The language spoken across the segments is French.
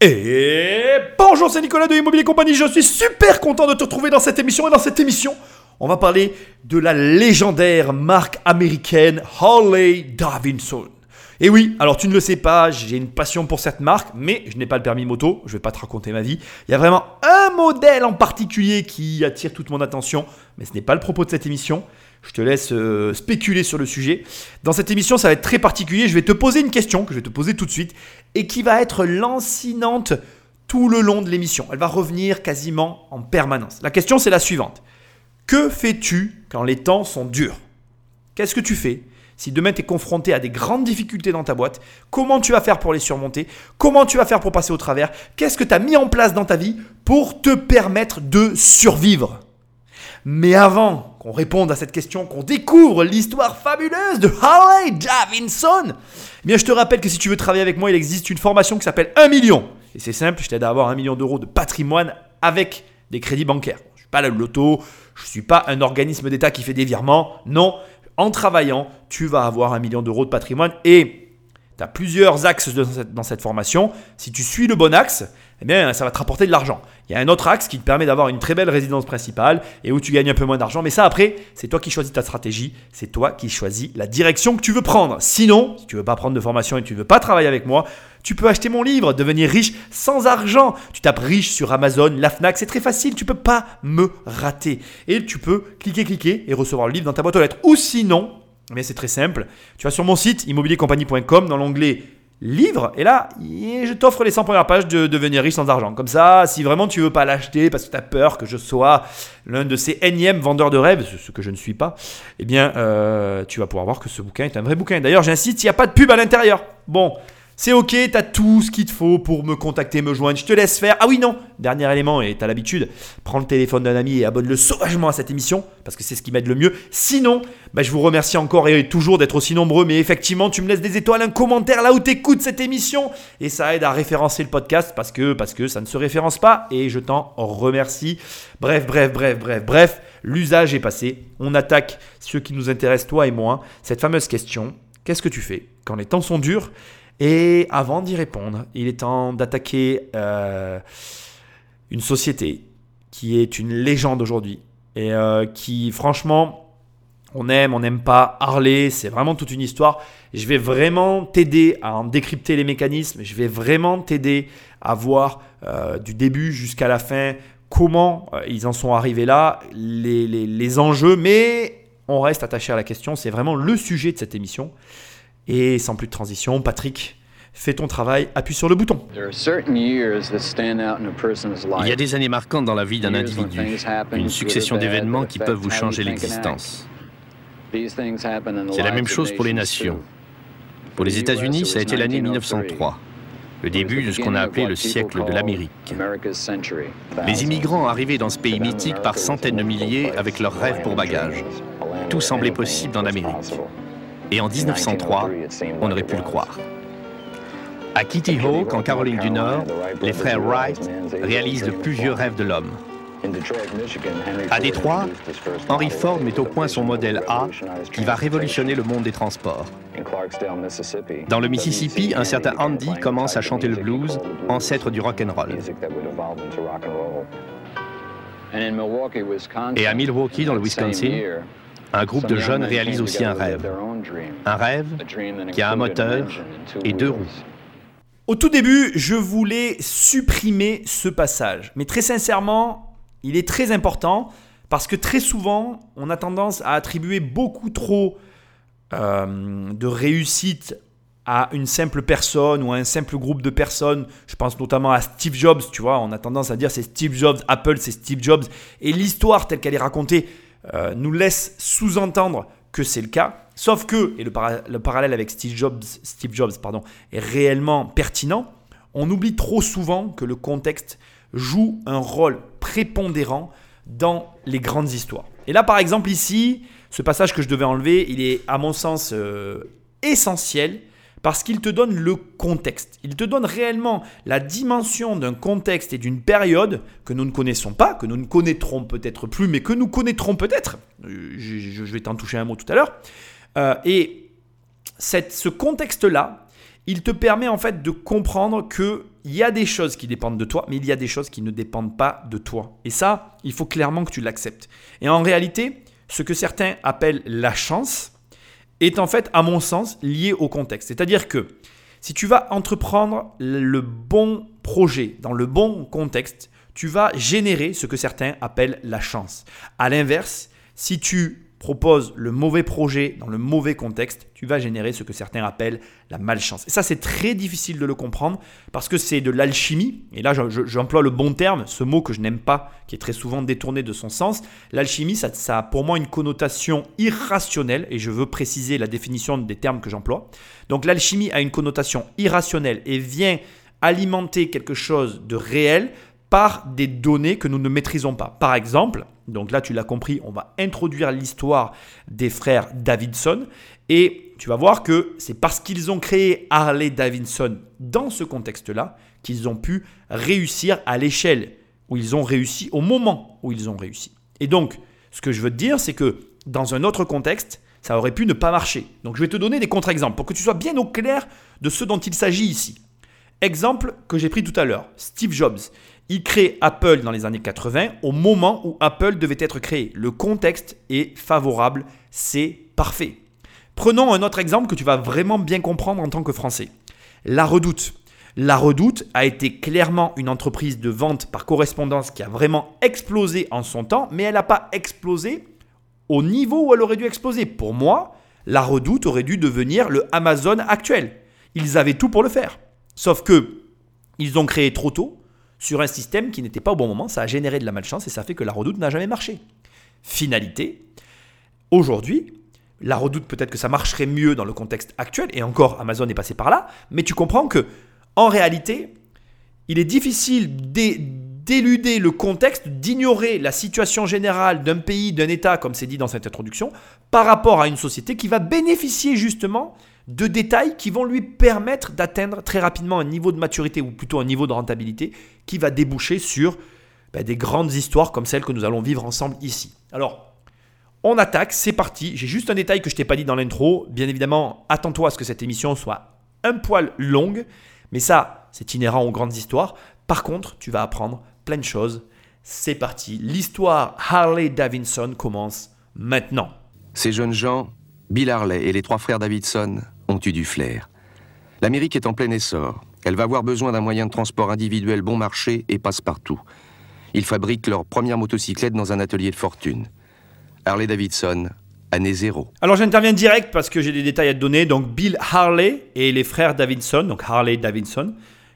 Et bonjour, c'est Nicolas de Immobilier Compagnie. Je suis super content de te retrouver dans cette émission. Et dans cette émission, on va parler de la légendaire marque américaine Harley Davidson. Et oui, alors tu ne le sais pas, j'ai une passion pour cette marque, mais je n'ai pas le permis moto, je ne vais pas te raconter ma vie. Il y a vraiment un modèle en particulier qui attire toute mon attention, mais ce n'est pas le propos de cette émission. Je te laisse euh, spéculer sur le sujet. Dans cette émission, ça va être très particulier. Je vais te poser une question que je vais te poser tout de suite et qui va être lancinante tout le long de l'émission. Elle va revenir quasiment en permanence. La question, c'est la suivante. Que fais-tu quand les temps sont durs? Qu'est-ce que tu fais si demain tu es confronté à des grandes difficultés dans ta boîte, comment tu vas faire pour les surmonter? Comment tu vas faire pour passer au travers? Qu'est-ce que tu as mis en place dans ta vie pour te permettre de survivre? Mais avant qu'on réponde à cette question, qu'on découvre l'histoire fabuleuse de Harley Davidson, eh bien je te rappelle que si tu veux travailler avec moi, il existe une formation qui s'appelle 1 million. Et c'est simple, je t'aide à avoir 1 million d'euros de patrimoine avec des crédits bancaires. Je ne suis pas le loto, je suis pas un organisme d'État qui fait des virements. Non, en travaillant, tu vas avoir un million d'euros de patrimoine et tu as plusieurs axes dans cette formation. Si tu suis le bon axe, eh bien, ça va te rapporter de l'argent. Il y a un autre axe qui te permet d'avoir une très belle résidence principale et où tu gagnes un peu moins d'argent. Mais ça, après, c'est toi qui choisis ta stratégie, c'est toi qui choisis la direction que tu veux prendre. Sinon, si tu veux pas prendre de formation et tu ne veux pas travailler avec moi, tu peux acheter mon livre, devenir riche sans argent. Tu tapes riche sur Amazon, la Fnac, c'est très facile, tu peux pas me rater. Et tu peux cliquer, cliquer et recevoir le livre dans ta boîte aux lettres. Ou sinon, mais c'est très simple, tu vas sur mon site immobiliercompagnie.com dans l'onglet livre. Et là, je t'offre les 100 premières pages de devenir riche sans argent. Comme ça, si vraiment tu veux pas l'acheter parce que tu as peur que je sois l'un de ces énièmes vendeurs de rêves, ce que je ne suis pas, eh bien, euh, tu vas pouvoir voir que ce bouquin est un vrai bouquin. D'ailleurs, j'insiste, il n'y a pas de pub à l'intérieur. Bon, c'est ok, tu as tout ce qu'il te faut pour me contacter, me joindre. Je te laisse faire. Ah oui, non, dernier élément, et tu as l'habitude, prends le téléphone d'un ami et abonne-le sauvagement à cette émission, parce que c'est ce qui m'aide le mieux. Sinon, bah, je vous remercie encore et toujours d'être aussi nombreux, mais effectivement, tu me laisses des étoiles, un commentaire là où tu écoutes cette émission, et ça aide à référencer le podcast, parce que, ça ne se référence pas, et je t'en remercie. Bref, bref, bref, bref, bref, l'usage est passé. On attaque ce qui nous intéresse, toi et moi, cette fameuse question. Qu'est-ce que tu fais quand les temps sont durs et avant d'y répondre, il est temps d'attaquer euh, une société qui est une légende aujourd'hui et euh, qui, franchement, on aime, on n'aime pas. Harley, c'est vraiment toute une histoire. Je vais vraiment t'aider à en décrypter les mécanismes. Je vais vraiment t'aider à voir euh, du début jusqu'à la fin comment ils en sont arrivés là, les, les enjeux. Mais on reste attaché à la question. C'est vraiment le sujet de cette émission. Et sans plus de transition, Patrick, fais ton travail, appuie sur le bouton. Il y a des années marquantes dans la vie d'un individu, une succession d'événements qui peuvent vous changer l'existence. C'est la même chose pour les nations. Pour les États-Unis, ça a été l'année 1903, le début de ce qu'on a appelé le siècle de l'Amérique. Les immigrants arrivaient dans ce pays mythique par centaines de milliers avec leurs rêves pour bagages. Tout semblait possible en Amérique. Et en 1903, on aurait pu le croire. À Kitty Hawk, en Caroline du Nord, les frères Wright réalisent le plus vieux rêve de l'homme. À Détroit, Henry Ford met au point son modèle A qui va révolutionner le monde des transports. Dans le Mississippi, un certain Andy commence à chanter le blues, ancêtre du rock and roll. Et à Milwaukee, dans le Wisconsin, un groupe de jeunes réalise aussi un rêve. Un rêve qui a un moteur et deux roues. Au tout début, je voulais supprimer ce passage. Mais très sincèrement, il est très important parce que très souvent, on a tendance à attribuer beaucoup trop euh, de réussite à une simple personne ou à un simple groupe de personnes. Je pense notamment à Steve Jobs, tu vois. On a tendance à dire c'est Steve Jobs, Apple, c'est Steve Jobs. Et l'histoire telle qu'elle est racontée euh, nous laisse sous-entendre que c'est le cas. Sauf que, et le, parallèle avec Steve Jobs, Steve Jobs pardon, est réellement pertinent, on oublie trop souvent que le contexte joue un rôle prépondérant dans les grandes histoires. Et là, par exemple, ici, ce passage que je devais enlever, il est à mon sens euh, essentiel parce qu'il te donne le contexte. Il te donne réellement la dimension d'un contexte et d'une période que nous ne connaissons pas, que nous ne connaîtrons peut-être plus, mais que nous connaîtrons peut-être. Euh, je, vais t'en toucher un mot tout à l'heure. Euh, et ce contexte-là, il te permet en fait de comprendre que il y a des choses qui dépendent de toi, mais il y a des choses qui ne dépendent pas de toi. Et ça, il faut clairement que tu l'acceptes. Et en réalité, ce que certains appellent la chance est en fait, à mon sens, lié au contexte. C'est-à-dire que si tu vas entreprendre le bon projet dans le bon contexte, tu vas générer ce que certains appellent la chance. À l'inverse, si tu proposes le mauvais projet dans le mauvais contexte, tu vas générer ce que certains appellent la malchance. Et ça, c'est très difficile de le comprendre parce que c'est de l'alchimie. Et là, j'emploie le bon terme, ce mot que je n'aime pas, qui est très souvent détourné de son sens. L'alchimie, ça, ça, a pour moi une connotation irrationnelle, et je veux préciser la définition des termes que j'emploie. Donc l'alchimie a une connotation irrationnelle et vient alimenter quelque chose de réel par des données que nous ne maîtrisons pas. Par exemple, donc là tu l'as compris, on va introduire l'histoire des frères Davidson et tu vas voir que c'est parce qu'ils ont créé Harley Davidson dans ce contexte-là qu'ils ont pu réussir à l'échelle où ils ont réussi au moment où ils ont réussi. Et donc, ce que je veux te dire, c'est que dans un autre contexte, ça aurait pu ne pas marcher. Donc je vais te donner des contre-exemples pour que tu sois bien au clair de ce dont il s'agit ici. Exemple que j'ai pris tout à l'heure, Steve Jobs. Il crée Apple dans les années 80 au moment où Apple devait être créé. Le contexte est favorable, c'est parfait. Prenons un autre exemple que tu vas vraiment bien comprendre en tant que Français. La Redoute. La Redoute a été clairement une entreprise de vente par correspondance qui a vraiment explosé en son temps, mais elle n'a pas explosé au niveau où elle aurait dû exploser. Pour moi, la Redoute aurait dû devenir le Amazon actuel. Ils avaient tout pour le faire. Sauf que ils ont créé trop tôt, sur un système qui n'était pas au bon moment. Ça a généré de la malchance et ça fait que la redoute n'a jamais marché. Finalité, aujourd'hui, la redoute peut-être que ça marcherait mieux dans le contexte actuel et encore Amazon est passé par là, mais tu comprends que en réalité, il est difficile d'éluder le contexte, d'ignorer la situation générale d'un pays, d'un État, comme c'est dit dans cette introduction, par rapport à une société qui va bénéficier justement de détails qui vont lui permettre d'atteindre très rapidement un niveau de maturité ou plutôt un niveau de rentabilité qui va déboucher sur ben, des grandes histoires comme celles que nous allons vivre ensemble ici. Alors, on attaque, c'est parti. J'ai juste un détail que je t'ai pas dit dans l'intro. Bien évidemment, attends-toi à ce que cette émission soit un poil longue, mais ça, c'est inhérent aux grandes histoires. Par contre, tu vas apprendre plein de choses. C'est parti. L'histoire Harley Davidson commence maintenant. Ces jeunes gens, Bill Harley et les trois frères Davidson, ont eu du flair. L'Amérique est en plein essor. Elle va avoir besoin d'un moyen de transport individuel bon marché et passe partout. Ils fabriquent leur première motocyclette dans un atelier de fortune. Harley Davidson, année zéro. Alors j'interviens direct parce que j'ai des détails à te donner. Donc Bill Harley et les frères Davidson, donc Harley Davidson,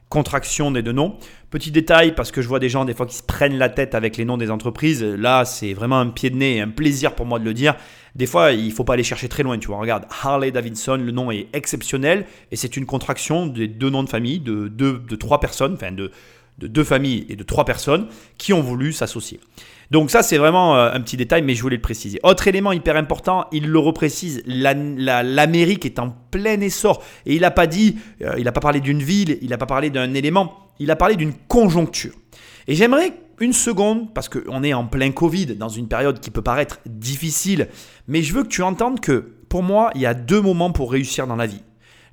contraction des deux noms. Petit détail, parce que je vois des gens des fois qui se prennent la tête avec les noms des entreprises. Là, c'est vraiment un pied de nez et un plaisir pour moi de le dire. Des fois, il ne faut pas aller chercher très loin, tu vois. Regarde, Harley Davidson, le nom est exceptionnel et c'est une contraction des deux noms de famille de, deux, de trois personnes, enfin de, de deux familles et de trois personnes qui ont voulu s'associer. Donc ça, c'est vraiment euh, un petit détail, mais je voulais le préciser. Autre élément hyper important, il le reprécise, l'Amérique est en plein essor. Et il n'a pas dit, euh, il n'a pas parlé d'une ville, il n'a pas parlé d'un élément, il a parlé d'une conjoncture. Et j'aimerais une seconde, parce qu'on est en plein Covid, dans une période qui peut paraître difficile, mais je veux que tu entendes que pour moi, il y a deux moments pour réussir dans la vie.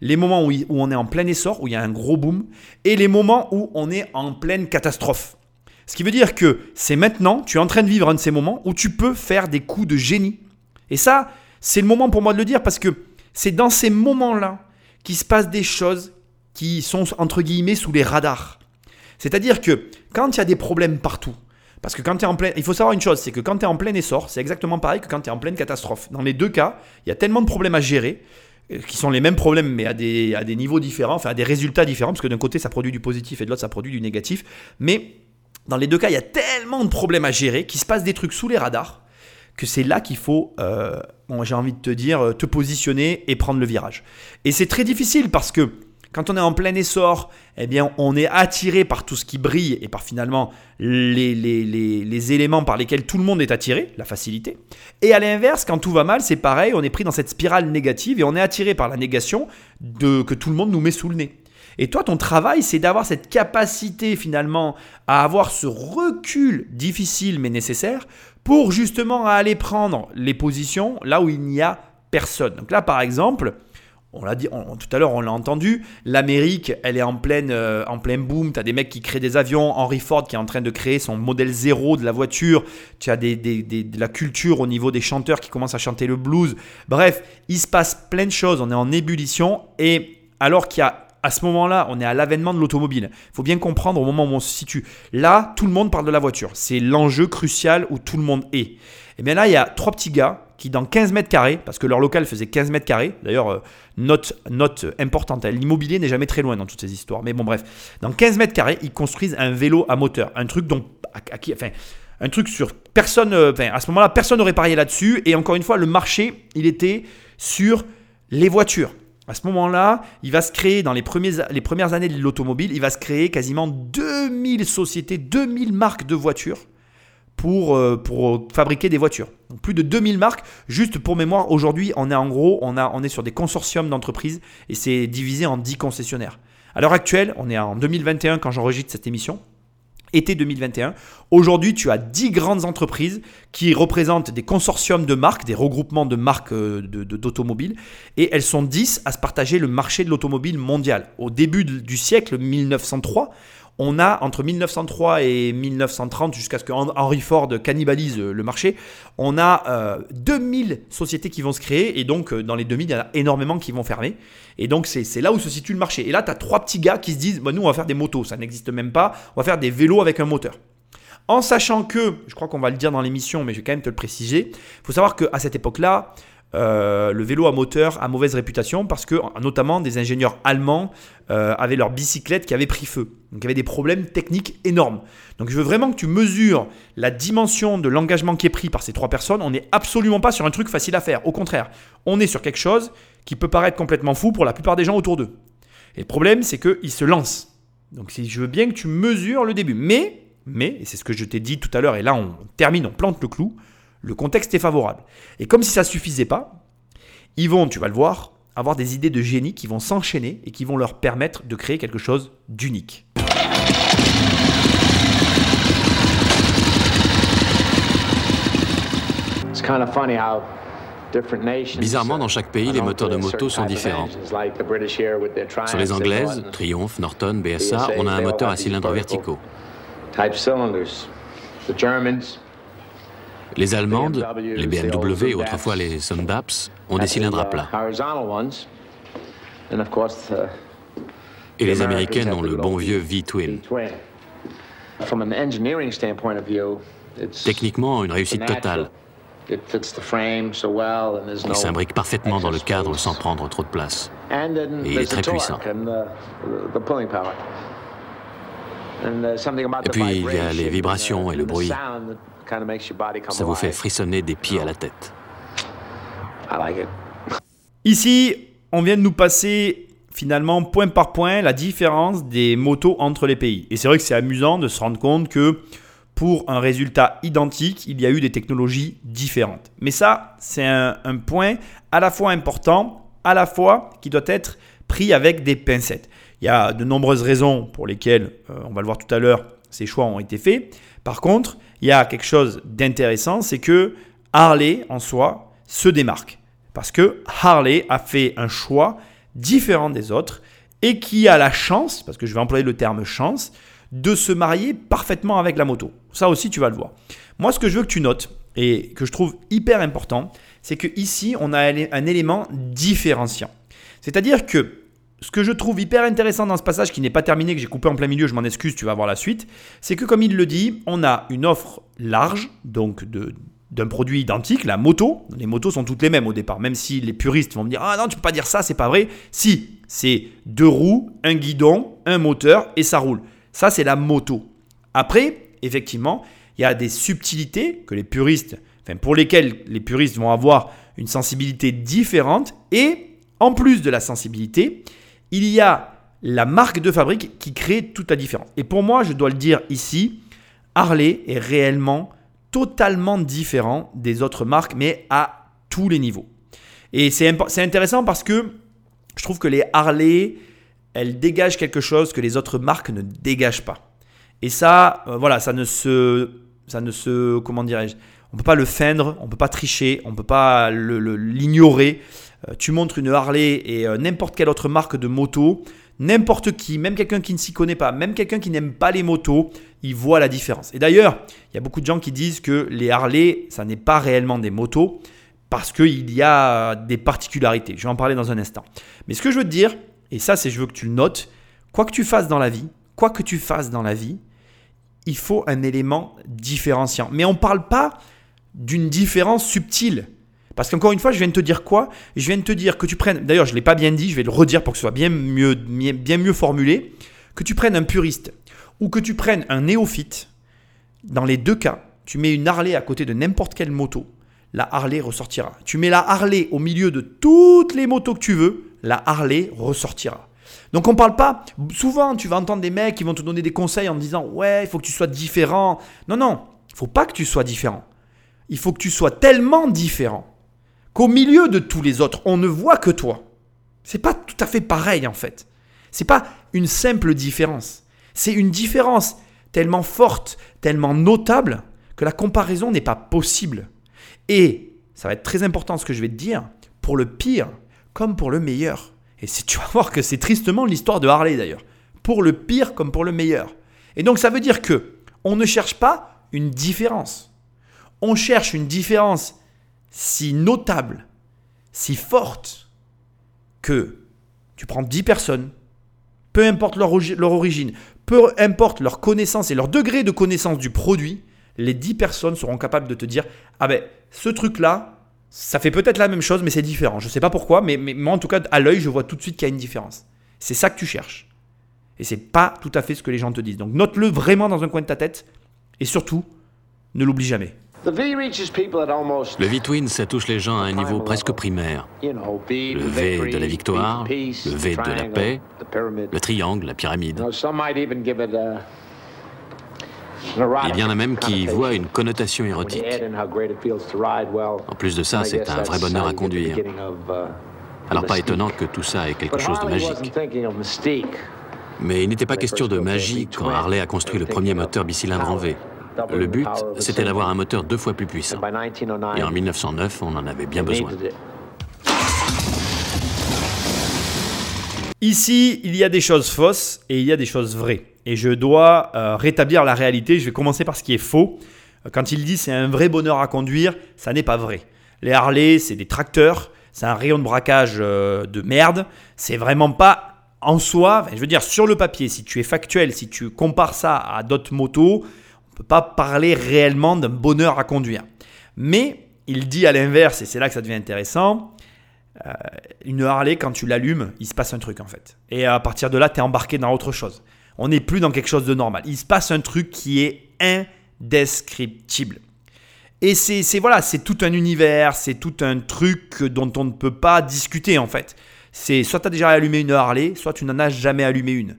Les moments où on est en plein essor, où il y a un gros boom, et les moments où on est en pleine catastrophe. Ce qui veut dire que c'est maintenant, tu es en train de vivre un de ces moments où tu peux faire des coups de génie. Et ça, c'est le moment pour moi de le dire parce que c'est dans ces moments-là qu'il se passe des choses qui sont entre guillemets sous les radars. C'est-à-dire que quand il y a des problèmes partout, parce que quand tu es en plein. Il faut savoir une chose, c'est que quand tu es en plein essor, c'est exactement pareil que quand tu es en pleine catastrophe. Dans les deux cas, il y a tellement de problèmes à gérer, euh, qui sont les mêmes problèmes, mais à des, à niveaux différents, enfin à des résultats différents, parce que d'un côté, ça produit du positif et de l'autre, ça produit du négatif. Mais dans les deux cas, il y a tellement de problèmes à gérer qu'il se passe des trucs sous les radars que c'est là qu'il faut, euh, j'ai envie de te dire, euh, te positionner et prendre le virage. Et c'est très difficile parce que quand on est en plein essor, eh bien, on est attiré par tout ce qui brille et par finalement les, éléments par lesquels tout le monde est attiré, la facilité. Et à l'inverse, quand tout va mal, c'est pareil, on est pris dans cette spirale négative et on est attiré par la négation de, que tout le monde nous met sous le nez. Et toi, ton travail, c'est d'avoir cette capacité finalement à avoir ce recul difficile mais nécessaire pour justement aller prendre les positions là où il n'y a personne. Donc là, par exemple, on l'a dit tout à l'heure, on l'a entendu. L'Amérique, elle est en pleine, euh, en plein boom. Tu as des mecs qui créent des avions. Henry Ford qui est en train de créer son modèle zéro de la voiture. Tu as des, de la culture au niveau des chanteurs qui commencent à chanter le blues. Bref, il se passe plein de choses. On est en ébullition. Et alors qu'il y a à ce moment-là, on est à l'avènement de l'automobile. Il faut bien comprendre au moment où on se situe. Là, tout le monde parle de la voiture. C'est l'enjeu crucial où tout le monde est. Et eh bien là, il y a trois petits gars qui, dans 15 mètres carrés, parce que leur local faisait 15 mètres carrés, d'ailleurs, euh, note, note importante, hein, l'immobilier n'est jamais très loin dans toutes ces histoires. Mais bon, bref, dans 15 mètres carrés, ils construisent un vélo à moteur. Un truc dont. enfin, un truc sur personne. Euh, enfin, à ce moment-là, personne n'aurait parié là-dessus. Et encore une fois, le marché, il était sur les voitures. À ce moment-là, il va se créer, dans les, les premières années de l'automobile, il va se créer quasiment 2000 sociétés, 2000 marques de voitures pour, euh, pour fabriquer des voitures. plus de 2000 marques. Juste pour mémoire, aujourd'hui, on est en gros, on est sur des consortiums d'entreprises et c'est divisé en 10 concessionnaires. À l'heure actuelle, on est en 2021 quand j'enregistre cette émission été 2021. Aujourd'hui, tu as 10 grandes entreprises qui représentent des consortiums de marques, des regroupements de marques euh, d'automobiles, et elles sont 10 à se partager le marché de l'automobile mondial. Au début du siècle 1903, on a entre 1903 et 1930, jusqu'à ce que Henry Ford cannibalise le marché, on a 2000 euh, sociétés qui vont se créer, et donc euh, dans les 2000, il y en a énormément qui vont fermer. Et donc c'est là où se situe le marché. Et là, tu as trois petits gars qui se disent, bah, nous, on va faire des motos, ça n'existe même pas, on va faire des vélos avec un moteur. En sachant que, je crois qu'on va le dire dans l'émission, mais je vais quand même te le préciser, il faut savoir qu'à cette époque-là, euh, le vélo à moteur a mauvaise réputation parce que notamment des ingénieurs allemands euh, avaient leur bicyclette qui avait pris feu. Donc il y avait des problèmes techniques énormes. Donc je veux vraiment que tu mesures la dimension de l'engagement qui est pris par ces trois personnes. On n'est absolument pas sur un truc facile à faire. Au contraire, on est sur quelque chose qui peut paraître complètement fou pour la plupart des gens autour d'eux. Et le problème, c'est qu'ils se lancent. Donc je veux bien que tu mesures le début. Mais, mais, et c'est ce que je t'ai dit tout à l'heure, et là on termine, on plante le clou, le contexte est favorable. Et comme si ça ne suffisait pas, ils vont, tu vas le voir, avoir des idées de génie qui vont s'enchaîner et qui vont leur permettre de créer quelque chose d'unique. Bizarrement, dans chaque pays, les moteurs de moto sont différents. Sur les anglaises, Triumph, Norton, BSA, on a un moteur à cylindres verticaux. Les Allemandes, les BMW, autrefois les Sundaps, ont des cylindres à plat. Et les Américaines ont le bon vieux V-twin. Techniquement, une réussite totale. Il s'imbrique parfaitement dans le cadre sans prendre trop de place. Et il est très puissant. Et puis, il y a les vibrations et le bruit. Ça vous fait frissonner des pieds à la tête. Ici, on vient de nous passer finalement point par point la différence des motos entre les pays. Et c'est vrai que c'est amusant de se rendre compte que pour un résultat identique, il y a eu des technologies différentes. Mais ça, c'est un, point à la fois important, à la fois qui doit être pris avec des pincettes. Il y a de nombreuses raisons pour lesquelles, euh, on va le voir tout à l'heure, ces choix ont été faits. Par contre, il y a quelque chose d'intéressant, c'est que Harley en soi se démarque. Parce que Harley a fait un choix différent des autres et qui a la chance, parce que je vais employer le terme chance, de se marier parfaitement avec la moto. Ça aussi, tu vas le voir. Moi, ce que je veux que tu notes et que je trouve hyper important, c'est que ici, on a un élément différenciant. C'est-à-dire que ce que je trouve hyper intéressant dans ce passage, qui n'est pas terminé, que j'ai coupé en plein milieu, je m'en excuse, tu vas voir la suite, c'est que comme il le dit, on a une offre large, donc d'un produit identique, la moto. Les motos sont toutes les mêmes au départ, même si les puristes vont me dire Ah non, tu peux pas dire ça, c'est pas vrai. Si, c'est deux roues, un guidon, un moteur et ça roule. Ça, c'est la moto. Après, effectivement, il y a des subtilités que les puristes, enfin pour lesquelles les puristes vont avoir une sensibilité différente et en plus de la sensibilité, il y a la marque de fabrique qui crée toute la différence. Et pour moi, je dois le dire ici, Harley est réellement totalement différent des autres marques, mais à tous les niveaux. Et c'est intéressant parce que je trouve que les Harley, elles dégagent quelque chose que les autres marques ne dégagent pas. Et ça, euh, voilà, ça ne se, ça ne se, comment dirais-je, on peut pas le feindre, on peut pas tricher, on peut pas l'ignorer. Tu montres une Harley et euh, n'importe quelle autre marque de moto, n'importe qui, même quelqu'un qui ne s'y connaît pas, même quelqu'un qui n'aime pas les motos, il voit la différence. Et d'ailleurs, il y a beaucoup de gens qui disent que les Harley, ça n'est pas réellement des motos parce qu'il y a des particularités. Je vais en parler dans un instant. Mais ce que je veux te dire, et ça c'est je veux que tu le notes, quoi que tu fasses dans la vie, quoi que tu fasses dans la vie, il faut un élément différenciant. Mais on ne parle pas d'une différence subtile. Parce qu'encore une fois, je viens de te dire quoi? Je viens de te dire que tu prennes, d'ailleurs je ne l'ai pas bien dit, je vais le redire pour que ce soit bien mieux, bien mieux formulé, que tu prennes un puriste ou que tu prennes un néophyte, dans les deux cas, tu mets une Harley à côté de n'importe quelle moto, la Harley ressortira. Tu mets la Harley au milieu de toutes les motos que tu veux, la Harley ressortira. Donc on ne parle pas, souvent tu vas entendre des mecs qui vont te donner des conseils en disant ouais, il faut que tu sois différent. Non, non, il faut pas que tu sois différent. Il faut que tu sois tellement différent qu'au milieu de tous les autres, on ne voit que toi. C'est pas tout à fait pareil en fait. C'est pas une simple différence. C'est une différence tellement forte, tellement notable que la comparaison n'est pas possible. Et ça va être très important ce que je vais te dire, pour le pire comme pour le meilleur. Et tu vas voir que c'est tristement l'histoire de Harley d'ailleurs. Pour le pire comme pour le meilleur. Et donc ça veut dire que on ne cherche pas une différence. On cherche une différence si notable, si forte, que tu prends 10 personnes, peu importe leur, origine, peu importe leur connaissance et leur degré de connaissance du produit, les 10 personnes seront capables de te dire Ah ben, ce truc-là, ça fait peut-être la même chose, mais c'est différent. Je ne sais pas pourquoi, mais, moi, en tout cas, à l'œil, je vois tout de suite qu'il y a une différence. C'est ça que tu cherches. Et c'est pas tout à fait ce que les gens te disent. Donc note-le vraiment dans un coin de ta tête. Et surtout, ne l'oublie jamais. Le V-Twin, ça touche les gens à un niveau presque primaire. Le V de la victoire, le V de la paix, le triangle, la pyramide. Il y en a même qui voient une connotation érotique. En plus de ça, c'est un vrai bonheur à conduire. Alors pas étonnant que tout ça ait quelque chose de magique. Mais il n'était pas question de magie quand Harley a construit le premier moteur bicylindre en V. Le but, c'était d'avoir un moteur deux fois plus puissant. Et en 1909, on en avait bien besoin. Ici, il y a des choses fausses et il y a des choses vraies et je dois euh, rétablir la réalité. Je vais commencer par ce qui est faux. Quand il dit c'est un vrai bonheur à conduire, ça n'est pas vrai. Les Harley, c'est des tracteurs, c'est un rayon de braquage euh, de merde. C'est vraiment pas en soi, je veux dire sur le papier, si tu es factuel, si tu compares ça à d'autres motos, peut pas parler réellement d'un bonheur à conduire. Mais il dit à l'inverse, et c'est là que ça devient intéressant, euh, une Harley, quand tu l'allumes, il se passe un truc en fait. Et à partir de là, tu es embarqué dans autre chose. On n'est plus dans quelque chose de normal. Il se passe un truc qui est indescriptible. Et c'est voilà, c'est tout un univers, c'est tout un truc dont on ne peut pas discuter en fait. C'est soit tu as déjà allumé une Harley, soit tu n'en as jamais allumé une.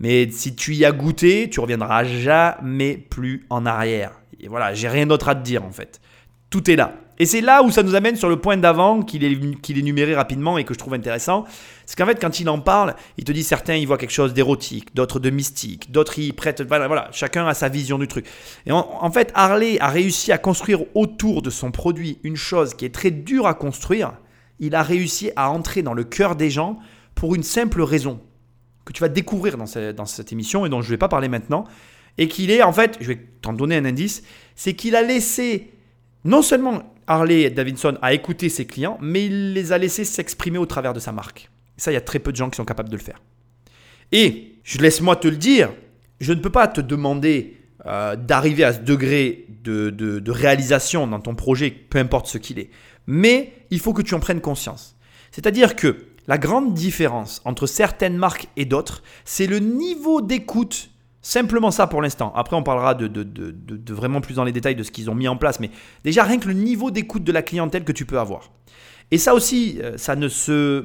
Mais si tu y as goûté, tu reviendras jamais plus en arrière. Et voilà, j'ai rien d'autre à te dire en fait. Tout est là. Et c'est là où ça nous amène sur le point d'avant qu'il est, qu'il rapidement et que je trouve intéressant. C'est qu'en fait, quand il en parle, il te dit certains y voient quelque chose d'érotique, d'autres de mystique, d'autres y prêtent. Voilà, chacun a sa vision du truc. Et en, fait, Harley a réussi à construire autour de son produit une chose qui est très dure à construire. Il a réussi à entrer dans le cœur des gens pour une simple raison que tu vas découvrir dans cette, émission et dont je ne vais pas parler maintenant. Et qu'il est, en fait, je vais t'en donner un indice, c'est qu'il a laissé non seulement Harley Davidson a écouté ses clients, mais il les a laissés s'exprimer au travers de sa marque. Ça, il y a très peu de gens qui sont capables de le faire. Et, je laisse-moi te le dire, je ne peux pas te demander euh, d'arriver à ce degré de, de réalisation dans ton projet, peu importe ce qu'il est. Mais il faut que tu en prennes conscience. C'est-à-dire que la grande différence entre certaines marques et d'autres, c'est le niveau d'écoute Simplement ça pour l'instant. Après, on parlera de, vraiment plus dans les détails de ce qu'ils ont mis en place. Mais déjà, rien que le niveau d'écoute de la clientèle que tu peux avoir. Et ça aussi, euh, ça ne se.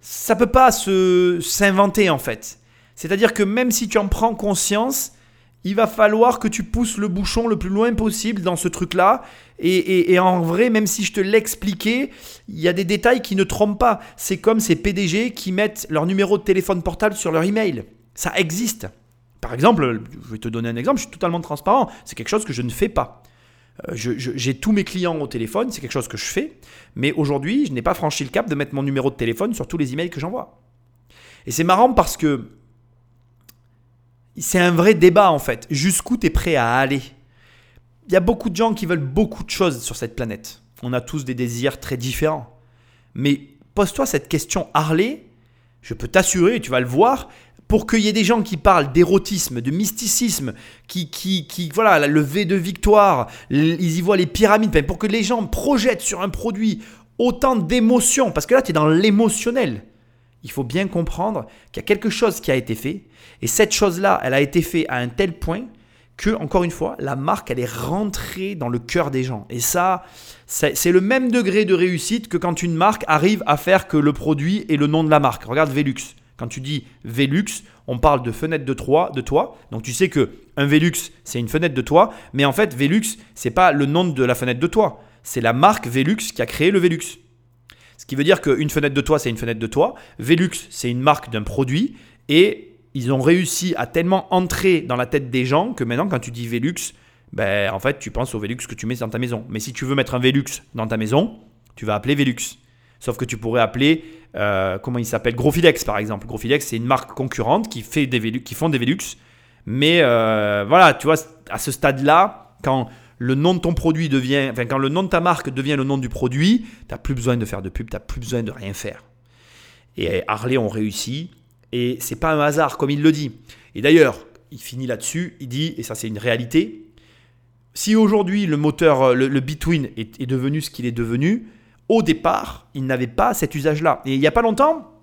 Ça peut pas se s'inventer en fait. C'est-à-dire que même si tu en prends conscience, il va falloir que tu pousses le bouchon le plus loin possible dans ce truc-là. Et, et, en vrai, même si je te l'expliquais, il y a des détails qui ne trompent pas. C'est comme ces PDG qui mettent leur numéro de téléphone portable sur leur email. Ça existe. Par exemple, je vais te donner un exemple, je suis totalement transparent. C'est quelque chose que je ne fais pas. Euh, j'ai tous mes clients au téléphone, c'est quelque chose que je fais, mais aujourd'hui, je n'ai pas franchi le cap de mettre mon numéro de téléphone sur tous les emails que j'envoie. Et c'est marrant parce que c'est un vrai débat en fait. Jusqu'où tu es prêt à aller? Il y a beaucoup de gens qui veulent beaucoup de choses sur cette planète. On a tous des désirs très différents. Mais pose-toi cette question Harley, je peux t'assurer, tu vas le voir, pour qu'il y ait des gens qui parlent d'érotisme, de mysticisme, qui, qui, qui, voilà, le V de victoire, ils y voient les pyramides, pour que les gens projettent sur un produit autant d'émotions, parce que là, tu es dans l'émotionnel. Il faut bien comprendre qu'il y a quelque chose qui a été fait, et cette chose-là, elle a été faite à un tel point que, encore une fois, la marque, elle est rentrée dans le cœur des gens. Et ça, c'est le même degré de réussite que quand une marque arrive à faire que le produit est le nom de la marque. Regarde Velux. Quand tu dis Velux, on parle de fenêtre de toit, de toit. Donc tu sais que un Velux, c'est une fenêtre de toit, mais en fait Velux, c'est pas le nom de la fenêtre de toit, c'est la marque Velux qui a créé le Velux. Ce qui veut dire qu'une fenêtre de toit, c'est une fenêtre de toit. Velux, c'est une marque d'un produit et ils ont réussi à tellement entrer dans la tête des gens que maintenant quand tu dis Velux, ben en fait, tu penses au Velux que tu mets dans ta maison. Mais si tu veux mettre un Velux dans ta maison, tu vas appeler Velux. Sauf que tu pourrais appeler, euh, comment il s'appelle Grofilex par exemple. Grofilex, c'est une marque concurrente qui, fait des qui font des Velux. Mais euh, voilà, tu vois, à ce stade-là, quand le nom de ton produit devient, enfin, quand le nom de ta marque devient le nom du produit, tu n'as plus besoin de faire de pub, tu n'as plus besoin de rien faire. Et Harley ont réussi. Et c'est pas un hasard, comme il le dit. Et d'ailleurs, il finit là-dessus, il dit, et ça c'est une réalité, si aujourd'hui le moteur, le, Bitwin est devenu ce qu'il est devenu, au départ, il n'avait pas cet usage-là. Et il n'y a pas longtemps,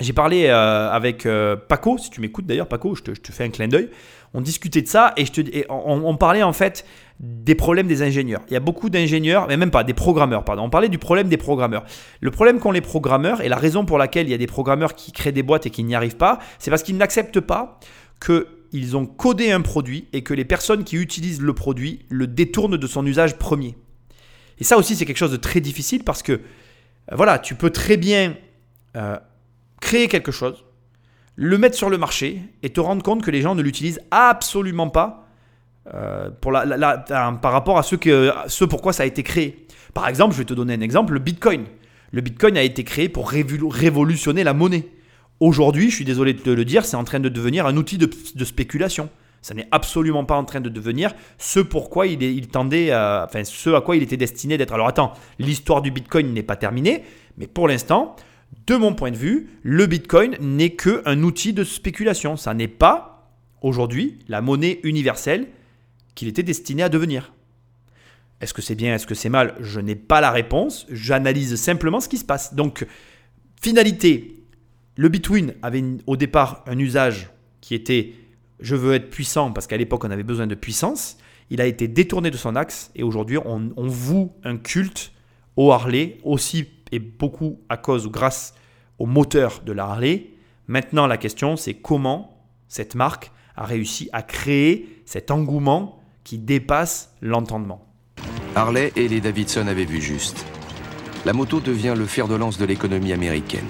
j'ai parlé euh, avec euh, Paco, si tu m'écoutes d'ailleurs, Paco, je te, fais un clin d'œil. On discutait de ça et, on, parlait en fait des problèmes des ingénieurs. Il y a beaucoup d'ingénieurs, mais même pas des programmeurs, pardon. On parlait du problème des programmeurs. Le problème qu'ont les programmeurs et la raison pour laquelle il y a des programmeurs qui créent des boîtes et qui n'y arrivent pas, c'est parce qu'ils n'acceptent pas qu'ils ont codé un produit et que les personnes qui utilisent le produit le détournent de son usage premier. Et ça aussi, c'est quelque chose de très difficile parce que, euh, voilà, tu peux très bien euh, créer quelque chose, le mettre sur le marché et te rendre compte que les gens ne l'utilisent absolument pas euh, par rapport à ce, pourquoi ça a été créé. Par exemple, je vais te donner un exemple, le Bitcoin. Le Bitcoin a été créé pour révolutionner la monnaie. Aujourd'hui, je suis désolé de te le dire, c'est en train de devenir un outil de, spéculation. Ça n'est absolument pas en train de devenir ce il, tendait, enfin ce à quoi il était destiné d'être. Alors attends, l'histoire du Bitcoin n'est pas terminée, mais pour l'instant, de mon point de vue, le Bitcoin n'est qu'un outil de spéculation. Ça n'est pas aujourd'hui la monnaie universelle qu'il était destiné à devenir. Est-ce que c'est bien, est-ce que c'est mal? Je n'ai pas la réponse. J'analyse simplement ce qui se passe. Donc, finalité, le Bitcoin avait au départ un usage qui était je veux être puissant parce qu'à l'époque on avait besoin de puissance. Il a été détourné de son axe et aujourd'hui on, voue un culte au Harley aussi et beaucoup à cause ou grâce au moteur de la Harley. Maintenant la question c'est comment cette marque a réussi à créer cet engouement qui dépasse l'entendement. Harley et les Davidson avaient vu juste. La moto devient le fer de lance de l'économie américaine.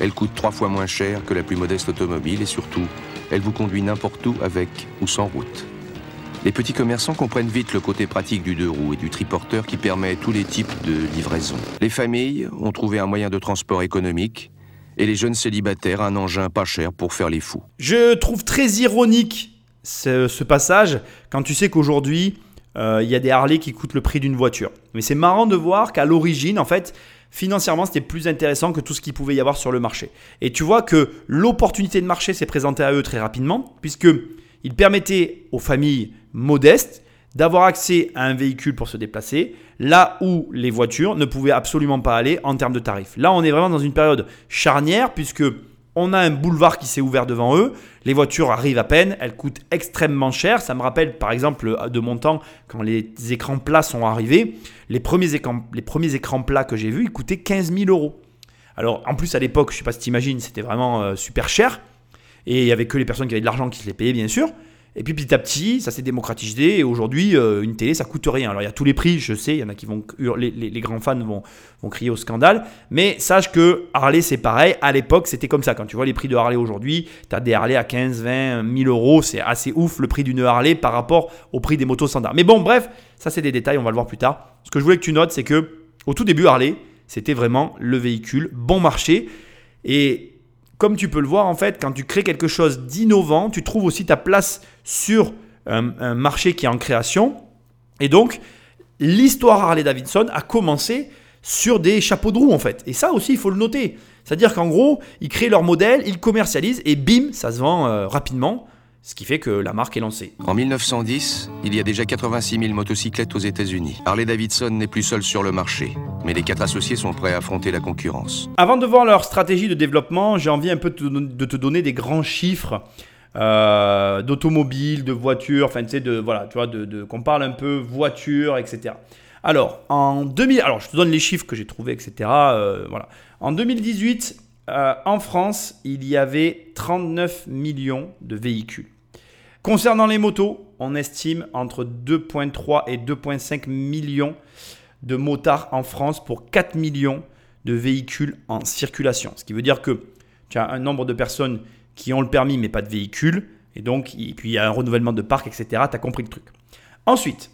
Elle coûte trois fois moins cher que la plus modeste automobile et surtout, elle vous conduit n'importe où avec ou sans route. Les petits commerçants comprennent vite le côté pratique du deux roues et du triporteur qui permet tous les types de livraisons. Les familles ont trouvé un moyen de transport économique et les jeunes célibataires un engin pas cher pour faire les fous. Je trouve très ironique ce, passage quand tu sais qu'aujourd'hui, euh, il y a des Harley qui coûtent le prix d'une voiture. Mais c'est marrant de voir qu'à l'origine, en fait, financièrement, c'était plus intéressant que tout ce qu'il pouvait y avoir sur le marché. Et tu vois que l'opportunité de marché s'est présentée à eux très rapidement, puisqu'il permettait aux familles modestes d'avoir accès à un véhicule pour se déplacer, là où les voitures ne pouvaient absolument pas aller en termes de tarifs. Là, on est vraiment dans une période charnière, puisque on a un boulevard qui s'est ouvert devant eux. Les voitures arrivent à peine, elles coûtent extrêmement cher. Ça me rappelle par exemple de mon temps quand les écrans plats sont arrivés. Les premiers écrans, plats que j'ai vus, ils coûtaient 15 000 euros. Alors en plus à l'époque, je ne sais pas si tu imagines, c'était vraiment euh, super cher. Et il n'y avait que les personnes qui avaient de l'argent qui se les payaient bien sûr. Et puis petit à petit, ça s'est démocratisé. Et aujourd'hui, euh, une télé, ça coûte rien. Alors il y a tous les prix, je sais, il y en a qui vont les, les, grands fans vont, vont crier au scandale. Mais sache que Harley, c'est pareil. À l'époque, c'était comme ça. Quand tu vois les prix de Harley aujourd'hui, tu as des Harley à 15, 20, 1000 euros. C'est assez ouf le prix d'une Harley par rapport au prix des motos standards. Mais bon, bref, ça c'est des détails, on va le voir plus tard. Ce que je voulais que tu notes, c'est que au tout début, Harley, c'était vraiment le véhicule bon marché. Et comme tu peux le voir, en fait, quand tu crées quelque chose d'innovant, tu trouves aussi ta place sur un, marché qui est en création. Et donc, l'histoire Harley Davidson a commencé sur des chapeaux de roue, en fait. Et ça aussi, il faut le noter. C'est-à-dire qu'en gros, ils créent leur modèle, ils commercialisent et bim, ça se vend euh, rapidement ce qui fait que la marque est lancée. En 1910, il y a déjà 86 000 motocyclettes aux États-Unis. Harley Davidson n'est plus seul sur le marché, mais les quatre associés sont prêts à affronter la concurrence. Avant de voir leur stratégie de développement, j'ai envie un peu de te donner des grands chiffres euh, d'automobiles, de voitures, enfin tu sais, de, voilà, tu vois, de, qu'on parle un peu voiture, etc. Alors, en 2000, alors je te donne les chiffres que j'ai trouvés, etc. Euh, voilà. En 2018, euh, en France, il y avait 39 millions de véhicules. Concernant les motos, on estime entre 2,3 et 2,5 millions de motards en France pour 4 millions de véhicules en circulation. Ce qui veut dire que tu as un nombre de personnes qui ont le permis mais pas de véhicule, et donc puis il y a un renouvellement de parc, etc. Tu as compris le truc. Ensuite,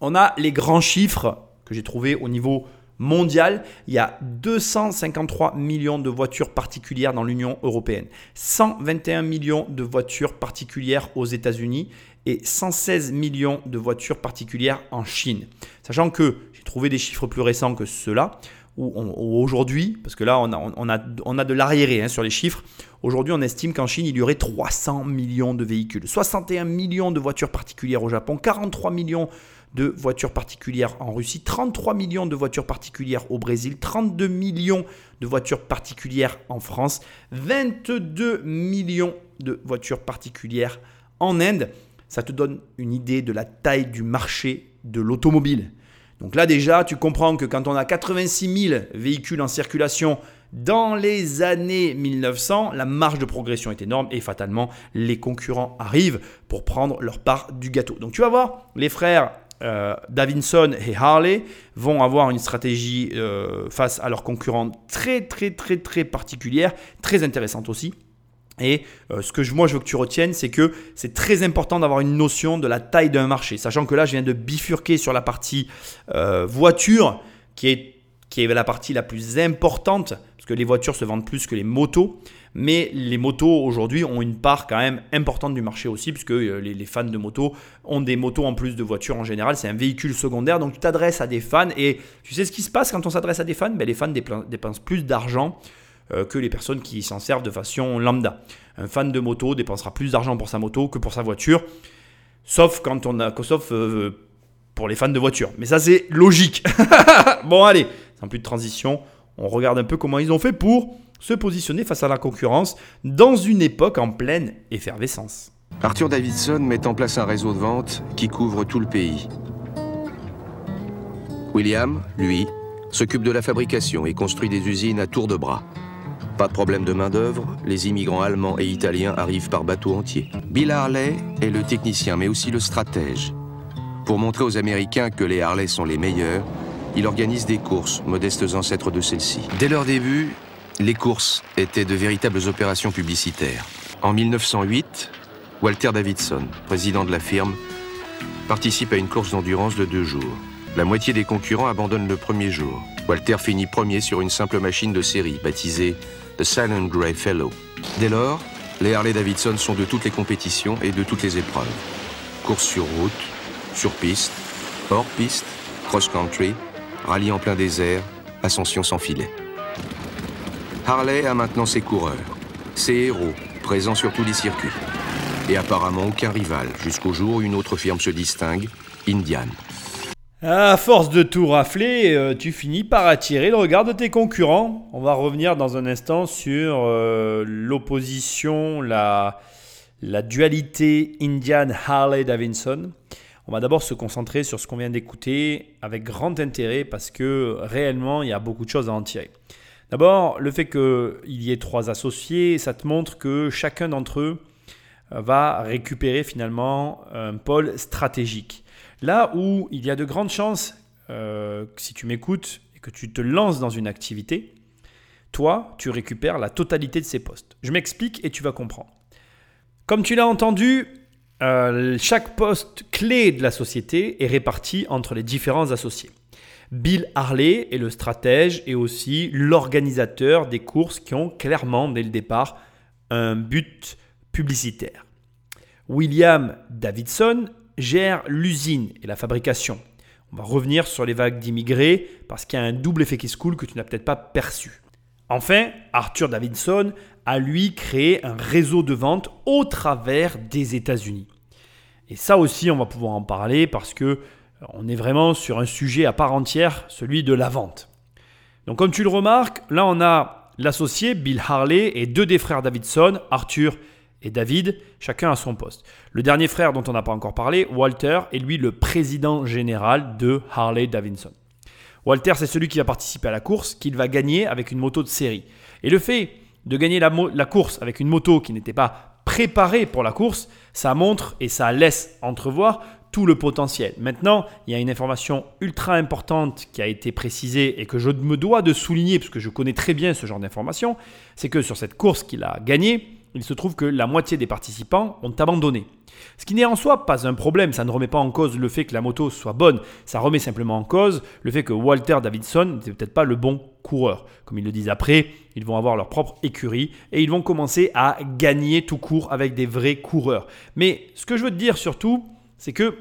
on a les grands chiffres que j'ai trouvés au niveau mondial, il y a 253 millions de voitures particulières dans l'Union européenne, 121 millions de voitures particulières aux États-Unis et 116 millions de voitures particulières en Chine. Sachant que j'ai trouvé des chiffres plus récents que ceux-là, ou, aujourd'hui, parce que là on a de l'arriéré hein, sur les chiffres, aujourd'hui on estime qu'en Chine il y aurait 300 millions de véhicules, 61 millions de voitures particulières au Japon, 43 millions de voitures particulières en Russie, 33 millions de voitures particulières au Brésil, 32 millions de voitures particulières en France, 22 millions de voitures particulières en Inde. Ça te donne une idée de la taille du marché de l'automobile. Donc là déjà, tu comprends que quand on a 86 000 véhicules en circulation dans les années 1900, la marge de progression est énorme et fatalement, les concurrents arrivent pour prendre leur part du gâteau. Donc tu vas voir, les frères euh, Davinson et Harley vont avoir une stratégie euh, face à leurs concurrents très très très très particulière, très intéressante aussi. Et euh, ce que je, moi je veux que tu retiennes, c'est que c'est très important d'avoir une notion de la taille d'un marché. Sachant que là, je viens de bifurquer sur la partie voiture, qui est, qui est la partie la plus importante, parce que les voitures se vendent plus que les motos. Mais les motos aujourd'hui ont une part quand même importante du marché aussi, puisque euh, les, fans de motos ont des motos en plus de voitures en général. C'est un véhicule secondaire, donc tu t'adresses à des fans. Et tu sais ce qui se passe quand on s'adresse à des fans? Ben, Les fans dépensent plus d'argent euh, que les personnes qui s'en servent de façon lambda. Un fan de moto dépensera plus d'argent pour sa moto que pour sa voiture, sauf quand on a, sauf euh, pour les fans de voiture. Mais ça c'est logique. bon allez, sans plus de transition, on regarde un peu comment ils ont fait pour se positionner face à la concurrence dans une époque en pleine effervescence. Arthur Davidson met en place un réseau de vente qui couvre tout le pays. William, lui, s'occupe de la fabrication et construit des usines à tour de bras. Pas de problème de main-d'œuvre, les immigrants allemands et italiens arrivent par bateau entier. Bill Harley est le technicien mais aussi le stratège. Pour montrer aux Américains que les Harley sont les meilleurs, il organise des courses, modestes ancêtres de celles-ci. Dès leur début, les courses étaient de véritables opérations publicitaires. En 1908, Walter Davidson, président de la firme, participe à une course d'endurance de deux jours. La moitié des concurrents abandonnent le premier jour. Walter finit premier sur une simple machine de série baptisée The Silent Grey Fellow. Dès lors, les Harley Davidson sont de toutes les compétitions et de toutes les épreuves. Course sur route, sur piste, hors piste, cross-country, rallye en plein désert, ascension sans filet. Harley a maintenant ses coureurs, ses héros, présents sur tous les circuits. Et apparemment aucun rival, jusqu'au jour où une autre firme se distingue, Indian. À force de tout rafler, euh, tu finis par attirer le regard de tes concurrents. On va revenir dans un instant sur euh, l'opposition, la, la dualité Indian-Harley-Davidson. On va d'abord se concentrer sur ce qu'on vient d'écouter avec grand intérêt parce que réellement, il y a beaucoup de choses à en tirer. D'abord, le fait qu'il y ait trois associés, ça te montre que chacun d'entre eux va récupérer finalement un pôle stratégique. Là où il y a de grandes chances, euh, si tu m'écoutes et que tu te lances dans une activité, toi, tu récupères la totalité de ces postes. Je m'explique et tu vas comprendre. Comme tu l'as entendu, euh, chaque poste clé de la société est réparti entre les différents associés. Bill Harley est le stratège et aussi l'organisateur des courses qui ont clairement, dès le départ, un but publicitaire. William Davidson gère l'usine et la fabrication. On va revenir sur les vagues d'immigrés parce qu'il y a un double effet qui se coule que tu n'as peut-être pas perçu. Enfin, Arthur Davidson a lui créé un réseau de vente au travers des États-Unis. Et ça aussi, on va pouvoir en parler parce que euh, on est vraiment sur un sujet à part entière, celui de la vente. Donc comme tu le remarques, là on a l'associé Bill Harley et deux des frères Davidson, Arthur et David, chacun à son poste. Le dernier frère dont on n'a pas encore parlé, Walter, est lui le président général de Harley Davidson. Walter, c'est celui qui va participer à la course, qu'il va gagner avec une moto de série. Et le fait de gagner la, la course avec une moto qui n'était pas préparée pour la course, ça montre et ça laisse entrevoir tout le potentiel. Maintenant, il y a une information ultra importante qui a été précisée et que je me dois de souligner, parce que je connais très bien ce genre d'information, c'est que sur cette course qu'il a gagnée, il se trouve que la moitié des participants ont abandonné. Ce qui n'est en soi pas un problème, ça ne remet pas en cause le fait que la moto soit bonne, ça remet simplement en cause le fait que Walter Davidson n'était peut-être pas le bon coureur. Comme ils le disent après, ils vont avoir leur propre écurie et ils vont commencer à gagner tout court avec des vrais coureurs. Mais ce que je veux te dire surtout, c'est que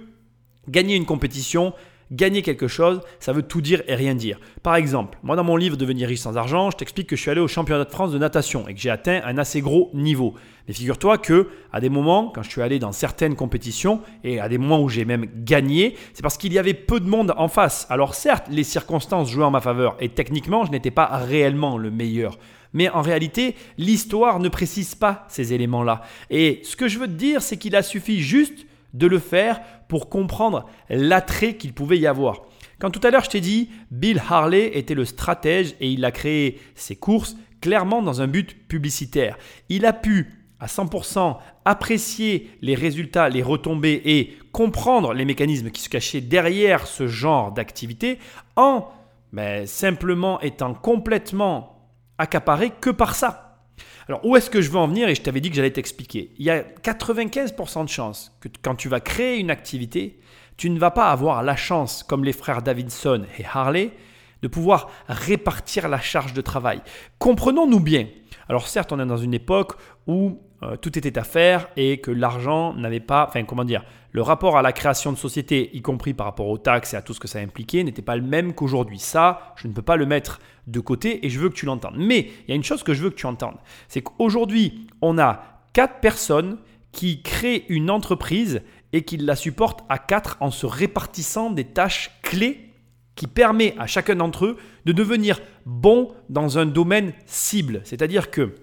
gagner une compétition, Gagner quelque chose, ça veut tout dire et rien dire. Par exemple, moi dans mon livre Devenir riche sans argent, je t'explique que je suis allé au championnat de France de natation et que j'ai atteint un assez gros niveau. Mais figure-toi que à des moments, quand je suis allé dans certaines compétitions et à des moments où j'ai même gagné, c'est parce qu'il y avait peu de monde en face. Alors certes, les circonstances jouaient en ma faveur et techniquement, je n'étais pas réellement le meilleur. Mais en réalité, l'histoire ne précise pas ces éléments-là. Et ce que je veux te dire, c'est qu'il a suffi juste de le faire pour comprendre l'attrait qu'il pouvait y avoir. Quand tout à l'heure je t'ai dit, Bill Harley était le stratège et il a créé ses courses clairement dans un but publicitaire. Il a pu à 100% apprécier les résultats, les retombées et comprendre les mécanismes qui se cachaient derrière ce genre d'activité en ben, simplement étant complètement accaparé que par ça. Alors, où est-ce que je veux en venir Et je t'avais dit que j'allais t'expliquer. Il y a 95% de chances que quand tu vas créer une activité, tu ne vas pas avoir la chance, comme les frères Davidson et Harley, de pouvoir répartir la charge de travail. Comprenons-nous bien. Alors certes, on est dans une époque où euh, tout était à faire et que l'argent n'avait pas, enfin comment dire, le rapport à la création de société, y compris par rapport aux taxes et à tout ce que ça impliquait, n'était pas le même qu'aujourd'hui. Ça, je ne peux pas le mettre de côté et je veux que tu l'entendes. Mais il y a une chose que je veux que tu entendes, c'est qu'aujourd'hui, on a quatre personnes qui créent une entreprise et qui la supportent à quatre en se répartissant des tâches clés qui permet à chacun d'entre eux de devenir bon dans un domaine cible. C'est-à-dire que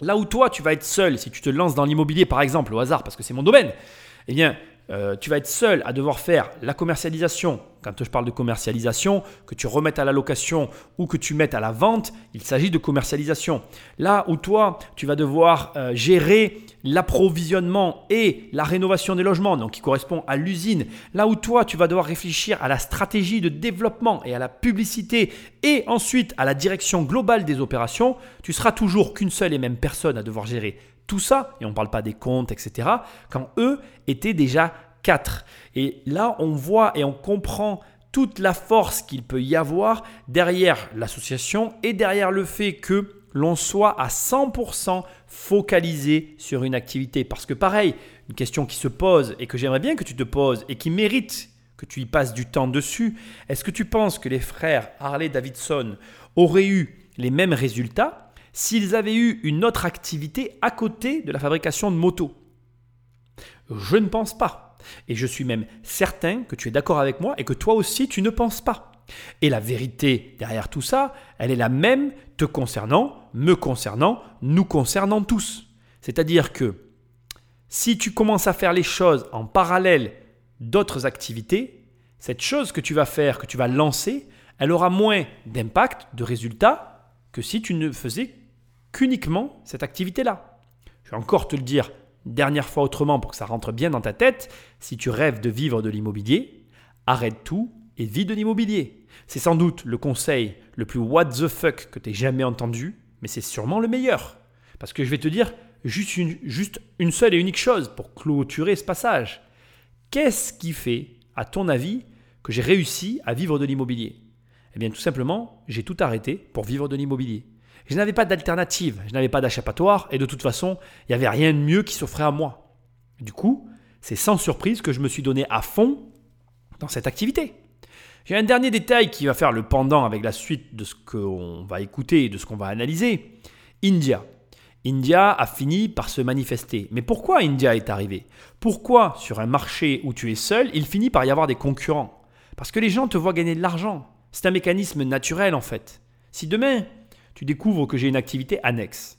Là où toi, tu vas être seul, si tu te lances dans l'immobilier par exemple, au hasard, parce que c'est mon domaine, eh bien, euh, tu vas être seul à devoir faire la commercialisation. Quand je parle de commercialisation, que tu remettes à la location ou que tu mettes à la vente, il s'agit de commercialisation. Là où toi, tu vas devoir euh, gérer l'approvisionnement et la rénovation des logements, donc qui correspond à l'usine. Là où toi, tu vas devoir réfléchir à la stratégie de développement et à la publicité et ensuite à la direction globale des opérations, tu seras toujours qu'une seule et même personne à devoir gérer ça, et on ne parle pas des comptes, etc., quand eux étaient déjà quatre. Et là, on voit et on comprend toute la force qu'il peut y avoir derrière l'association et derrière le fait que l'on soit à 100% focalisé sur une activité. Parce que pareil, une question qui se pose et que j'aimerais bien que tu te poses et qui mérite que tu y passes du temps dessus, est-ce que tu penses que les frères Harley Davidson auraient eu les mêmes résultats s'ils avaient eu une autre activité à côté de la fabrication de motos Je ne pense pas. Et je suis même certain que tu es d'accord avec moi et que toi aussi tu ne penses pas. Et la vérité derrière tout ça, elle est la même te concernant, me concernant, nous concernant tous. C'est-à-dire que si tu commences à faire les choses en parallèle d'autres activités, cette chose que tu vas faire, que tu vas lancer, elle aura moins d'impact, de résultats, que si tu ne faisais qu'uniquement cette activité-là. Je vais encore te le dire dernière fois autrement pour que ça rentre bien dans ta tête, si tu rêves de vivre de l'immobilier, arrête tout et vis de l'immobilier. C'est sans doute le conseil le plus what the fuck que tu aies jamais entendu, mais c'est sûrement le meilleur. Parce que je vais te dire juste une, juste une seule et unique chose pour clôturer ce passage. Qu'est-ce qui fait, à ton avis, que j'ai réussi à vivre de l'immobilier? Eh bien tout simplement, j'ai tout arrêté pour vivre de l'immobilier. Je n'avais pas d'alternative, je n'avais pas d'échappatoire et de toute façon, il n'y avait rien de mieux qui s'offrait à moi. Du coup, c'est sans surprise que je me suis donné à fond dans cette activité. J'ai un dernier détail qui va faire le pendant avec la suite de ce qu'on va écouter et de ce qu'on va analyser. India. India a fini par se manifester. Mais pourquoi India est arrivé? Pourquoi sur un marché où tu es seul, il finit par y avoir des concurrents? Parce que les gens te voient gagner de l'argent. C'est un mécanisme naturel en fait. Si demain, tu découvres que j'ai une activité annexe,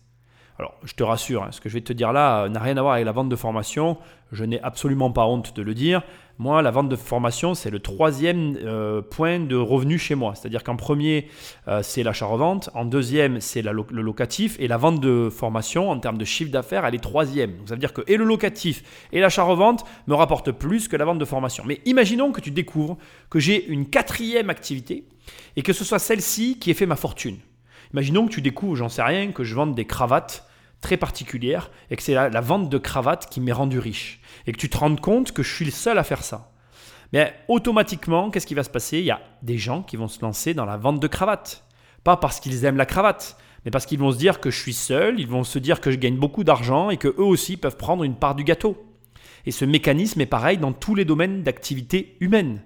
alors, je te rassure, hein, ce que je vais te dire là euh, n'a rien à voir avec la vente de formation. Je n'ai absolument pas honte de le dire. Moi, la vente de formation, c'est le troisième euh, point de revenu chez moi. C'est-à-dire qu'en premier, euh, c'est l'achat-revente. En deuxième, c'est le locatif. Et la vente de formation, en termes de chiffre d'affaires, elle est troisième. Donc, ça veut dire que et le locatif et l'achat-revente me rapportent plus que la vente de formation. Mais imaginons que tu découvres que j'ai une quatrième activité et que ce soit celle-ci qui ait fait ma fortune. Imaginons que tu découvres, j'en sais rien, que je vende des cravates très particulière et que c'est la, vente de cravates qui m'est rendu riche. Et que tu te rendes compte que je suis le seul à faire ça. Mais automatiquement, qu'est-ce qui va se passer? Il y a des gens qui vont se lancer dans la vente de cravates. Pas parce qu'ils aiment la cravate, mais parce qu'ils vont se dire que je suis seul, ils vont se dire que je gagne beaucoup d'argent et que eux aussi peuvent prendre une part du gâteau. Et ce mécanisme est pareil dans tous les domaines d'activité humaine.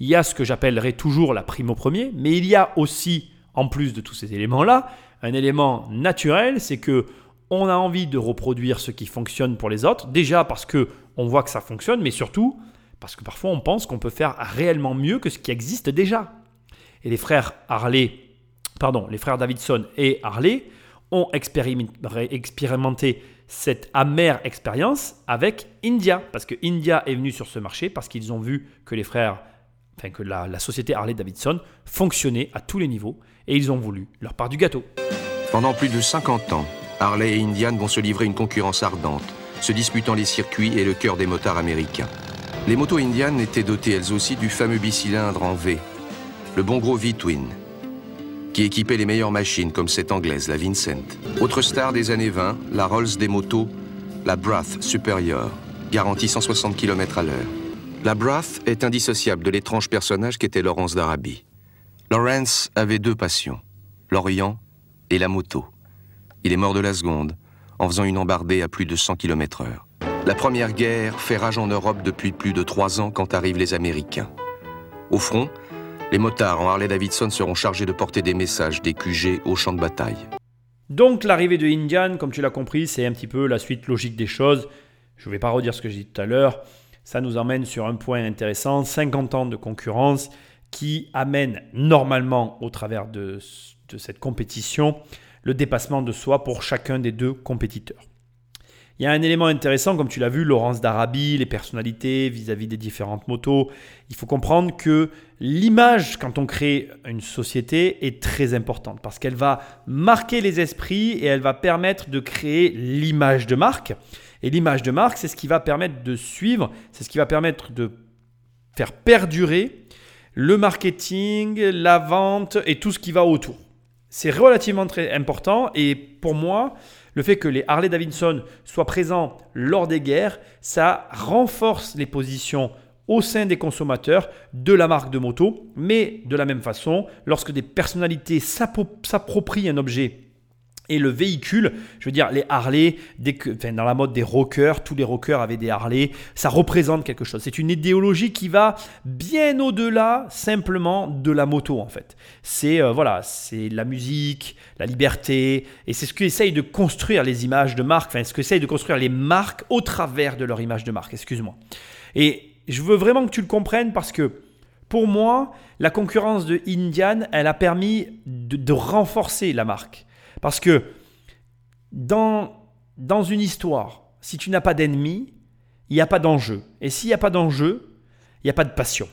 Il y a ce que j'appellerais toujours la prime au premier, mais il y a aussi, en plus de tous ces éléments-là, un élément naturel, c'est que on a envie de reproduire ce qui fonctionne pour les autres, déjà parce que on voit que ça fonctionne, mais surtout parce que parfois on pense qu'on peut faire réellement mieux que ce qui existe déjà. Et les frères Harley, pardon, les frères Davidson et Harley ont expérimenté cette amère expérience avec India, parce que India est venu sur ce marché parce qu'ils ont vu que les frères, enfin que la, la société Harley Davidson fonctionnait à tous les niveaux et ils ont voulu leur part du gâteau. Pendant plus de 50 ans, Harley et Indian vont se livrer une concurrence ardente, se disputant les circuits et le cœur des motards américains. Les motos Indian étaient dotées elles aussi du fameux bicylindre en V, le bon gros V-Twin, qui équipait les meilleures machines comme cette anglaise, la Vincent. Autre star des années 20, la Rolls des motos, la Brath Superior, garantie 160 km à l'heure. La Brath est indissociable de l'étrange personnage qu'était Laurence d'Arabie. Lawrence avait deux passions, l'Orient et la moto. Il est mort de la seconde, en faisant une embardée à plus de 100 km/h. La première guerre fait rage en Europe depuis plus de trois ans quand arrivent les Américains. Au front, les motards en Harley-Davidson seront chargés de porter des messages des QG au champ de bataille. Donc l'arrivée de Indian, comme tu l'as compris, c'est un petit peu la suite logique des choses. Je ne vais pas redire ce que j'ai dit tout à l'heure. Ça nous emmène sur un point intéressant, 50 ans de concurrence qui amène normalement au travers de, cette compétition le dépassement de soi pour chacun des deux compétiteurs. Il y a un élément intéressant, comme tu l'as vu, Laurence d'Arabie, les personnalités vis-à-vis des différentes motos. Il faut comprendre que l'image, quand on crée une société, est très importante parce qu'elle va marquer les esprits et elle va permettre de créer l'image de marque. Et l'image de marque, c'est ce qui va permettre de suivre, c'est ce qui va permettre de faire perdurer le marketing, la vente et tout ce qui va autour. C'est relativement très important et pour moi, le fait que les Harley Davidson soient présents lors des guerres, ça renforce les positions au sein des consommateurs de la marque de moto, mais de la même façon, lorsque des personnalités s'approprient un objet et le véhicule, je veux dire, les Harley, dans la mode des rockers, tous les rockers avaient des Harley, ça représente quelque chose. C'est une idéologie qui va bien au-delà simplement de la moto en fait. C'est euh, voilà, c'est la musique, la liberté, et c'est ce qu'essayent de construire les images de marque, enfin ce qu'essayent de construire les marques au travers de leur image de marque, excuse-moi. Et je veux vraiment que tu le comprennes parce que pour moi, la concurrence de Indian, elle a permis de renforcer la marque. Parce que dans, dans une histoire, si tu n'as pas d'ennemi, il n'y a pas d'enjeu. Et s'il n'y a pas d'enjeu, il n'y a pas de passion.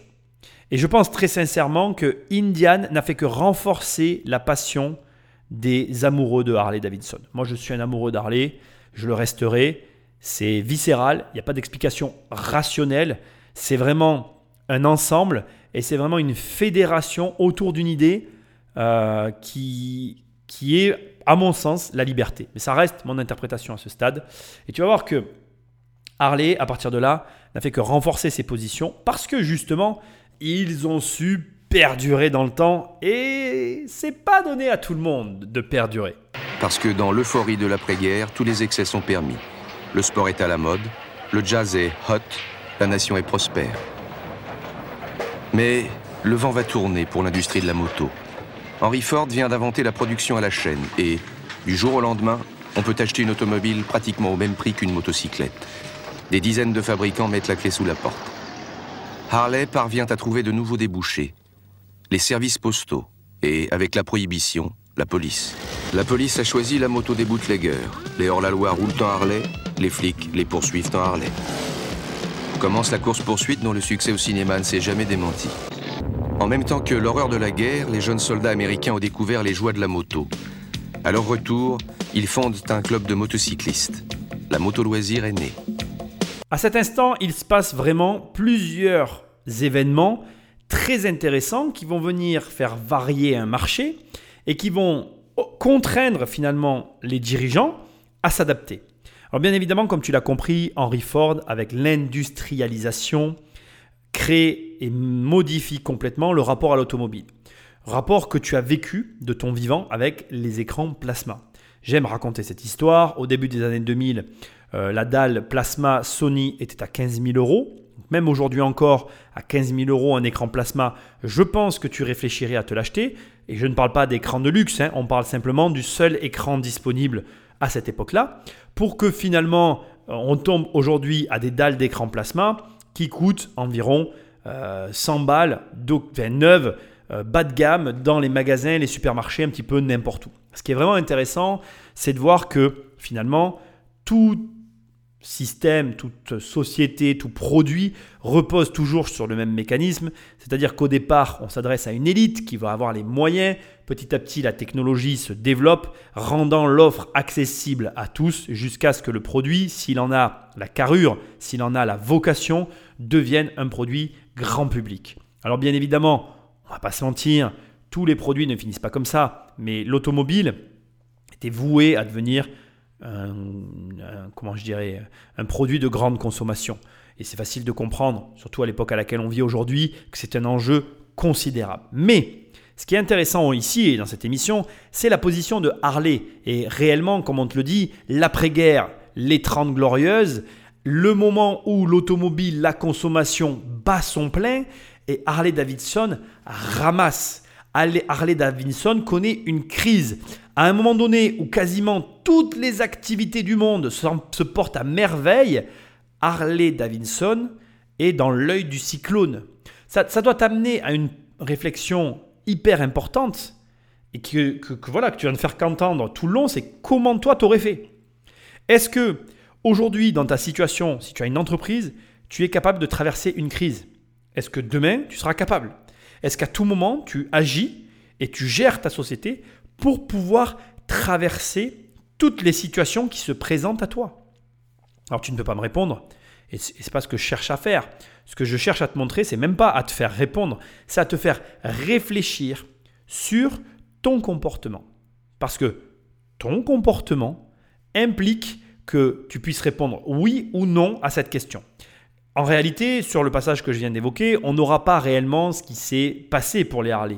Et je pense très sincèrement que Indian n'a fait que renforcer la passion des amoureux de Harley Davidson. Moi, je suis un amoureux d'Harley, je le resterai. c'est viscéral, il n'y a pas d'explication rationnelle, c'est vraiment un ensemble et c'est vraiment une fédération autour d'une idée euh, qui, qui est, à mon sens, la liberté. Mais ça reste mon interprétation à ce stade. Et tu vas voir que Harley, à partir de là, n'a fait que renforcer ses positions parce que justement, ils ont su perdurer dans le temps et c'est pas donné à tout le monde de perdurer. Parce que dans l'euphorie de l'après-guerre, tous les excès sont permis. Le sport est à la mode, le jazz est hot, la nation est prospère. Mais le vent va tourner pour l'industrie de la moto. Henry Ford vient d'inventer la production à la chaîne et, du jour au lendemain, on peut acheter une automobile pratiquement au même prix qu'une motocyclette. Des dizaines de fabricants mettent la clé sous la porte. Harley parvient à trouver de nouveaux débouchés. Les services postaux et, avec la prohibition, la police. La police a choisi la moto des bootleggers. Les hors-la-loi roulent en Harley, les flics les poursuivent en Harley. Commence la course-poursuite dont le succès au cinéma ne s'est jamais démenti. En même temps que l'horreur de la guerre, les jeunes soldats américains ont découvert les joies de la moto. À leur retour, ils fondent un club de motocyclistes. La moto loisir est née. À cet instant, il se passe vraiment plusieurs événements très intéressants qui vont venir faire varier un marché et qui vont contraindre finalement les dirigeants à s'adapter. Alors bien évidemment, comme tu l'as compris, Henry Ford, avec l'industrialisation, crée et modifie complètement le rapport à l'automobile. Rapport que tu as vécu de ton vivant avec les écrans plasma. J'aime raconter cette histoire. Au début des années 2000, euh, la dalle plasma Sony était à 15 000 euros. Même aujourd'hui encore, à 15 000 euros un écran plasma, je pense que tu réfléchirais à te l'acheter. Et je ne parle pas d'écran de luxe, hein. on parle simplement du seul écran disponible à cette époque-là, pour que finalement euh, on tombe aujourd'hui à des dalles d'écran plasma qui coûtent environ 100 euh, balles neuves, euh, bas de gamme dans les magasins, les supermarchés, un petit peu n'importe où. Ce qui est vraiment intéressant, c'est de voir que finalement tout système, toute société, tout produit repose toujours sur le même mécanisme, c'est-à-dire qu'au départ, on s'adresse à une élite qui va avoir les moyens, petit à petit la technologie se développe, rendant l'offre accessible à tous jusqu'à ce que le produit, s'il en a la carrure, s'il en a la vocation, devienne un produit grand public. Alors bien évidemment, on va pas se mentir, tous les produits ne finissent pas comme ça, mais l'automobile était voué à devenir un, comment je dirais, un produit de grande consommation. Et c'est facile de comprendre, surtout à l'époque à laquelle on vit aujourd'hui, que c'est un enjeu considérable. Mais ce qui est intéressant ici et dans cette émission, c'est la position de Harley. Et réellement, comme on te le dit, l'après-guerre, les 30 glorieuses, le moment où l'automobile, la consommation bat son plein, et Harley Davidson ramasse. Harley Davidson connaît une crise à un moment donné où quasiment toutes les activités du monde se portent à merveille, Harley Davidson est dans l'œil du cyclone. Ça, doit t'amener à une réflexion hyper importante et que, voilà que tu viens de faire qu'entendre tout le long, c'est comment toi t'aurais fait. Est-ce que aujourd'hui dans ta situation, si tu as une entreprise, tu es capable de traverser une crise? Est-ce que demain tu seras capable? Est-ce qu'à tout moment tu agis et tu gères ta société pour pouvoir traverser toutes les situations qui se présentent à toi? Alors tu ne peux pas me répondre, et ce n'est pas ce que je cherche à faire. Ce que je cherche à te montrer, c'est même pas à te faire répondre, c'est à te faire réfléchir sur ton comportement. Parce que ton comportement implique que tu puisses répondre oui ou non à cette question. En réalité, sur le passage que je viens d'évoquer, on n'aura pas réellement ce qui s'est passé pour les Harley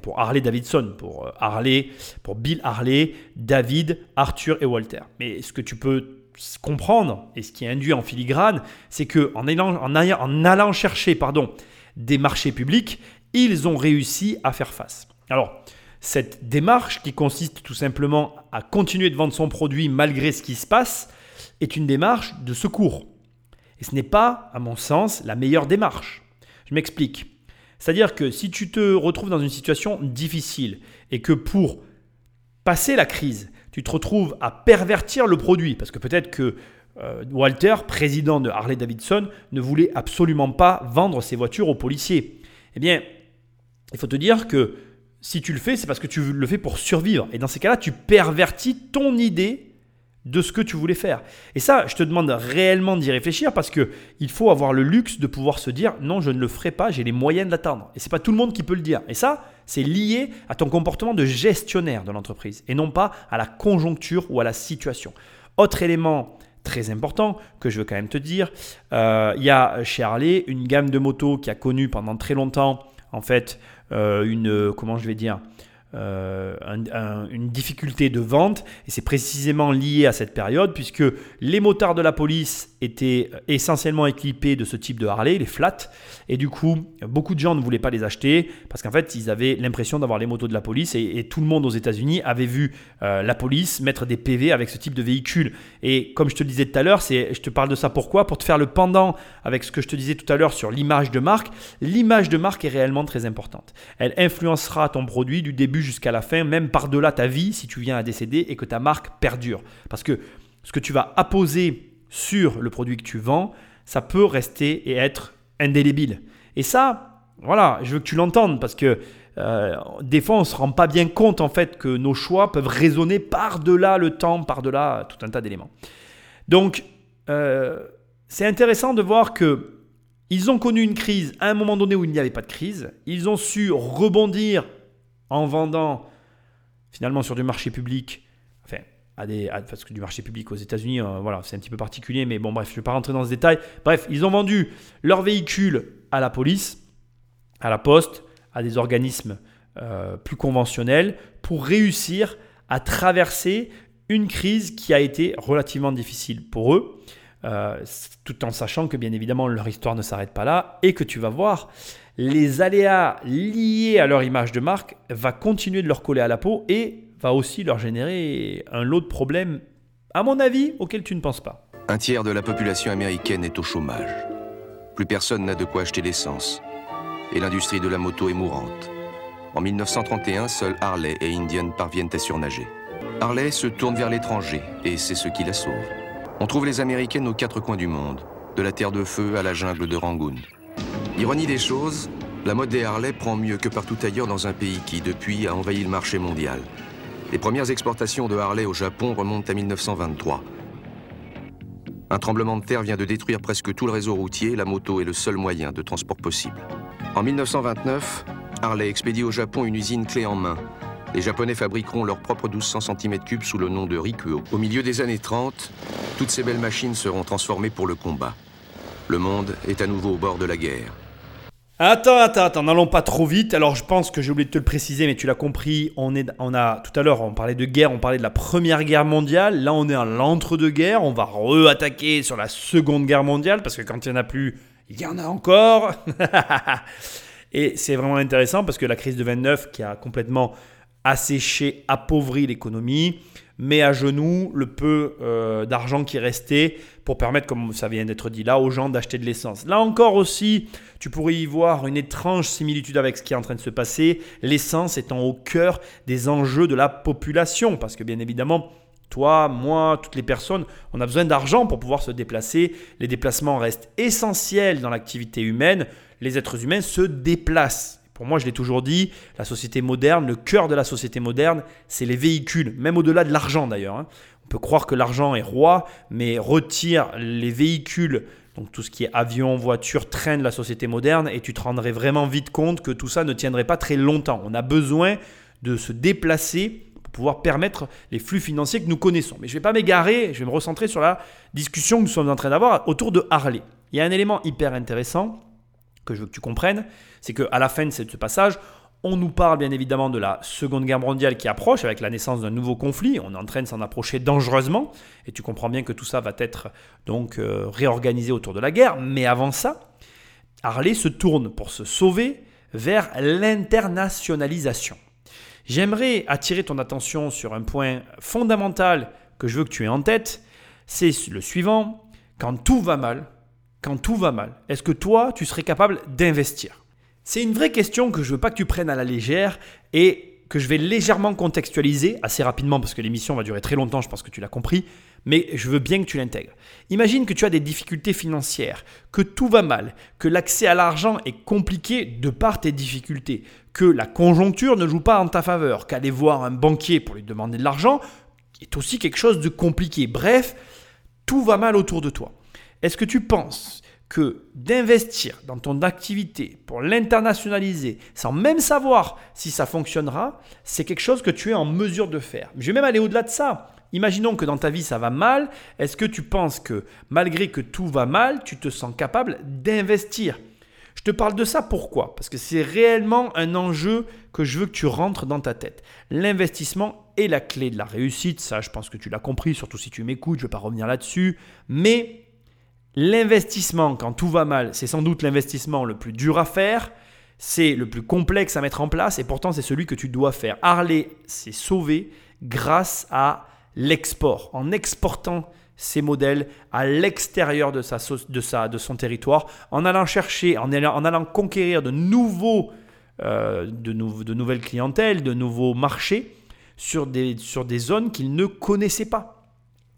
pour Harley Davidson, pour euh, Harley, pour Bill Harley, David, Arthur et Walter. Mais ce que tu peux comprendre et ce qui est induit en filigrane, c'est que allant, en allant chercher pardon, des marchés publics, ils ont réussi à faire face. Alors, cette démarche qui consiste tout simplement à continuer de vendre son produit malgré ce qui se passe est une démarche de secours. Et ce n'est pas, à mon sens, la meilleure démarche. Je m'explique. C'est-à-dire que si tu te retrouves dans une situation difficile et que pour passer la crise, tu te retrouves à pervertir le produit, parce que peut-être que euh, Walter, président de Harley Davidson, ne voulait absolument pas vendre ses voitures aux policiers. Eh bien, il faut te dire que si tu le fais, c'est parce que tu le fais pour survivre. Et dans ces cas-là, tu pervertis ton idée de ce que tu voulais faire. Et ça, je te demande réellement d'y réfléchir parce que il faut avoir le luxe de pouvoir se dire non, je ne le ferai pas, j'ai les moyens d'atteindre. Et c'est pas tout le monde qui peut le dire. Et ça, c'est lié à ton comportement de gestionnaire de l'entreprise et non pas à la conjoncture ou à la situation. Autre élément très important que je veux quand même te dire, euh, il y a chez Harley une gamme de motos qui a connu pendant très longtemps en fait euh, une comment je vais dire euh, une difficulté de vente et c'est précisément lié à cette période puisque les motards de la police étaient essentiellement équipés de ce type de Harley, les flats, et du coup beaucoup de gens ne voulaient pas les acheter parce qu'en fait ils avaient l'impression d'avoir les motos de la police et, tout le monde aux États-Unis avait vu euh, la police mettre des PV avec ce type de véhicule et comme je te disais tout à l'heure, je te parle de ça pourquoi? Pour te faire le pendant avec ce que je te disais tout à l'heure sur l'image de marque, l'image de marque est réellement très importante. Elle influencera ton produit du début jusqu'à la fin, même par-delà ta vie si tu viens à décéder et que ta marque perdure. Parce que ce que tu vas apposer sur le produit que tu vends, ça peut rester et être indélébile. Et ça, voilà, je veux que tu l'entendes parce que euh, des fois, on ne se rend pas bien compte en fait que nos choix peuvent résonner par-delà le temps, par-delà tout un tas d'éléments. Donc, euh, c'est intéressant de voir que ils ont connu une crise à un moment donné où il n'y avait pas de crise. Ils ont su rebondir en vendant finalement sur du marché public, à des, parce que du marché public aux États-Unis, euh, voilà, c'est un petit peu particulier, mais bon, bref, je ne vais pas rentrer dans ce détail. Bref, ils ont vendu leurs véhicules à la police, à la poste, à des organismes euh, plus conventionnels pour réussir à traverser une crise qui a été relativement difficile pour eux, euh, tout en sachant que bien évidemment leur histoire ne s'arrête pas là et que tu vas voir les aléas liés à leur image de marque va continuer de leur coller à la peau et va aussi leur générer un lot de problèmes, à mon avis, auxquels tu ne penses pas. Un tiers de la population américaine est au chômage. Plus personne n'a de quoi acheter l'essence. Et l'industrie de la moto est mourante. En 1931, seuls Harley et Indian parviennent à surnager. Harley se tourne vers l'étranger et c'est ce qui la sauve. On trouve les Américaines aux quatre coins du monde, de la Terre de Feu à la jungle de Rangoon. Ironie des choses, la mode des Harley prend mieux que partout ailleurs dans un pays qui, depuis, a envahi le marché mondial. Les premières exportations de Harley au Japon remontent à 1923. Un tremblement de terre vient de détruire presque tout le réseau routier, la moto est le seul moyen de transport possible. En 1929, Harley expédie au Japon une usine clé en main. Les Japonais fabriqueront leurs propres 1200 cm3 sous le nom de Rikuo. Au milieu des années 30, toutes ces belles machines seront transformées pour le combat. Le monde est à nouveau au bord de la guerre. Attends, attends, attends, n'allons pas trop vite. Alors je pense que j'ai oublié de te le préciser, mais tu l'as compris. On, est, on a tout à l'heure, on parlait de guerre, on parlait de la Première Guerre mondiale. Là, on est à l'entre-deux-guerres. On va re-attaquer sur la Seconde Guerre mondiale parce que quand il n'y en a plus, il y en a encore. Et c'est vraiment intéressant parce que la crise de 29 qui a complètement asséché, appauvri l'économie, met à genoux le peu euh, d'argent qui restait pour permettre, comme ça vient d'être dit là, aux gens d'acheter de l'essence. Là encore aussi, tu pourrais y voir une étrange similitude avec ce qui est en train de se passer, l'essence étant au cœur des enjeux de la population, parce que bien évidemment, toi, moi, toutes les personnes, on a besoin d'argent pour pouvoir se déplacer. Les déplacements restent essentiels dans l'activité humaine. Les êtres humains se déplacent. Pour moi, je l'ai toujours dit, la société moderne, le cœur de la société moderne, c'est les véhicules, même au-delà de l'argent d'ailleurs. Hein. On peut croire que l'argent est roi, mais retire les véhicules, donc tout ce qui est avion, voiture, train de la société moderne, et tu te rendrais vraiment vite compte que tout ça ne tiendrait pas très longtemps. On a besoin de se déplacer pour pouvoir permettre les flux financiers que nous connaissons. Mais je ne vais pas m'égarer, je vais me recentrer sur la discussion que nous sommes en train d'avoir autour de Harley. Il y a un élément hyper intéressant que je veux que tu comprennes, c'est qu'à la fin de ce passage, on nous parle bien évidemment de la Seconde Guerre mondiale qui approche avec la naissance d'un nouveau conflit. On est en train de s'en approcher dangereusement. Et tu comprends bien que tout ça va être donc euh, réorganisé autour de la guerre. Mais avant ça, Harley se tourne pour se sauver vers l'internationalisation. J'aimerais attirer ton attention sur un point fondamental que je veux que tu aies en tête. C'est le suivant. Quand tout va mal, quand tout va mal, est-ce que toi, tu serais capable d'investir? C'est une vraie question que je veux pas que tu prennes à la légère et que je vais légèrement contextualiser assez rapidement parce que l'émission va durer très longtemps, je pense que tu l'as compris, mais je veux bien que tu l'intègres. Imagine que tu as des difficultés financières, que tout va mal, que l'accès à l'argent est compliqué de par tes difficultés, que la conjoncture ne joue pas en ta faveur, qu'aller voir un banquier pour lui demander de l'argent est aussi quelque chose de compliqué. Bref, tout va mal autour de toi. Est-ce que tu penses que d'investir dans ton activité pour l'internationaliser sans même savoir si ça fonctionnera, c'est quelque chose que tu es en mesure de faire? Je vais même aller au-delà de ça. Imaginons que dans ta vie ça va mal, est-ce que tu penses que malgré que tout va mal, tu te sens capable d'investir? Je te parle de ça pourquoi? Parce que c'est réellement un enjeu que je veux que tu rentres dans ta tête. L'investissement est la clé de la réussite, ça je pense que tu l'as compris, surtout si tu m'écoutes, je ne vais pas revenir là-dessus, mais L'investissement, quand tout va mal, c'est sans doute l'investissement le plus dur à faire, c'est le plus complexe à mettre en place et pourtant c'est celui que tu dois faire. Harley s'est sauvé grâce à l'export, en exportant ses modèles à l'extérieur de, sa, de, de son territoire, en allant chercher, en allant, en allant conquérir de, nouveaux, euh, de nouvelles clientèles, de nouveaux marchés sur des, sur des zones qu'il ne connaissait pas.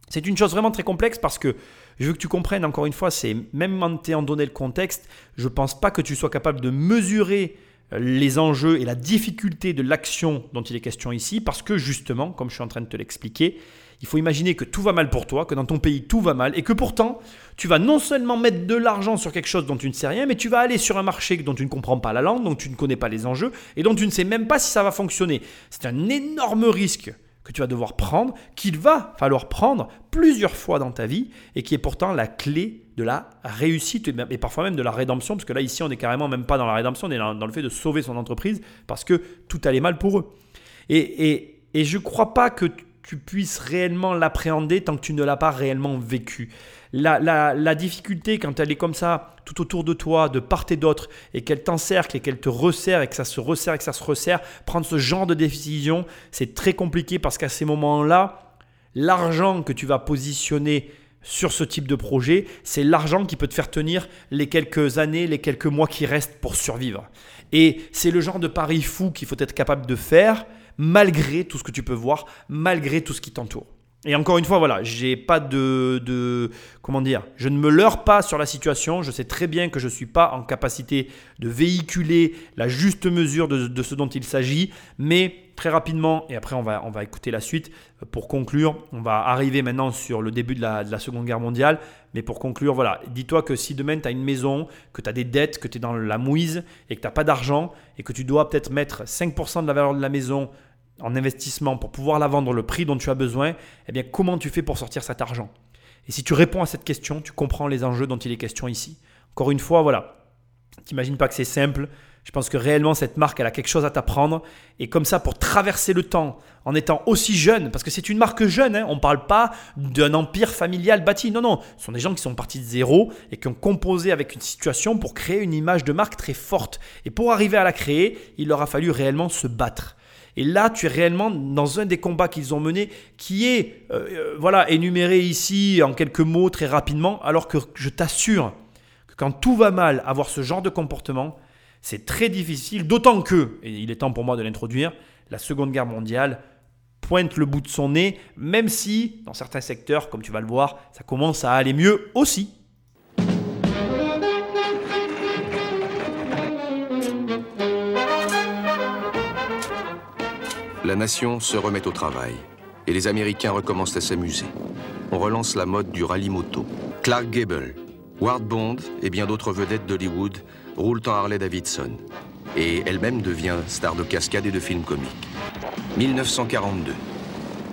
C'est une chose vraiment très complexe parce que je veux que tu comprennes, encore une fois, c'est même en t'ayant donné le contexte, je ne pense pas que tu sois capable de mesurer euh, les enjeux et la difficulté de l'action dont il est question ici, parce que justement, comme je suis en train de te l'expliquer, il faut imaginer que tout va mal pour toi, que dans ton pays tout va mal, et que pourtant, tu vas non seulement mettre de l'argent sur quelque chose dont tu ne sais rien, mais tu vas aller sur un marché dont tu ne comprends pas la langue, dont tu ne connais pas les enjeux, et dont tu ne sais même pas si ça va fonctionner. C'est un énorme risque que tu vas devoir prendre, qu'il va falloir prendre plusieurs fois dans ta vie et qui est pourtant la clé de la réussite et parfois même de la rédemption, parce que là ici on est carrément même pas dans la rédemption, on est dans, le fait de sauver son entreprise parce que tout allait mal pour eux. Et, et, et je ne crois pas que tu puisses réellement l'appréhender tant que tu ne l'as pas réellement vécu la, difficulté quand elle est comme ça tout autour de toi, de part et d'autre, et qu'elle t'encercle et qu'elle te resserre et que ça se resserre et que ça se resserre, prendre ce genre de décision, c'est très compliqué parce qu'à ces moments-là, l'argent que tu vas positionner sur ce type de projet, c'est l'argent qui peut te faire tenir les quelques années, les quelques mois qui restent pour survivre. Et c'est le genre de pari fou qu'il faut être capable de faire malgré tout ce que tu peux voir, malgré tout ce qui t'entoure. Et encore une fois, voilà, j'ai pas de, Comment dire Je ne me leurre pas sur la situation. Je sais très bien que je ne suis pas en capacité de véhiculer la juste mesure de, ce dont il s'agit. Mais très rapidement, et après on va, on va écouter la suite, pour conclure, on va arriver maintenant sur le début de la, de la Seconde Guerre mondiale. Mais pour conclure, voilà, dis-toi que si demain tu as une maison, que tu as des dettes, que tu es dans la mouise et que tu n'as pas d'argent et que tu dois peut-être mettre 5% de la valeur de la maison en investissement pour pouvoir la vendre le prix dont tu as besoin, eh bien comment tu fais pour sortir cet argent? Et si tu réponds à cette question, tu comprends les enjeux dont il est question ici. Encore une fois, voilà, t'imagines pas que c'est simple. Je pense que réellement cette marque, elle a quelque chose à t'apprendre. Et comme ça, pour traverser le temps, en étant aussi jeune, parce que c'est une marque jeune, hein, on ne parle pas d'un empire familial bâti. Non, non, ce sont des gens qui sont partis de zéro et qui ont composé avec une situation pour créer une image de marque très forte. Et pour arriver à la créer, il leur a fallu réellement se battre. Et là, tu es réellement dans un des combats qu'ils ont menés qui est euh, euh, voilà, énuméré ici en quelques mots très rapidement, alors que je t'assure que quand tout va mal, avoir ce genre de comportement, c'est très difficile, d'autant que, et il est temps pour moi de l'introduire, la Seconde Guerre mondiale pointe le bout de son nez, même si dans certains secteurs, comme tu vas le voir, ça commence à aller mieux aussi. La nation se remet au travail et les Américains recommencent à s'amuser. On relance la mode du rallye moto. Clark Gable, Ward Bond et bien d'autres vedettes d'Hollywood roulent en Harley Davidson. Et elle-même devient star de cascade et de films comiques. 1942.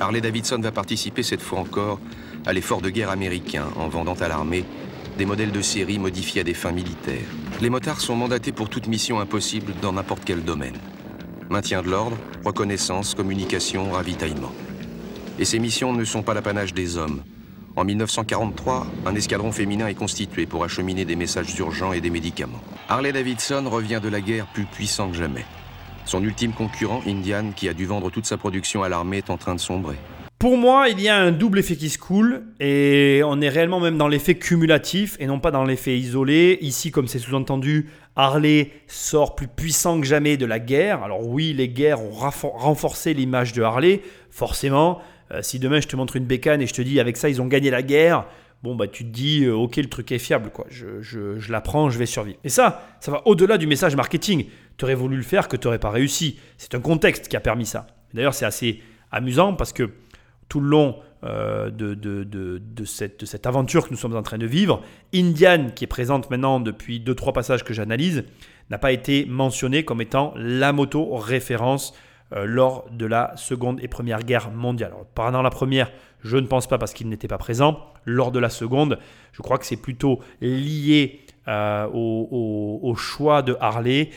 Harley Davidson va participer cette fois encore à l'effort de guerre américain en vendant à l'armée des modèles de série modifiés à des fins militaires. Les motards sont mandatés pour toute mission impossible dans n'importe quel domaine. Maintien de l'ordre, reconnaissance, communication, ravitaillement. Et ces missions ne sont pas l'apanage des hommes. En 1943, un escadron féminin est constitué pour acheminer des messages urgents et des médicaments. Harley Davidson revient de la guerre plus puissant que jamais. Son ultime concurrent, Indian, qui a dû vendre toute sa production à l'armée, est en train de sombrer. Pour moi, il y a un double effet qui se coule et on est réellement même dans l'effet cumulatif et non pas dans l'effet isolé. Ici, comme c'est sous-entendu, Harley sort plus puissant que jamais de la guerre. Alors oui, les guerres ont renforcé l'image de Harley, forcément. Euh, si demain je te montre une bécane et je te dis avec ça ils ont gagné la guerre, bon bah tu te dis euh, ok le truc est fiable quoi, je, je, je l'apprends, je vais survivre. Et ça, ça va au-delà du message marketing. Tu aurais voulu le faire que tu n'aurais pas réussi. C'est un contexte qui a permis ça. D'ailleurs c'est assez amusant parce que tout le long euh, de, de, cette, cette, aventure que nous sommes en train de vivre. Indian, qui est présente maintenant depuis 2-3 passages que j'analyse, n'a pas été mentionnée comme étant la moto référence euh, lors de la Seconde et Première Guerre mondiale. pendant la Première, je ne pense pas parce qu'il n'était pas présent. Lors de la Seconde, je crois que c'est plutôt lié euh, au, choix de Harley,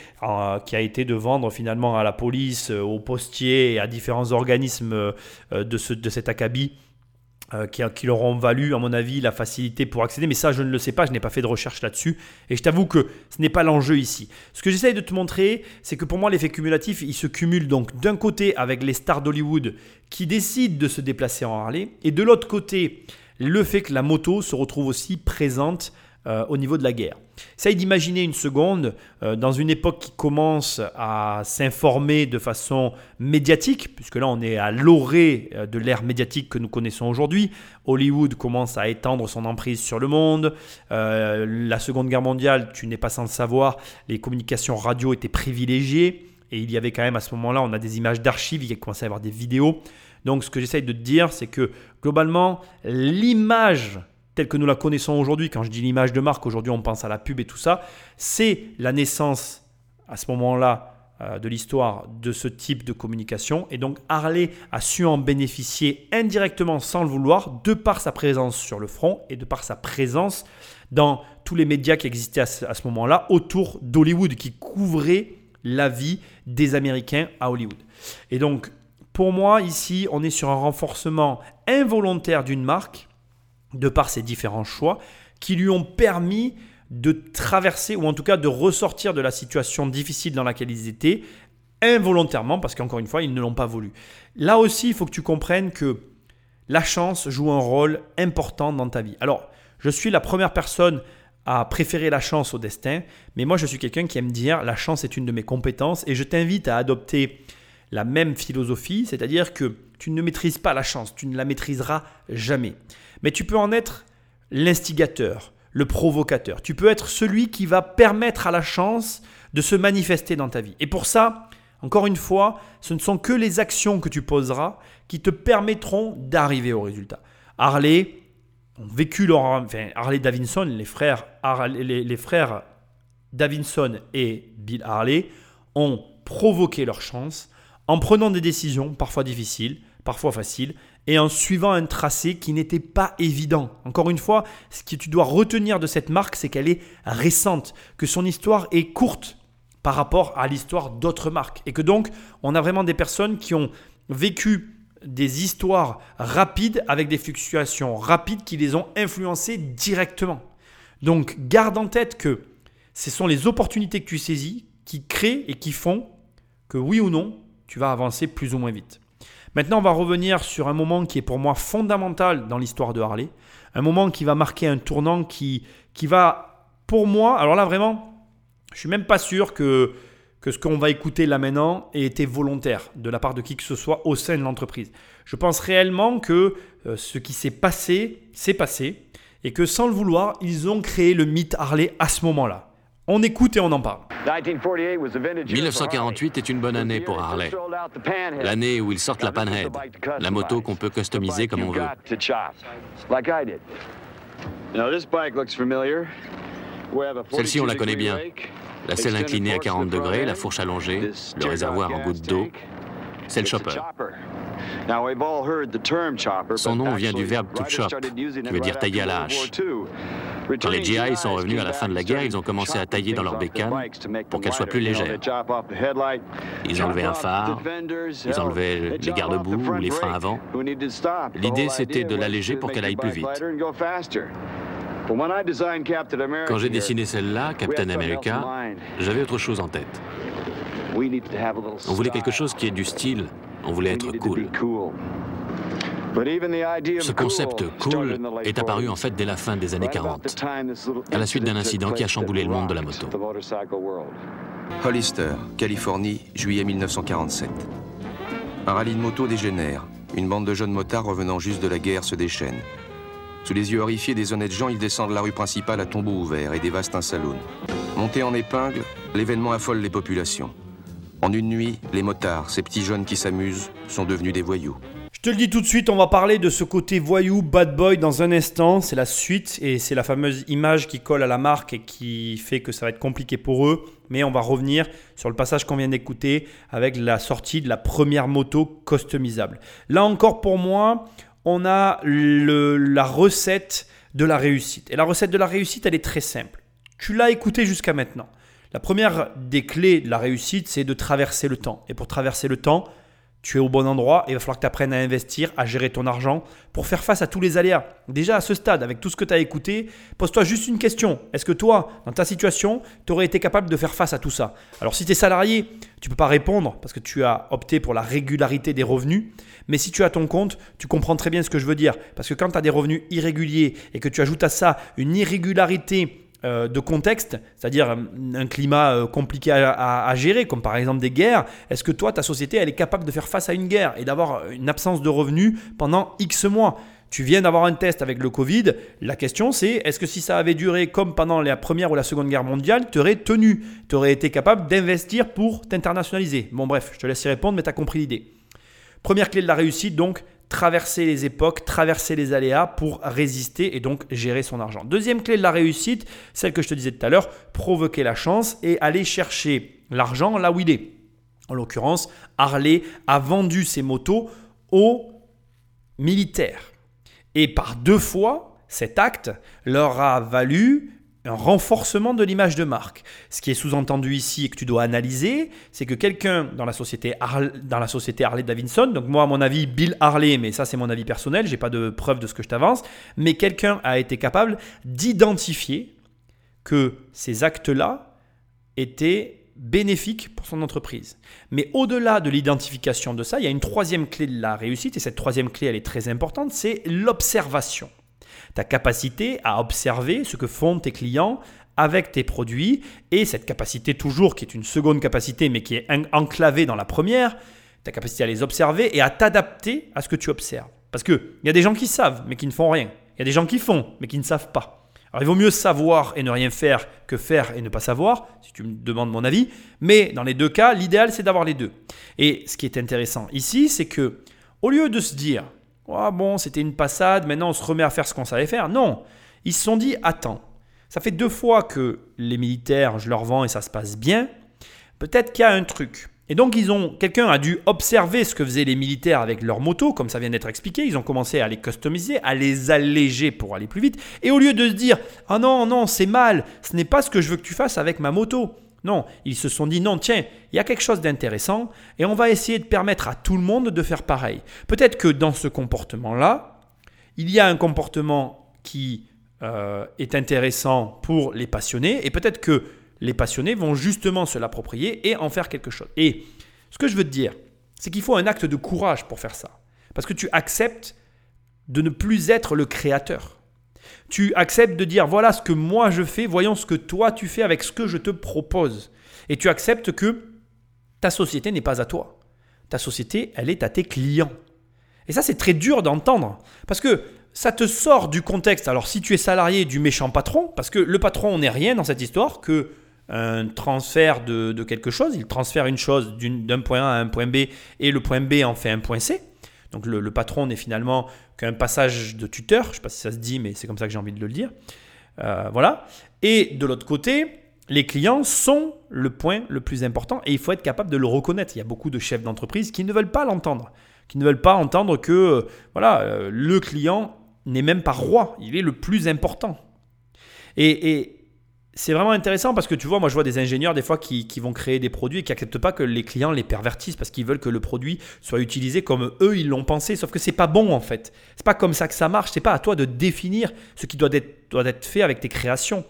qui a été de vendre finalement à la police, aux postiers et à différents organismes de, ce, de cet acabit euh, qui, leur ont valu, à mon avis, la facilité pour accéder. Mais ça, je ne le sais pas, je n'ai pas fait de recherche là-dessus. Et je t'avoue que ce n'est pas l'enjeu ici. Ce que j'essaye de te montrer, c'est que pour moi, l'effet cumulatif, il se cumule donc d'un côté avec les stars d'Hollywood qui décident de se déplacer en Harley, et de l'autre côté, le fait que la moto se retrouve aussi présente euh, au niveau de la guerre. Essaye d'imaginer une seconde, euh, dans une époque qui commence à s'informer de façon médiatique, puisque là on est à l'orée euh, de l'ère médiatique que nous connaissons aujourd'hui. Hollywood commence à étendre son emprise sur le monde. la Seconde Guerre mondiale, tu n'es pas sans le savoir, les communications radio étaient privilégiées. Et il y avait quand même à ce moment-là, on a des images d'archives, il y a commencé à y avoir des vidéos. Donc ce que j'essaye de te dire, c'est que globalement, l'image telle que nous la connaissons aujourd'hui, quand je dis l'image de marque, aujourd'hui on pense à la pub et tout ça, c'est la naissance à ce moment-là euh, de l'histoire de ce type de communication. Et donc Harley a su en bénéficier indirectement sans le vouloir, de par sa présence sur le front et de par sa présence dans tous les médias qui existaient à ce, moment-là autour d'Hollywood, qui couvraient la vie des Américains à Hollywood. Et donc, pour moi, ici, on est sur un renforcement involontaire d'une marque de par ses différents choix, qui lui ont permis de traverser, ou en tout cas de ressortir de la situation difficile dans laquelle ils étaient, involontairement, parce qu'encore une fois, ils ne l'ont pas voulu. Là aussi, il faut que tu comprennes que la chance joue un rôle important dans ta vie. Alors, je suis la première personne à préférer la chance au destin, mais moi je suis quelqu'un qui aime dire la chance est une de mes compétences et je t'invite à adopter la même philosophie, c'est-à-dire que tu ne maîtrises pas la chance, tu ne la maîtriseras jamais. Mais tu peux en être l'instigateur, le provocateur. Tu peux être celui qui va permettre à la chance de se manifester dans ta vie. Et pour ça, encore une fois, ce ne sont que les actions que tu poseras qui te permettront d'arriver au résultat. Harley ont vécu leur, Harley Davidson, les frères, les frères Davidson et Bill Harley ont provoqué leur chance en prenant des décisions parfois difficiles, parfois faciles, et en suivant un tracé qui n'était pas évident. Encore une fois, ce que tu dois retenir de cette marque, c'est qu'elle est récente, que son histoire est courte par rapport à l'histoire d'autres marques, et que donc on a vraiment des personnes qui ont vécu des histoires rapides avec des fluctuations rapides qui les ont influencées directement. Donc garde en tête que ce sont les opportunités que tu saisis qui créent et qui font que oui ou non, tu vas avancer plus ou moins vite. Maintenant, on va revenir sur un moment qui est pour moi fondamental dans l'histoire de Harley. Un moment qui va marquer un tournant qui, va, pour moi, alors là vraiment, je suis même pas sûr que, que ce qu'on va écouter là maintenant ait été volontaire de la part de qui que ce soit au sein de l'entreprise. Je pense réellement que euh, ce qui s'est passé, s'est passé, et que sans le vouloir, ils ont créé le mythe Harley à ce moment-là. On écoute et on en parle. 1948 est une bonne année pour Harley. L'année où ils sortent la Panhead, la moto qu'on peut customiser comme on veut. Celle-ci, on la connaît bien. La selle inclinée à 40 degrés, la fourche allongée, le réservoir en goutte d'eau. C'est le chopper. Son nom vient du verbe to chop, qui veut dire tailler à la hache. Quand les GI sont revenus à la fin de la guerre, ils ont commencé à tailler dans leurs bécanes pour qu'elles soient plus légères. Ils enlevaient un phare, ils enlevaient les garde-boue ou les freins avant. L'idée, c'était de l'alléger pour qu'elle aille plus vite. Quand j'ai dessiné celle-là, Captain America, j'avais autre chose en tête. On voulait quelque chose qui ait du style, on voulait être cool. Ce concept cool est apparu en fait dès la fin des années 40, à la suite d'un incident qui a chamboulé le monde de la moto. Hollister, Californie, juillet 1947. Un rallye de moto dégénère. Une bande de jeunes motards revenant juste de la guerre se déchaîne. Sous les yeux horrifiés des honnêtes gens, ils descendent la rue principale à tombeau ouvert et dévastent un saloon. Montés en épingle, l'événement affole les populations. En une nuit, les motards, ces petits jeunes qui s'amusent, sont devenus des voyous. Je te le dis tout de suite, on va parler de ce côté voyou, bad boy dans un instant. C'est la suite et c'est la fameuse image qui colle à la marque et qui fait que ça va être compliqué pour eux. Mais on va revenir sur le passage qu'on vient d'écouter avec la sortie de la première moto customisable. Là encore pour moi, on a la recette de la réussite. Et la recette de la réussite, elle est très simple. Tu l'as écouté jusqu'à maintenant. La première des clés de la réussite, c'est de traverser le temps. Et pour traverser le temps, tu es au bon endroit et il va falloir que tu apprennes à investir, à gérer ton argent pour faire face à tous les aléas. Déjà à ce stade, avec tout ce que tu as écouté, pose-toi juste une question. Est-ce que toi, dans ta situation, tu aurais été capable de faire face à tout ça? Alors si tu es salarié, tu ne peux pas répondre parce que tu as opté pour la régularité des revenus. Mais si tu as ton compte, tu comprends très bien ce que je veux dire. Parce que quand tu as des revenus irréguliers et que tu ajoutes à ça une irrégularité de contexte, c'est-à-dire un climat euh, compliqué à, gérer, comme par exemple des guerres, est-ce que toi, ta société, elle est capable de faire face à une guerre et d'avoir une absence de revenus pendant X mois? Tu viens d'avoir un test avec le Covid. La question c'est est-ce que si ça avait duré comme pendant la première ou la seconde guerre mondiale, tu aurais tenu, tu aurais été capable d'investir pour t'internationaliser? Bon bref, je te laisse y répondre, mais tu as compris l'idée. Première clé de la réussite, donc traverser les époques, traverser les aléas pour résister et donc gérer son argent. Deuxième clé de la réussite, celle que je te disais tout à l'heure, provoquer la chance et aller chercher l'argent là où il est. En l'occurrence, Harley a vendu ses motos aux militaires. Et par deux fois, cet acte leur a valu un renforcement de l'image de marque. Ce qui est sous-entendu ici et que tu dois analyser, c'est que quelqu'un dans la société Harley, dans la société Harley Davidson, donc moi à mon avis Bill Harley, mais ça c'est mon avis personnel, j'ai pas de preuve de ce que je t'avance, mais quelqu'un a été capable d'identifier que ces actes-là étaient bénéfiques pour son entreprise. Mais au-delà de l'identification de ça, il y a une troisième clé de la réussite, et cette troisième clé, elle est très importante, c'est l'observation ta capacité à observer ce que font tes clients avec tes produits et cette capacité toujours qui est une seconde capacité mais qui est enclavée dans la première, ta capacité à les observer et à t'adapter à ce que tu observes. Parce qu'il y a des gens qui savent mais qui ne font rien. Il y a des gens qui font mais qui ne savent pas. Alors il vaut mieux savoir et ne rien faire que faire et ne pas savoir, si tu me demandes mon avis. Mais dans les deux cas, l'idéal c'est d'avoir les deux. Et ce qui est intéressant ici, c'est que au lieu de se dire oh, bon, c'était une passade, maintenant on se remet à faire ce qu'on savait faire. Non, ils se sont dit, attends, ça fait deux fois que les militaires, je leur vends et ça se passe bien. Peut-être qu'il y a un truc. Et donc ils ont, quelqu'un a dû observer ce que faisaient les militaires avec leurs motos, comme ça vient d'être expliqué. Ils ont commencé à les customiser, à les alléger pour aller plus vite. Et au lieu de se dire, ah non non, c'est mal, ce n'est pas ce que je veux que tu fasses avec ma moto. Non, ils se sont dit non, tiens, il y a quelque chose d'intéressant et on va essayer de permettre à tout le monde de faire pareil. Peut-être que dans ce comportement-là, il y a un comportement qui euh, est intéressant pour les passionnés et peut-être que les passionnés vont justement se l'approprier et en faire quelque chose. Et ce que je veux te dire, c'est qu'il faut un acte de courage pour faire ça. Parce que tu acceptes de ne plus être le créateur. Tu acceptes de dire voilà ce que moi je fais, voyons ce que toi tu fais avec ce que je te propose. Et tu acceptes que ta société n'est pas à toi. Ta société, elle est à tes clients. Et ça, c'est très dur d'entendre. Parce que ça te sort du contexte. Alors, si tu es salarié du méchant patron, parce que le patron n'est rien dans cette histoire que un transfert de, de, quelque chose. Il transfère une chose d'un point A à un point B et le point B en fait un point C. Donc le, patron n'est finalement qu'un passage de tuteur, je ne sais pas si ça se dit, mais c'est comme ça que j'ai envie de le dire. Euh, voilà. Et de l'autre côté, les clients sont le point le plus important et il faut être capable de le reconnaître. Il y a beaucoup de chefs d'entreprise qui ne veulent pas l'entendre, qui ne veulent pas entendre que euh, voilà, euh, le client n'est même pas roi, il est le plus important. Et, et, c'est vraiment intéressant parce que tu vois, moi je vois des ingénieurs des fois qui, vont créer des produits et qui n'acceptent pas que les clients les pervertissent parce qu'ils veulent que le produit soit utilisé comme eux ils l'ont pensé. Sauf que c'est pas bon en fait. C'est pas comme ça que ça marche. C'est pas à toi de définir ce qui doit être, doit être fait avec tes créations.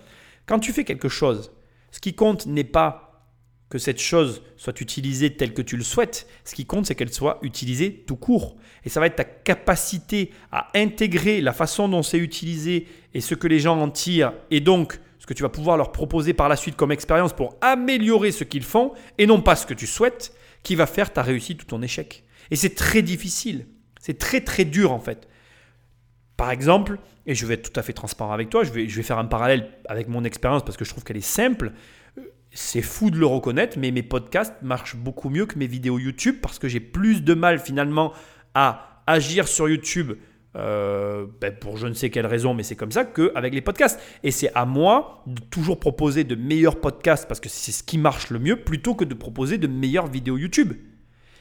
Quand tu fais quelque chose, ce qui compte n'est pas que cette chose soit utilisée telle que tu le souhaites. Ce qui compte, c'est qu'elle soit utilisée tout court. Et ça va être ta capacité à intégrer la façon dont c'est utilisé et ce que les gens en tirent et donc que tu vas pouvoir leur proposer par la suite comme expérience pour améliorer ce qu'ils font et non pas ce que tu souhaites, qui va faire ta réussite ou ton échec. Et c'est très difficile. C'est très très dur en fait. Par exemple, et je vais être tout à fait transparent avec toi, je vais, je vais faire un parallèle avec mon expérience parce que je trouve qu'elle est simple. C'est fou de le reconnaître, mais mes podcasts marchent beaucoup mieux que mes vidéos YouTube parce que j'ai plus de mal finalement à agir sur YouTube euh, ben, pour je ne sais quelle raison, mais c'est comme ça qu'avec les podcasts. Et c'est à moi de toujours proposer de meilleurs podcasts parce que c'est ce qui marche le mieux plutôt que de proposer de meilleures vidéos YouTube.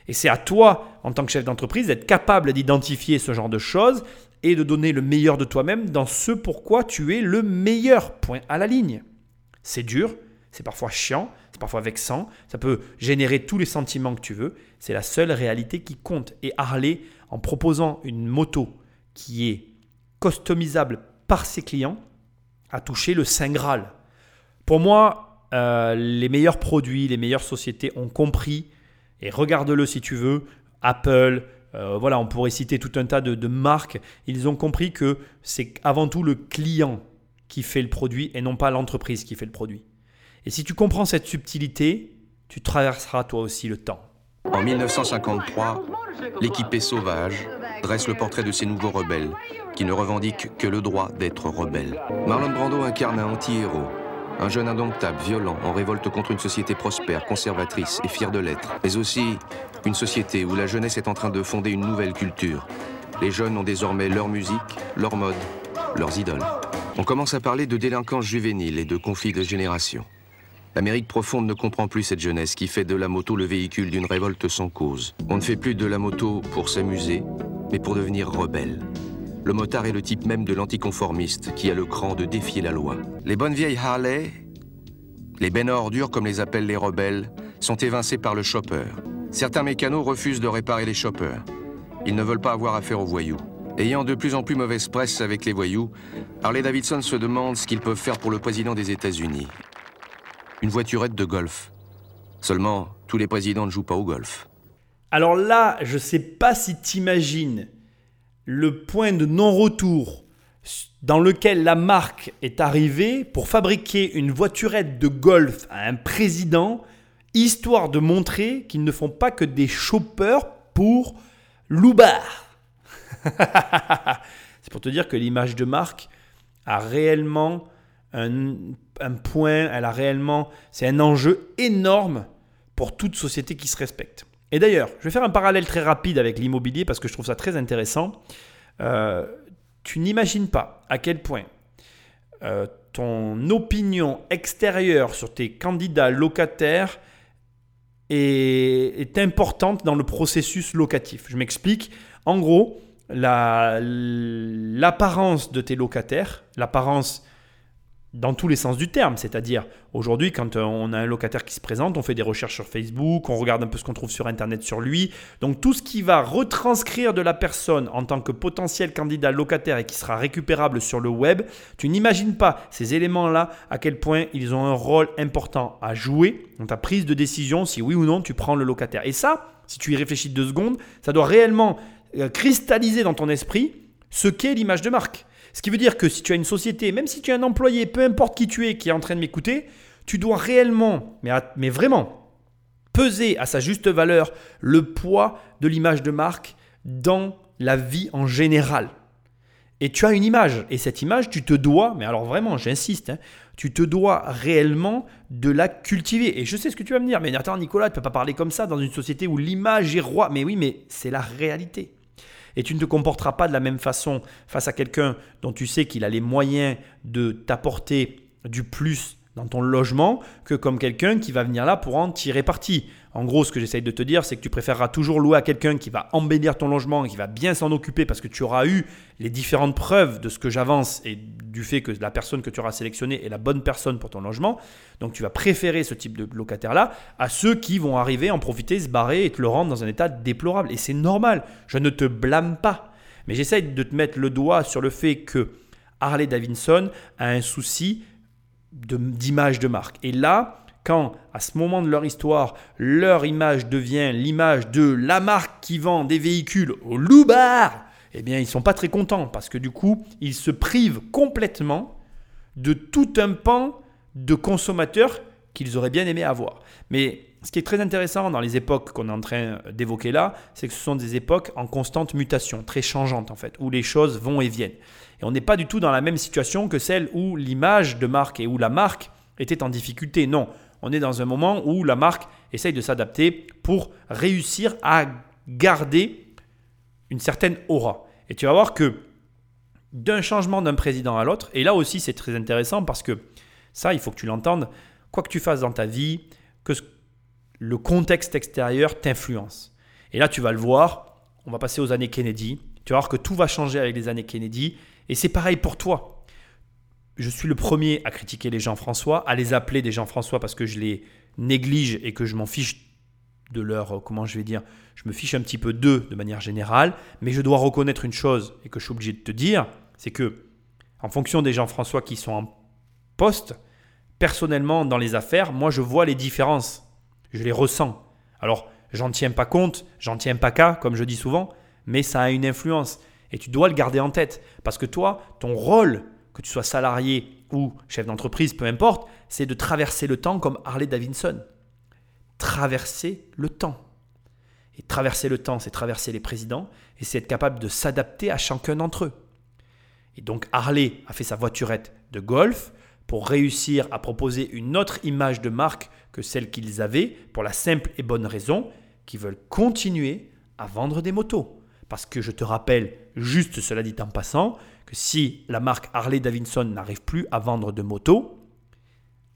Et c'est à toi, en tant que chef d'entreprise, d'être capable d'identifier ce genre de choses et de donner le meilleur de toi-même dans ce pourquoi tu es le meilleur. Point à la ligne. C'est dur, c'est parfois chiant, c'est parfois vexant, ça peut générer tous les sentiments que tu veux. C'est la seule réalité qui compte. Et Harley, en proposant une moto qui est customisable par ses clients, a touché le Saint Graal. Pour moi, euh, les meilleurs produits, les meilleures sociétés ont compris, et regarde-le si tu veux, Apple, euh, voilà, on pourrait citer tout un tas de, de marques, ils ont compris que c'est avant tout le client qui fait le produit et non pas l'entreprise qui fait le produit. Et si tu comprends cette subtilité, tu traverseras toi aussi le temps. En 1953, l'équipée sauvage dresse le portrait de ces nouveaux rebelles qui ne revendiquent que le droit d'être rebelles. Marlon Brando incarne un anti-héros, un jeune indomptable, violent, en révolte contre une société prospère, conservatrice et fière de l'être, mais aussi une société où la jeunesse est en train de fonder une nouvelle culture. Les jeunes ont désormais leur musique, leur mode, leurs idoles. On commence à parler de délinquance juvénile et de conflits de génération. L'Amérique profonde ne comprend plus cette jeunesse qui fait de la moto le véhicule d'une révolte sans cause. On ne fait plus de la moto pour s'amuser, mais pour devenir rebelle. Le motard est le type même de l'anticonformiste qui a le cran de défier la loi. Les bonnes vieilles Harley, les bennes ordures comme les appellent les rebelles, sont évincés par le chopper. Certains mécanos refusent de réparer les choppers. Ils ne veulent pas avoir affaire aux voyous. Ayant de plus en plus mauvaise presse avec les voyous, Harley Davidson se demande ce qu'ils peuvent faire pour le président des États-Unis une voiturette de golf. Seulement, tous les présidents ne jouent pas au golf. Alors là, je ne sais pas si tu imagines le point de non-retour dans lequel la marque est arrivée pour fabriquer une voiturette de golf à un président, histoire de montrer qu'ils ne font pas que des choppers pour loubar. C'est pour te dire que l'image de marque a réellement un un point, elle a réellement, c'est un enjeu énorme pour toute société qui se respecte. Et d'ailleurs, je vais faire un parallèle très rapide avec l'immobilier parce que je trouve ça très intéressant. Euh, tu n'imagines pas à quel point euh, ton opinion extérieure sur tes candidats locataires est, est importante dans le processus locatif. Je m'explique. En gros, l'apparence de tes locataires, l'apparence dans tous les sens du terme. C'est-à-dire, aujourd'hui, quand euh, on a un locataire qui se présente, on fait des recherches sur Facebook, on regarde un peu ce qu'on trouve sur Internet sur lui. Donc tout ce qui va retranscrire de la personne en tant que potentiel candidat locataire et qui sera récupérable sur le web, tu n'imagines pas ces éléments-là, à quel point ils ont un rôle important à jouer dans ta prise de décision, si oui ou non tu prends le locataire. Et ça, si tu y réfléchis deux secondes, ça doit réellement euh, cristalliser dans ton esprit ce qu'est l'image de marque. Ce qui veut dire que si tu as une société, même si tu es un employé, peu importe qui tu es, qui est en train de m'écouter, tu dois réellement, mais, mais vraiment, peser à sa juste valeur le poids de l'image de marque dans la vie en général. Et tu as une image, et cette image, tu te dois, mais alors vraiment, j'insiste, hein, tu te dois réellement de la cultiver. Et je sais ce que tu vas me dire, mais attends Nicolas, tu ne peux pas parler comme ça dans une société où l'image est roi. Mais oui, mais c'est la réalité. Et tu ne te comporteras pas de la même façon face à quelqu'un dont tu sais qu'il a les moyens de t'apporter du plus dans ton logement que comme quelqu'un qui va venir là pour en tirer parti. En gros, ce que j'essaye de te dire, c'est que tu préféreras toujours louer à quelqu'un qui va embellir ton logement qui va bien s'en occuper parce que tu auras eu les différentes preuves de ce que j'avance et du fait que la personne que tu auras sélectionnée est la bonne personne pour ton logement. Donc tu vas préférer ce type de locataire-là à ceux qui vont arriver, en profiter, se barrer et te le rendre dans un état déplorable. Et c'est normal, je ne te blâme pas. Mais j'essaye de te mettre le doigt sur le fait que Harley Davidson a un souci d'image de, marque. Et là, quand à ce moment de leur histoire, leur image devient l'image de la marque qui vend des véhicules au loubar, eh bien ils ne sont pas très contents parce que du coup, ils se privent complètement de tout un pan de consommateurs qu'ils auraient bien aimé avoir. Mais ce qui est très intéressant dans les époques qu'on est en train d'évoquer là, c'est que ce sont des époques en constante mutation, très changeantes en fait, où les choses vont et viennent. Et on n'est pas du tout dans la même situation que celle où l'image de marque et où la marque était en difficulté. Non, on est dans un moment où la marque essaye de s'adapter pour réussir à garder une certaine aura. Et tu vas voir que d'un changement d'un président à l'autre, et là aussi c'est très intéressant parce que ça, il faut que tu l'entendes, quoi que tu fasses dans ta vie, que le contexte extérieur t'influence. Et là, tu vas le voir, on va passer aux années Kennedy, tu vas voir que tout va changer avec les années Kennedy, et c'est pareil pour toi. Je suis le premier à critiquer les Jean-François, à les appeler des Jean-François parce que je les néglige et que je m'en fiche de leur, euh, comment je vais dire, je me fiche un petit peu d'eux de manière générale, mais je dois reconnaître une chose et que je suis obligé de te dire, c'est que en fonction des Jean-François qui sont en poste, personnellement dans les affaires, moi je vois les différences, je les ressens. Alors, j'en tiens pas compte, j'en tiens pas qu'à, comme je dis souvent, mais ça a une influence et tu dois le garder en tête parce que toi, ton rôle, que tu sois salarié ou chef d'entreprise, peu importe, c'est de traverser le temps comme Harley Davidson traverser le temps. Et traverser le temps, c'est traverser les présidents et c'est être capable de s'adapter à chacun d'entre eux. Et donc Harley a fait sa voiturette de golf pour réussir à proposer une autre image de marque que celle qu'ils avaient pour la simple et bonne raison qu'ils veulent continuer à vendre des motos. Parce que je te rappelle, juste cela dit en passant, que si la marque Harley Davidson n'arrive plus à vendre de motos,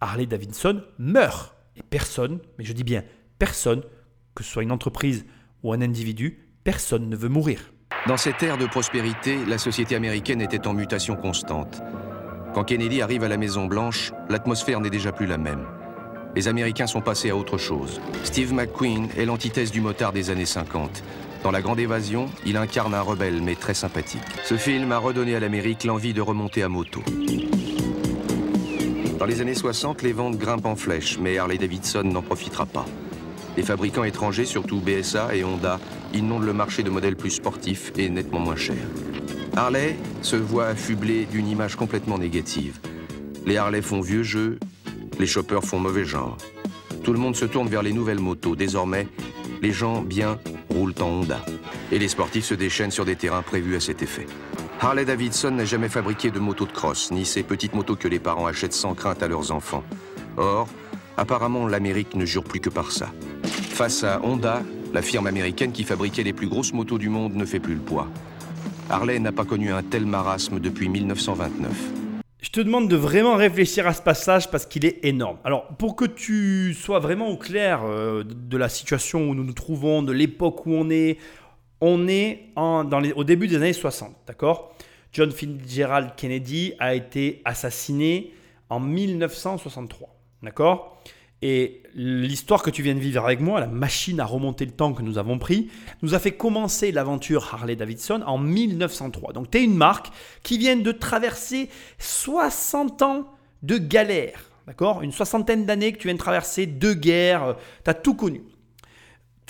Harley Davidson meurt. Et personne, mais je dis bien personne, que ce soit une entreprise ou un individu, personne ne veut mourir. Dans cette ère de prospérité, la société américaine était en mutation constante. Quand Kennedy arrive à la Maison-Blanche, l'atmosphère n'est déjà plus la même. Les Américains sont passés à autre chose. Steve McQueen est l'antithèse du motard des années 50. Dans La Grande Évasion, il incarne un rebelle mais très sympathique. Ce film a redonné à l'Amérique l'envie de remonter à moto. Dans les années 60, les ventes grimpent en flèche, mais Harley Davidson n'en profitera pas. Les fabricants étrangers, surtout BSA et Honda, inondent le marché de modèles plus sportifs et nettement moins chers. Harley se voit affublé d'une image complètement négative. Les Harley font vieux jeu, les choppers font mauvais genre. Tout le monde se tourne vers les nouvelles motos. Désormais, les gens bien roulent en Honda. Et les sportifs se déchaînent sur des terrains prévus à cet effet. Harley Davidson n'a jamais fabriqué de moto de cross, ni ces petites motos que les parents achètent sans crainte à leurs enfants. Or, apparemment, l'Amérique ne jure plus que par ça. Face à Honda, la firme américaine qui fabriquait les plus grosses motos du monde ne fait plus le poids. Harley n'a pas connu un tel marasme depuis 1929. Je te demande de vraiment réfléchir à ce passage parce qu'il est énorme. Alors, pour que tu sois vraiment au clair euh, de la situation où nous nous trouvons, de l'époque où on est, on est au début des années 60, d'accord? John Fitzgerald Kennedy a été assassiné en 1963, d'accord? Et l'histoire que tu viens de vivre avec moi, la machine à remonter le temps que nous avons pris, nous a fait commencer l'aventure Harley Davidson en 1903. Donc tu es une marque qui vient de traverser 60 ans de galère, d'accord? Une soixantaine d'années que tu viens de traverser, deux guerres, tu as tout connu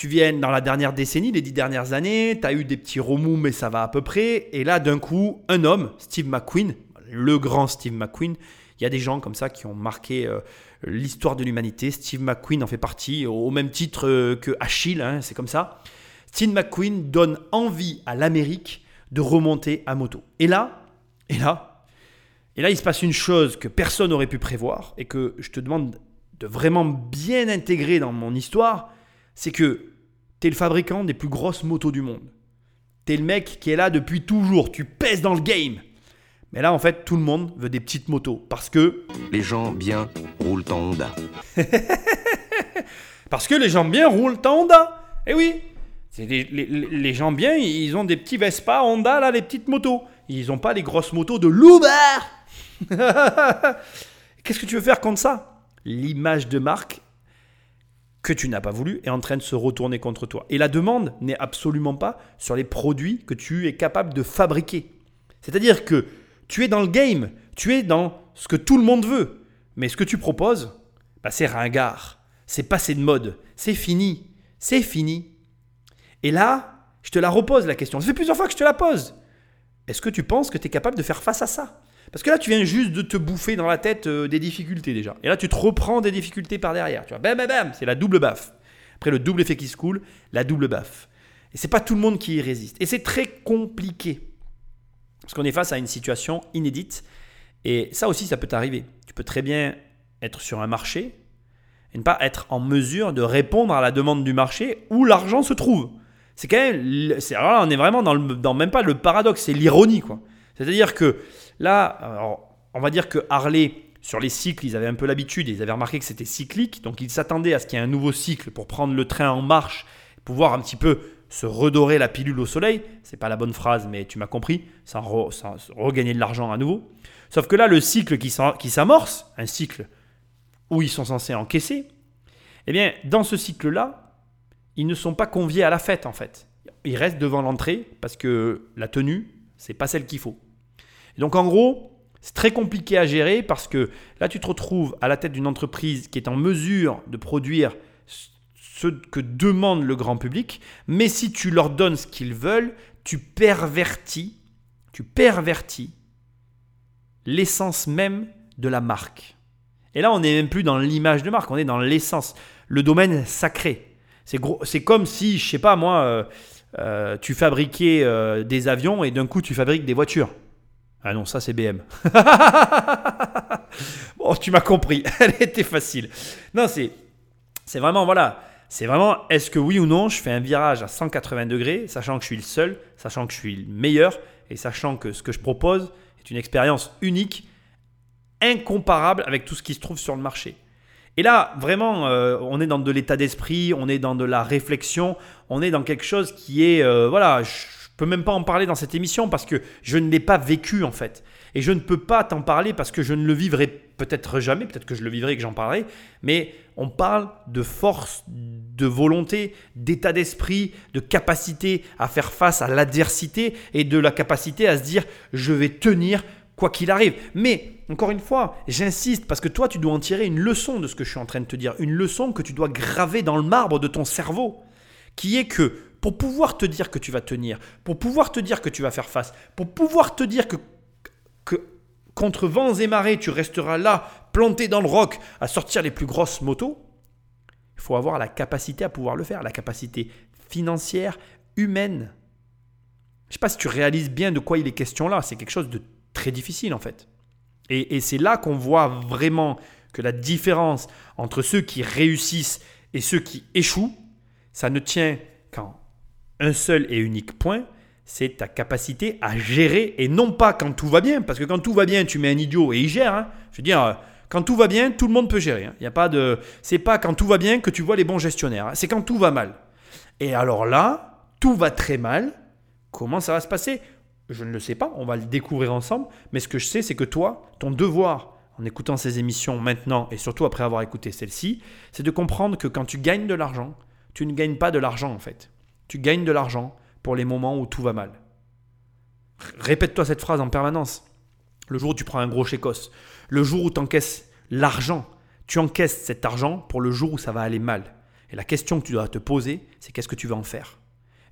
tu viens dans la dernière décennie, les dix dernières années, tu as eu des petits remous, mais ça va à peu près. Et là, d'un coup, un homme, Steve McQueen, le grand Steve McQueen, il y a des gens comme ça qui ont marqué euh, l'histoire de l'humanité. Steve McQueen en fait partie, au même titre euh, que Achille, hein, c'est comme ça. Steve McQueen donne envie à l'Amérique de remonter à moto. Et là, et là, et là, il se passe une chose que personne n'aurait pu prévoir et que je te demande de vraiment bien intégrer dans mon histoire c'est que tu es le fabricant des plus grosses motos du monde. Tu es le mec qui est là depuis toujours, tu pèses dans le game. Mais là, en fait, tout le monde veut des petites motos parce que. Les gens bien roulent en Honda. parce que les gens bien roulent en Honda. Eh oui, les, les, gens bien, ils ont des petits Vespa Honda, là, les petites motos. Ils n'ont pas les grosses motos de l'Uber. Qu'est-ce que tu veux faire contre ça? L'image de marque que tu n'as pas voulu est en train de se retourner contre toi. Et la demande n'est absolument pas sur les produits que tu es capable de fabriquer. C'est-à-dire que tu es dans le game, tu es dans ce que tout le monde veut. Mais ce que tu proposes, bah, c'est ringard, c'est passé de mode, c'est fini, c'est fini. Et là, je te la repose la question. Ça fait plusieurs fois que je te la pose. Est-ce que tu penses que tu es capable de faire face à ça? Parce que là, tu viens juste de te bouffer dans la tête euh, des difficultés déjà. Et là, tu te reprends des difficultés par derrière. Tu vois, bam, bam, bam, c'est la double baffe. Après le double effet qui se coule, la double baffe. Et c'est pas tout le monde qui y résiste. Et c'est très compliqué. Parce qu'on est face à une situation inédite. Et ça aussi, ça peut t'arriver. Tu peux très bien être sur un marché et ne pas être en mesure de répondre à la demande du marché où l'argent se trouve. C'est quand même. Alors là, on est vraiment dans, même pas le paradoxe, c'est l'ironie. C'est-à-dire que là, on va dire que Harley, sur les cycles, ils avaient un peu l'habitude, ils avaient remarqué que c'était cyclique, donc ils s'attendaient à ce qu'il y ait un nouveau cycle pour prendre le train en marche, pouvoir un petit peu se redorer la pilule au soleil. C'est pas la bonne phrase, mais tu m'as compris, sans, regagner de l'argent à nouveau. Sauf que là, le cycle qui s'amorce, un cycle où ils sont censés encaisser, eh bien, dans ce cycle-là, ils ne sont pas conviés à la fête en fait. Ils restent devant l'entrée parce que la tenue, c'est pas celle qu'il faut. donc en gros, c'est très compliqué à gérer parce que là, tu te retrouves à la tête d'une entreprise qui est en mesure de produire ce que demande le grand public, mais si tu leur donnes ce qu'ils veulent, tu pervertis, tu pervertis l'essence même de la marque. Et là, on n'est même plus dans l'image de marque, on est dans l'essence, le domaine sacré. C'est, comme si, je sais pas moi, euh, euh, tu fabriquais euh, des avions et d'un coup tu fabriques des voitures. Ah non, ça c'est BM. bon, tu m'as compris, elle était facile. Non, c'est vraiment, voilà, c'est vraiment, est-ce que oui ou non, je fais un virage à 180 degrés, sachant que je suis le seul, sachant que je suis le meilleur, et sachant que ce que je propose est une expérience unique, incomparable avec tout ce qui se trouve sur le marché. Et là, vraiment, euh, on est dans de l'état d'esprit, on est dans de la réflexion, on est dans quelque chose qui est, euh, voilà, je peux même pas en parler dans cette émission parce que je ne l'ai pas vécu en fait. Et je ne peux pas t'en parler parce que je ne le vivrai peut-être jamais, peut-être que je le vivrai et que j'en parlerai, mais on parle de force, de volonté, d'état d'esprit, de capacité à faire face à l'adversité et de la capacité à se dire je vais tenir quoi qu'il arrive. Mais encore une fois, j'insiste parce que toi, tu dois en tirer une leçon de ce que je suis en train de te dire, une leçon que tu dois graver dans le marbre de ton cerveau, qui est que pour pouvoir te dire que tu vas tenir, pour pouvoir te dire que tu vas faire face, pour pouvoir te dire que, contre vents et marées, tu resteras là, planté dans le roc, à sortir les plus grosses motos, il faut avoir la capacité à pouvoir le faire, la capacité financière, humaine. Je ne sais pas si tu réalises bien de quoi il est question là, c'est quelque chose de très difficile en fait. Et, c'est là qu'on voit vraiment que la différence entre ceux qui réussissent et ceux qui échouent, ça ne tient qu'en un seul et unique point, c'est ta capacité à gérer et non pas quand tout va bien, parce que quand tout va bien, tu mets un idiot et il gère. Hein. Je veux dire, quand tout va bien, tout le monde peut gérer. Hein. Il y a pas de, c'est pas quand tout va bien que tu vois les bons gestionnaires. Hein. C'est quand tout va mal. Et alors là, tout va très mal. Comment ça va se passer? Je ne le sais pas, on va le découvrir ensemble. Mais ce que je sais, c'est que toi, ton devoir en écoutant ces émissions maintenant et surtout après avoir écouté celle-ci, c'est de comprendre que quand tu gagnes de l'argent, tu ne gagnes pas de l'argent en fait. Tu gagnes de l'argent pour les moments où tout va mal. Répète-toi cette phrase en permanence. Le jour où tu prends un gros chécos, le jour où tu encaisses l'argent, tu encaisses cet argent pour le jour où ça va aller mal. Et la question que tu dois te poser, c'est qu'est-ce que tu vas en faire?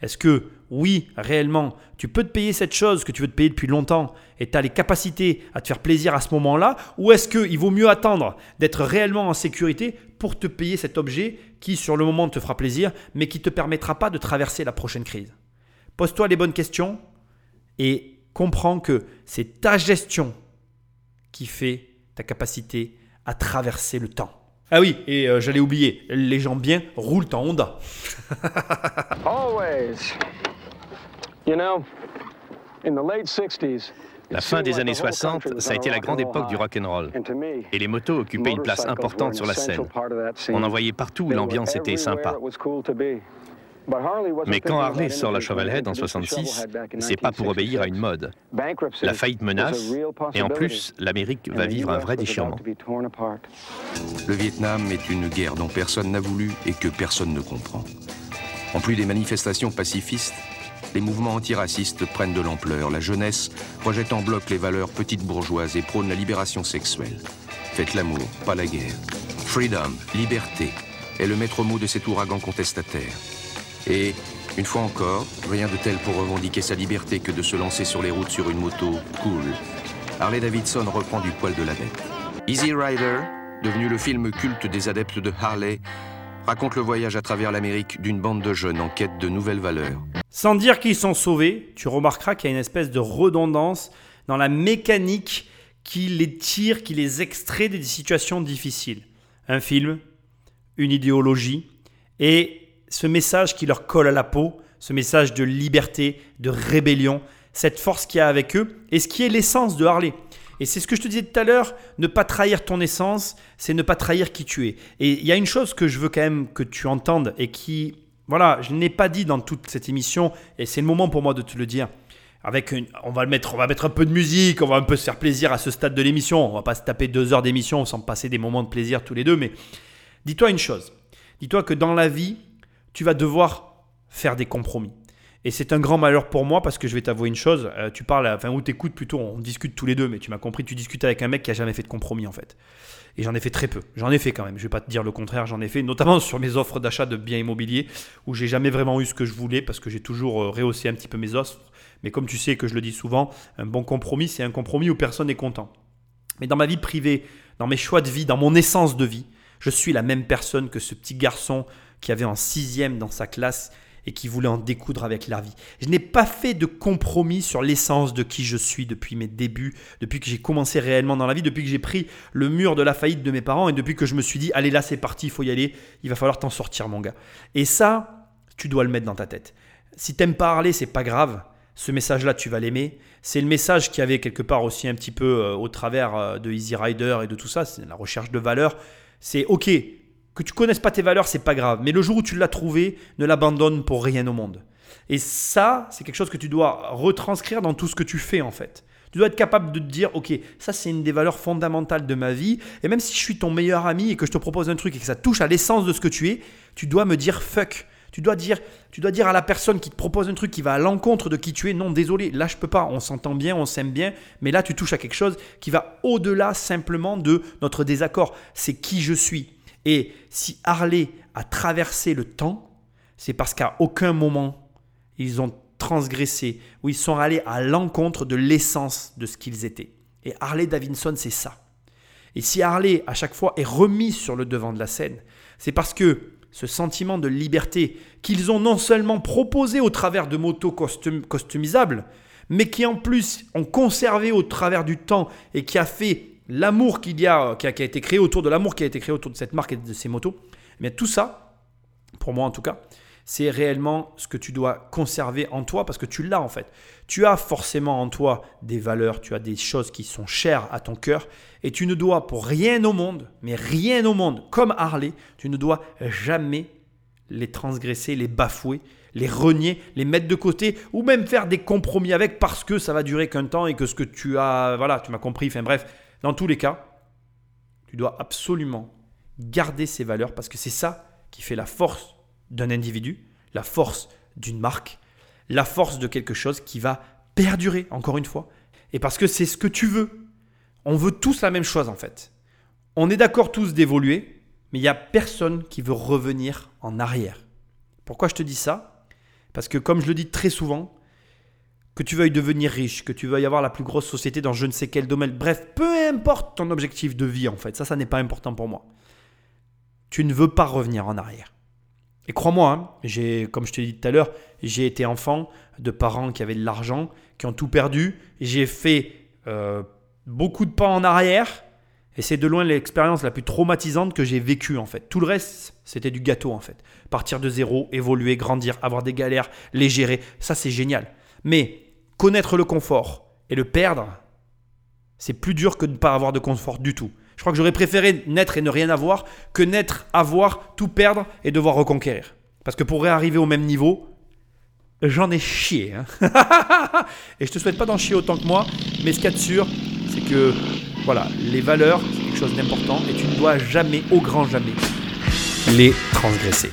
Est-ce que, oui, réellement, tu peux te payer cette chose que tu veux te payer depuis longtemps et tu as les capacités à te faire plaisir à ce moment-là? Ou est-ce qu'il vaut mieux attendre d'être réellement en sécurité pour te payer cet objet qui, sur le moment, te fera plaisir, mais qui ne te permettra pas de traverser la prochaine crise? Pose-toi les bonnes questions et comprends que c'est ta gestion qui fait ta capacité à traverser le temps. Ah oui, et euh, j'allais oublier, les gens bien roulent en Honda. La fin des années 60, ça a été la grande époque du rock and roll. Et les motos occupaient une place importante sur la scène. On en voyait partout où l'ambiance était sympa. Mais quand Harley sort la Shovelhead en 66, c'est pas pour obéir à une mode. La faillite menace, et en plus, l'Amérique va vivre un vrai déchirement. Le Vietnam est une guerre dont personne n'a voulu et que personne ne comprend. En plus des manifestations pacifistes, les mouvements antiracistes prennent de l'ampleur. La jeunesse projette en bloc les valeurs petites bourgeoises et prône la libération sexuelle. Faites l'amour, pas la guerre. Freedom, liberté, est le maître mot de cet ouragan contestataire. Et, une fois encore, rien de tel pour revendiquer sa liberté que de se lancer sur les routes sur une moto cool. Harley Davidson reprend du poil de la bête. Easy Rider, devenu le film culte des adeptes de Harley, raconte le voyage à travers l'Amérique d'une bande de jeunes en quête de nouvelles valeurs. Sans dire qu'ils sont sauvés, tu remarqueras qu'il y a une espèce de redondance dans la mécanique qui les tire, qui les extrait des situations difficiles. Un film, une idéologie et ce message qui leur colle à la peau ce message de liberté, de rébellion, cette force qu'il y a avec eux, et ce qui est l'essence de Harley. Et c'est ce que je te disais tout à l'heure, ne pas trahir ton essence, c'est ne pas trahir qui tu es. Et il y a une chose que je veux quand même que tu entendes et qui, voilà, je n'ai pas dit dans toute cette émission, et c'est le moment pour moi de te le dire. Avec on va le mettre, on va mettre un peu de musique, on va un peu se faire plaisir à ce stade de l'émission. On va pas se taper deux heures d'émission sans passer des moments de plaisir tous les deux. Mais dis-toi une chose. Dis-toi que dans la vie, tu vas devoir faire des compromis. Et c'est un grand malheur pour moi parce que je vais t'avouer une chose. Euh, tu parles, enfin, ou t'écoutes plutôt, on discute tous les deux, mais tu m'as compris, tu discutes avec un mec qui a jamais fait de compromis en fait. Et j'en ai fait très peu. J'en ai fait quand même. Je vais pas te dire le contraire, j'en ai fait, notamment sur mes offres d'achat de biens immobiliers où j'ai jamais vraiment eu ce que je voulais parce que j'ai toujours euh, rehaussé un petit peu mes offres. Mais comme tu sais que je le dis souvent, un bon compromis, c'est un compromis où personne n'est content. Mais dans ma vie privée, dans mes choix de vie, dans mon essence de vie, je suis la même personne que ce petit garçon qui avait en sixième dans sa classe et qui voulait en découdre avec la vie. Je n'ai pas fait de compromis sur l'essence de qui je suis depuis mes débuts, depuis que j'ai commencé réellement dans la vie, depuis que j'ai pris le mur de la faillite de mes parents et depuis que je me suis dit, allez là c'est parti, il faut y aller, il va falloir t'en sortir mon gars. Et ça, tu dois le mettre dans ta tête. Si t'aimes parler, c'est pas grave. Ce message-là, tu vas l'aimer. C'est le message qui avait quelque part aussi un petit peu euh, au travers euh, de Easy Rider et de tout ça. C'est la recherche de valeur. C'est OK, que tu connaisses pas tes valeurs, c'est pas grave. Mais le jour où tu l'as trouvé, ne l'abandonne pour rien au monde. Et ça, c'est quelque chose que tu dois retranscrire dans tout ce que tu fais en fait. Tu dois être capable de te dire, ok, ça c'est une des valeurs fondamentales de ma vie. Et même si je suis ton meilleur ami et que je te propose un truc et que ça touche à l'essence de ce que tu es, tu dois me dire fuck. Tu dois dire, tu dois dire à la personne qui te propose un truc qui va à l'encontre de qui tu es, non, désolé, là je peux pas, on s'entend bien, on s'aime bien, mais là tu touches à quelque chose qui va au-delà simplement de notre désaccord. C'est qui je suis. Et si Harley a traversé le temps, c'est parce qu'à aucun moment ils ont transgressé ou ils sont allés à l'encontre de l'essence de ce qu'ils étaient. Et Harley Davidson, c'est ça. Et si Harley, à chaque fois, est remis sur le devant de la scène, c'est parce que ce sentiment de liberté qu'ils ont non seulement proposé au travers de motos customisables, mais qui en plus ont conservé au travers du temps et qui a fait l'amour qu'il y a, qui a, été créé autour de l'amour qui a été créé autour de cette marque et de ces motos, mais tout ça, pour moi en tout cas, c'est réellement ce que tu dois conserver en toi parce que tu l'as en fait. Tu as forcément en toi des valeurs, tu as des choses qui sont chères à ton cœur et tu ne dois pour rien au monde, mais rien au monde, comme Harley, tu ne dois jamais les transgresser, les bafouer, les renier, les mettre de côté ou même faire des compromis avec parce que ça va durer qu'un temps et que ce que tu as, voilà, tu m'as compris, enfin bref, dans tous les cas, tu dois absolument garder ces valeurs parce que c'est ça qui fait la force d'un individu, la force d'une marque, la force de quelque chose qui va perdurer, encore une fois. Et parce que c'est ce que tu veux. On veut tous la même chose en fait. On est d'accord tous d'évoluer, mais il n'y a personne qui veut revenir en arrière. Pourquoi je te dis ça? Parce que comme je le dis très souvent, que tu veuilles devenir riche, que tu veuilles avoir la plus grosse société dans je ne sais quel domaine, bref, peu importe ton objectif de vie en fait, ça, ça n'est pas important pour moi. Tu ne veux pas revenir en arrière. Et crois-moi, hein, j'ai, comme je te l'ai dit tout à l'heure, j'ai été enfant de parents qui avaient de l'argent, qui ont tout perdu. J'ai fait euh, beaucoup de pas en arrière. Et c'est de loin l'expérience la plus traumatisante que j'ai vécue en fait. Tout le reste, c'était du gâteau en fait. Partir de zéro, évoluer, grandir, avoir des galères, les gérer, ça c'est génial. Mais connaître le confort et le perdre, c'est plus dur que de ne pas avoir de confort du tout. Je crois que j'aurais préféré naître et ne rien avoir que naître, avoir, tout perdre et devoir reconquérir. Parce que pour arriver au même niveau, j'en ai chié. Hein. et je te souhaite pas d'en chier autant que moi, mais ce qu'il y a de sûr, c'est que voilà, les valeurs, c'est quelque chose d'important et tu ne dois jamais, au grand jamais, les transgresser.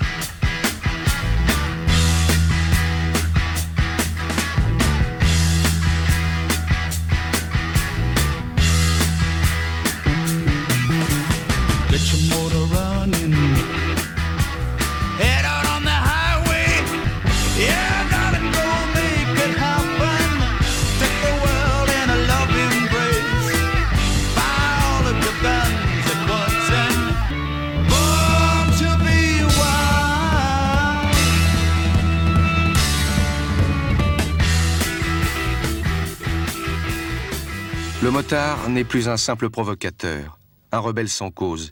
Motard n'est plus un simple provocateur, un rebelle sans cause,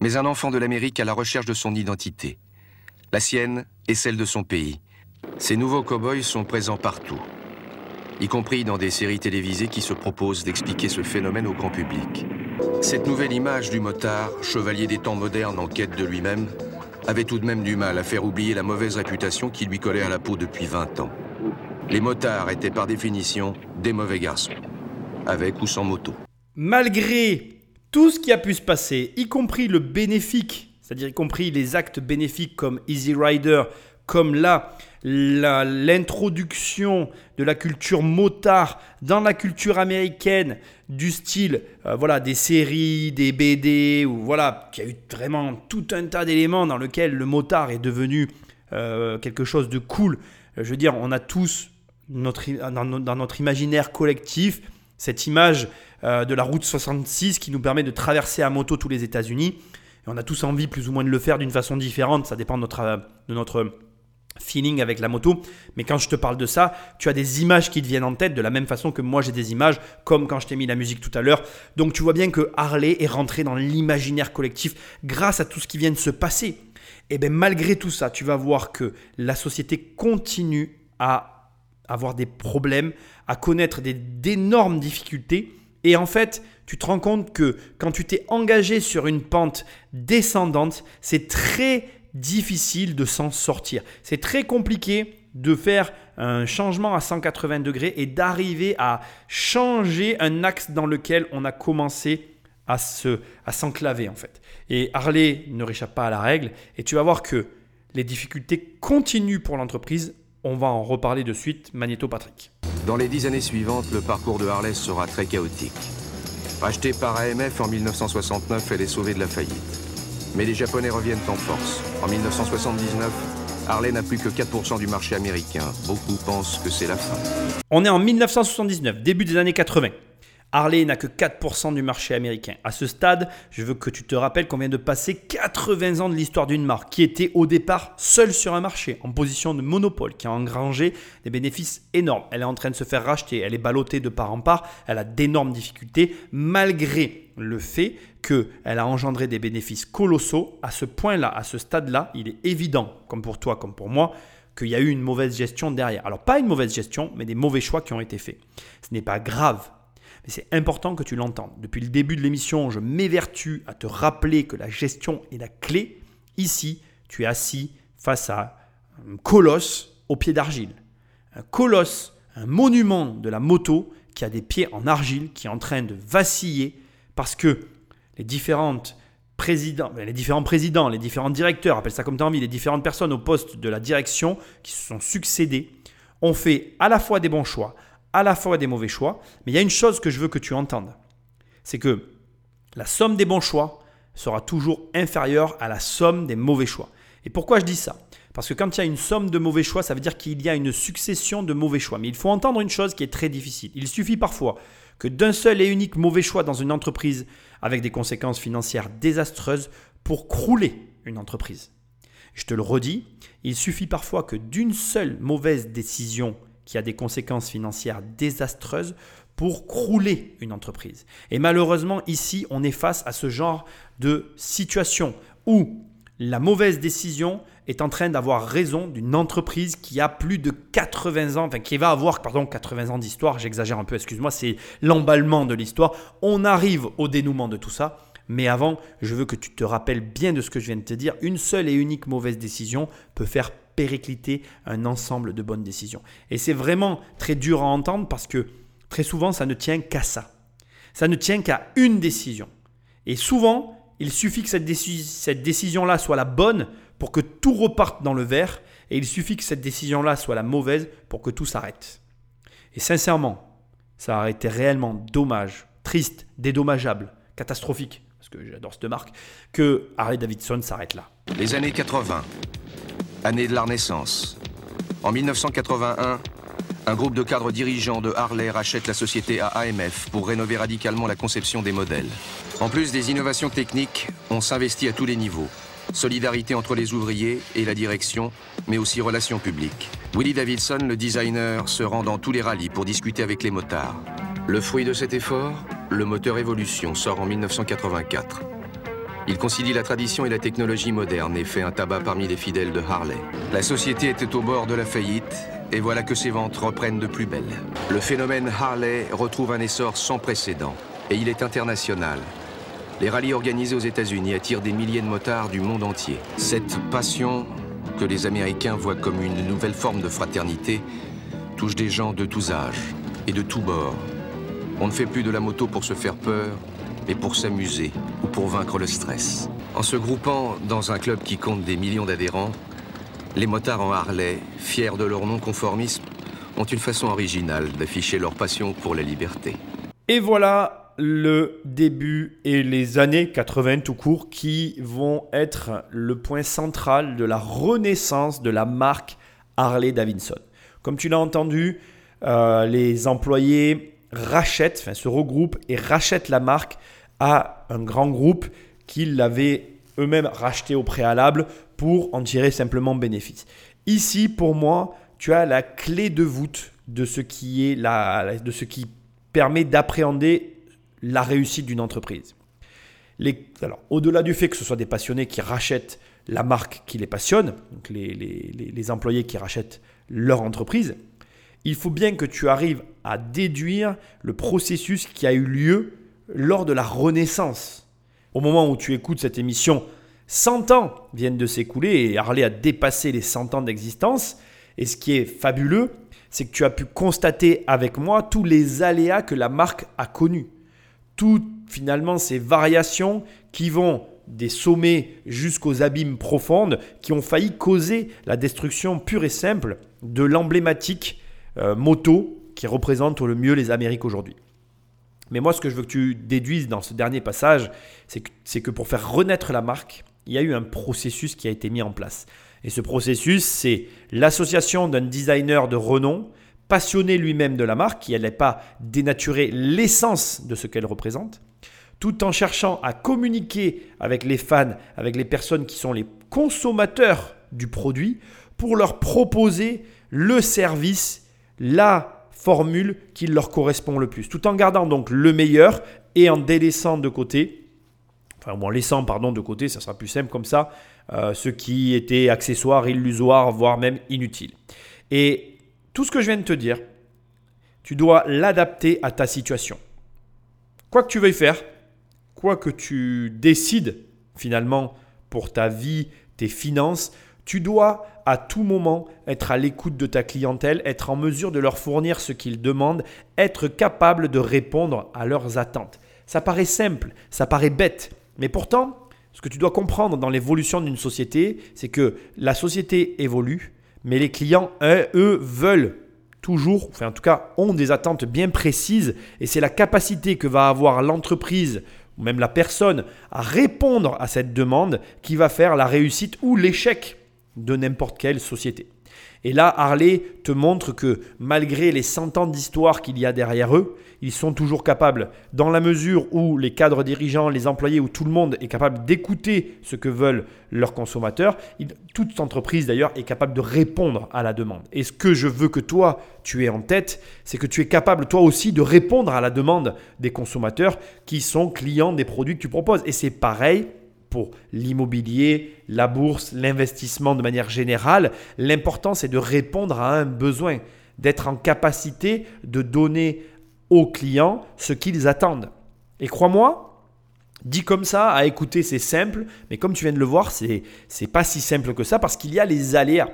mais un enfant de l'Amérique à la recherche de son identité. La sienne est celle de son pays. Ces nouveaux cow-boys sont présents partout, y compris dans des séries télévisées qui se proposent d'expliquer ce phénomène au grand public. Cette nouvelle image du motard, chevalier des temps modernes en quête de lui-même, avait tout de même du mal à faire oublier la mauvaise réputation qui lui collait à la peau depuis 20 ans. Les motards étaient par définition des mauvais garçons, avec ou sans moto. Malgré tout ce qui a pu se passer, y compris le bénéfique, c'est-à-dire y compris les actes bénéfiques comme Easy Rider, comme là, l'introduction de la culture motard dans la culture américaine du style euh, voilà des séries, des BD ou voilà qui a eu vraiment tout un tas d'éléments dans lequel le motard est devenu euh, quelque chose de cool. Euh, je veux dire, on a tous notre, dans, dans notre imaginaire collectif cette image de la route 66 qui nous permet de traverser à moto tous les États-Unis. Et on a tous envie plus ou moins de le faire d'une façon différente, ça dépend de notre, de notre feeling avec la moto. Mais quand je te parle de ça, tu as des images qui te viennent en tête de la même façon que moi j'ai des images, comme quand je t'ai mis la musique tout à l'heure. Donc tu vois bien que Harley est rentré dans l'imaginaire collectif grâce à tout ce qui vient de se passer. Et bien malgré tout ça, tu vas voir que la société continue à avoir des problèmes, à connaître d'énormes difficultés. Et en fait, tu te rends compte que quand tu t'es engagé sur une pente descendante, c'est très difficile de s'en sortir. C'est très compliqué de faire un changement à 180 degrés et d'arriver à changer un axe dans lequel on a commencé à se à s'enclaver en fait. Et Harley ne réchappe pas à la règle et tu vas voir que les difficultés continuent pour l'entreprise. On va en reparler de suite, Magneto Patrick. Dans les dix années suivantes, le parcours de Harley sera très chaotique. Rachetée par AMF en 1969, elle est sauvée de la faillite. Mais les Japonais reviennent en force. En 1979, Harley n'a plus que 4% du marché américain. Beaucoup pensent que c'est la fin. On est en 1979, début des années 80. Harley n'a que 4% du marché américain. À ce stade, je veux que tu te rappelles qu'on vient de passer 80 ans de l'histoire d'une marque qui était au départ seule sur un marché, en position de monopole, qui a engrangé des bénéfices énormes. Elle est en train de se faire racheter, elle est ballottée de part en part, elle a d'énormes difficultés, malgré le fait qu'elle a engendré des bénéfices colossaux. À ce point-là, à ce stade-là, il est évident, comme pour toi, comme pour moi, qu'il y a eu une mauvaise gestion derrière. Alors pas une mauvaise gestion, mais des mauvais choix qui ont été faits. Ce n'est pas grave mais c'est important que tu l'entendes. Depuis le début de l'émission, je m'évertue à te rappeler que la gestion est la clé. Ici, tu es assis face à un colosse au pied d'argile. Un colosse, un monument de la moto qui a des pieds en argile, qui est en train de vaciller parce que les différentes présidents, les différents présidents, les différents directeurs, appelle ça comme tu as envie, les différentes personnes au poste de la direction qui se sont succédés ont fait à la fois des bons choix, à la fois des mauvais choix, mais il y a une chose que je veux que tu entendes. C'est que la somme des bons choix sera toujours inférieure à la somme des mauvais choix. Et pourquoi je dis ça? Parce que quand il y a une somme de mauvais choix, ça veut dire qu'il y a une succession de mauvais choix. Mais il faut entendre une chose qui est très difficile. Il suffit parfois que d'un seul et unique mauvais choix dans une entreprise avec des conséquences financières désastreuses pour crouler une entreprise. Je te le redis, il suffit parfois que d'une seule mauvaise décision qui a des conséquences financières désastreuses pour crouler une entreprise. Et malheureusement, ici, on est face à ce genre de situation où la mauvaise décision est en train d'avoir raison d'une entreprise qui a plus de 80 ans, enfin qui va avoir pardon, 80 ans d'histoire, j'exagère un peu, excuse-moi, c'est l'emballement de l'histoire. On arrive au dénouement de tout ça. Mais avant, je veux que tu te rappelles bien de ce que je viens de te dire. Une seule et unique mauvaise décision peut faire péricliter un ensemble de bonnes décisions. Et c'est vraiment très dur à entendre parce que très souvent, ça ne tient qu'à ça. Ça ne tient qu'à une décision. Et souvent, il suffit que cette, décision-là soit la bonne pour que tout reparte dans le vert, et il suffit que cette décision-là soit la mauvaise pour que tout s'arrête. Et sincèrement, ça aurait été réellement dommage, triste, dédommageable, catastrophique, parce que j'adore cette marque, que Harley Davidson s'arrête là. Les années 80, année de la Renaissance. En 1981, un groupe de cadres dirigeants de Harley rachète la société à AMF pour rénover radicalement la conception des modèles. En plus des innovations techniques, on s'investit à tous les niveaux. Solidarité entre les ouvriers et la direction, mais aussi relations publiques. Willie Davidson, le designer, se rend dans tous les rallyes pour discuter avec les motards. Le fruit de cet effort, le moteur Evolution sort en 1984. Il concilie la tradition et la technologie moderne et fait un tabac parmi les fidèles de Harley. La société était au bord de la faillite et voilà que ses ventes reprennent de plus belle. Le phénomène Harley retrouve un essor sans précédent et il est international. Les rallyes organisés aux États-Unis attirent des milliers de motards du monde entier. Cette passion, que les Américains voient comme une nouvelle forme de fraternité, touche des gens de tous âges et de tous bords. On ne fait plus de la moto pour se faire peur, mais pour s'amuser pour vaincre le stress. En se groupant dans un club qui compte des millions d'adhérents, les motards en Harley, fiers de leur non-conformisme, ont une façon originale d'afficher leur passion pour la liberté. Et voilà le début et les années 80 tout court qui vont être le point central de la renaissance de la marque Harley Davidson. Comme tu l'as entendu, euh, les employés rachètent, se regroupent et rachètent la marque à un grand groupe qui l'avait eux-mêmes racheté au préalable pour en tirer simplement bénéfice. Ici, pour moi, tu as la clé de voûte de ce qui, est la, de ce qui permet d'appréhender la réussite d'une entreprise. Alors, au-delà du fait que ce soit des passionnés qui rachètent la marque qui les passionne, donc les, les, les employés qui rachètent leur entreprise, il faut bien que tu arrives à déduire le processus qui a eu lieu lors de la Renaissance. Au moment où tu écoutes cette émission, 100 ans viennent de s'écouler et Harley a dépassé les 100 ans d'existence. Et ce qui est fabuleux, c'est que tu as pu constater avec moi tous les aléas que la marque a connus. Toutes finalement ces variations qui vont des sommets jusqu'aux abîmes profondes, qui ont failli causer la destruction pure et simple de l'emblématique euh, moto qui représente le mieux les Amériques aujourd'hui. Mais moi, ce que je veux que tu déduises dans ce dernier passage, c'est que, pour faire renaître la marque, il y a eu un processus qui a été mis en place. Et ce processus, c'est l'association d'un designer de renom, passionné lui-même de la marque, qui n'allait pas dénaturer l'essence de ce qu'elle représente, tout en cherchant à communiquer avec les fans, avec les personnes qui sont les consommateurs du produit, pour leur proposer le service, la formule qui leur correspond le plus, tout en gardant donc le meilleur et en délaissant de côté, enfin en laissant pardon de côté, ça sera plus simple comme ça, euh, ce qui était accessoire, illusoire, voire même inutile. Et tout ce que je viens de te dire, tu dois l'adapter à ta situation. Quoi que tu veuilles faire, quoi que tu décides finalement pour ta vie, tes finances, tu dois à tout moment être à l'écoute de ta clientèle, être en mesure de leur fournir ce qu'ils demandent, être capable de répondre à leurs attentes. Ça paraît simple, ça paraît bête, mais pourtant, ce que tu dois comprendre dans l'évolution d'une société, c'est que la société évolue, mais les clients, eux, veulent toujours, enfin en tout cas, ont des attentes bien précises, et c'est la capacité que va avoir l'entreprise ou même la personne à répondre à cette demande qui va faire la réussite ou l'échec de n'importe quelle société. Et là, Harley te montre que malgré les 100 ans d'histoire qu'il y a derrière eux, ils sont toujours capables, dans la mesure où les cadres dirigeants, les employés, où tout le monde est capable d'écouter ce que veulent leurs consommateurs, toute entreprise d'ailleurs est capable de répondre à la demande. Et ce que je veux que toi, tu aies en tête, c'est que tu es capable toi aussi de répondre à la demande des consommateurs qui sont clients des produits que tu proposes. Et c'est pareil pour l'immobilier, la bourse, l'investissement de manière générale. L'important, c'est de répondre à un besoin, d'être en capacité de donner aux clients ce qu'ils attendent. Et crois-moi, dit comme ça, à écouter, c'est simple, mais comme tu viens de le voir, c'est n'est pas si simple que ça parce qu'il y a les aléas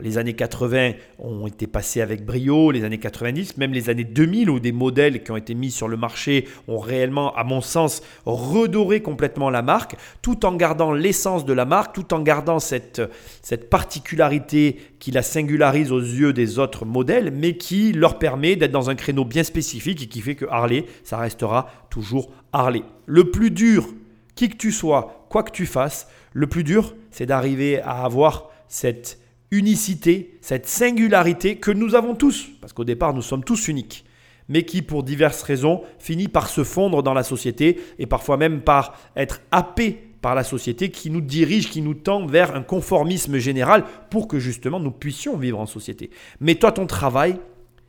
les années 80 ont été passées avec brio, les années 90, même les années 2000 où des modèles qui ont été mis sur le marché ont réellement, à mon sens, redoré complètement la marque, tout en gardant l'essence de la marque, tout en gardant cette, cette particularité qui la singularise aux yeux des autres modèles, mais qui leur permet d'être dans un créneau bien spécifique et qui fait que Harley, ça restera toujours Harley. Le plus dur, qui que tu sois, quoi que tu fasses, le plus dur, c'est d'arriver à avoir cette unicité, cette singularité que nous avons tous, parce qu'au départ nous sommes tous uniques, mais qui pour diverses raisons finit par se fondre dans la société et parfois même par être happé par la société qui nous dirige, qui nous tend vers un conformisme général pour que justement nous puissions vivre en société. Mais toi, ton travail,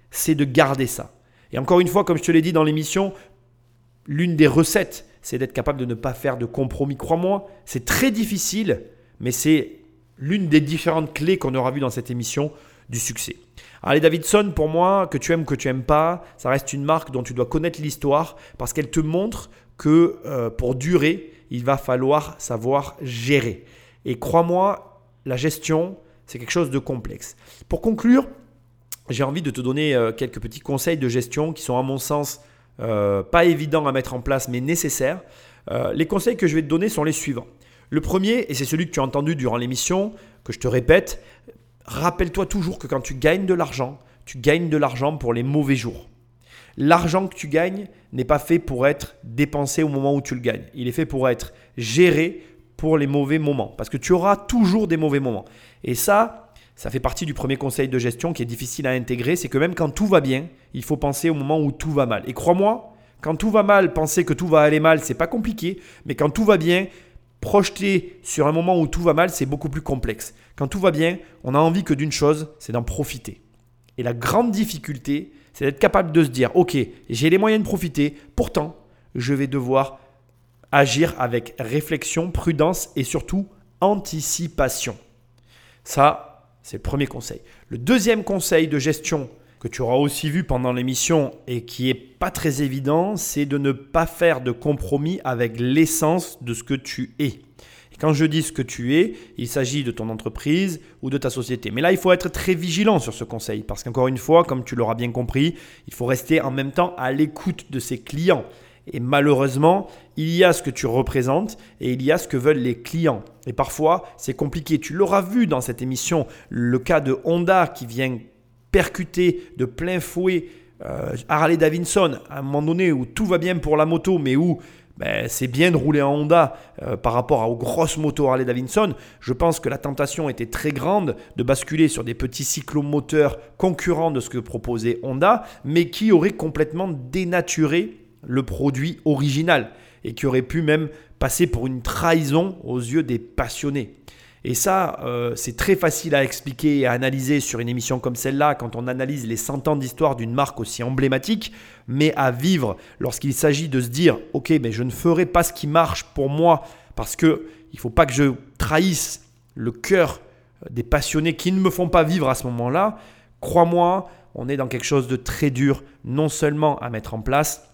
c'est de garder ça. Et encore une fois, comme je te l'ai dit dans l'émission, l'une des recettes, c'est d'être capable de ne pas faire de compromis. Crois-moi, c'est très difficile, mais c'est l'une des différentes clés qu'on aura vues dans cette émission du succès. Harley Davidson, pour moi, que tu aimes que tu aimes pas, ça reste une marque dont tu dois connaître l'histoire parce qu'elle te montre que euh, pour durer, il va falloir savoir gérer. Et crois-moi, la gestion, c'est quelque chose de complexe. Pour conclure, j'ai envie de te donner euh, quelques petits conseils de gestion qui sont à mon sens euh, pas évidents à mettre en place mais nécessaires. les conseils que je vais te donner sont les suivants. Le premier, et c'est celui que tu as entendu durant l'émission, que je te répète, rappelle-toi toujours que quand tu gagnes de l'argent, tu gagnes de l'argent pour les mauvais jours. L'argent que tu gagnes n'est pas fait pour être dépensé au moment où tu le gagnes. Il est fait pour être géré pour les mauvais moments. Parce que tu auras toujours des mauvais moments. Et ça, ça fait partie du premier conseil de gestion qui est difficile à intégrer. C'est que même quand tout va bien, il faut penser au moment où tout va mal. Et crois-moi, quand tout va mal, penser que tout va aller mal, c'est pas compliqué. Mais quand tout va bien, projeter sur un moment où tout va mal, c'est beaucoup plus complexe. Quand tout va bien, on a envie que d'une chose, c'est d'en profiter. Et la grande difficulté, c'est d'être capable de se dire, ok, j'ai les moyens de profiter, pourtant, je vais devoir agir avec réflexion, prudence et surtout anticipation. Ça, c'est le premier conseil. Le deuxième conseil de gestion que tu auras aussi vu pendant l'émission et qui est pas très évident, c'est de ne pas faire de compromis avec l'essence de ce que tu es. Et quand je dis ce que tu es, il s'agit de ton entreprise ou de ta société. Mais là, il faut être très vigilant sur ce conseil parce qu'encore une fois, comme tu l'auras bien compris, il faut rester en même temps à l'écoute de ses clients. Et malheureusement, il y a ce que tu représentes et il y a ce que veulent les clients. Et parfois, c'est compliqué. Tu l'auras vu dans cette émission, le cas de Honda qui vient percuter de plein fouet euh, Harley Davidson à un moment donné où tout va bien pour la moto, mais où ben, c'est bien de rouler en Honda euh, par rapport aux grosses motos Harley Davidson. Je pense que la tentation était très grande de basculer sur des petits cyclomoteurs concurrents de ce que proposait Honda, mais qui auraient complètement dénaturé le produit original et qui auraient pu même passer pour une trahison aux yeux des passionnés. Et ça, euh, c'est très facile à expliquer et à analyser sur une émission comme celle-là quand on analyse les 100 ans d'histoire d'une marque aussi emblématique, mais à vivre lorsqu'il s'agit de se dire, ok, mais je ne ferai pas ce qui marche pour moi parce que il faut pas que je trahisse le cœur des passionnés qui ne me font pas vivre à ce moment-là. Crois-moi, on est dans quelque chose de très dur, non seulement à mettre en place,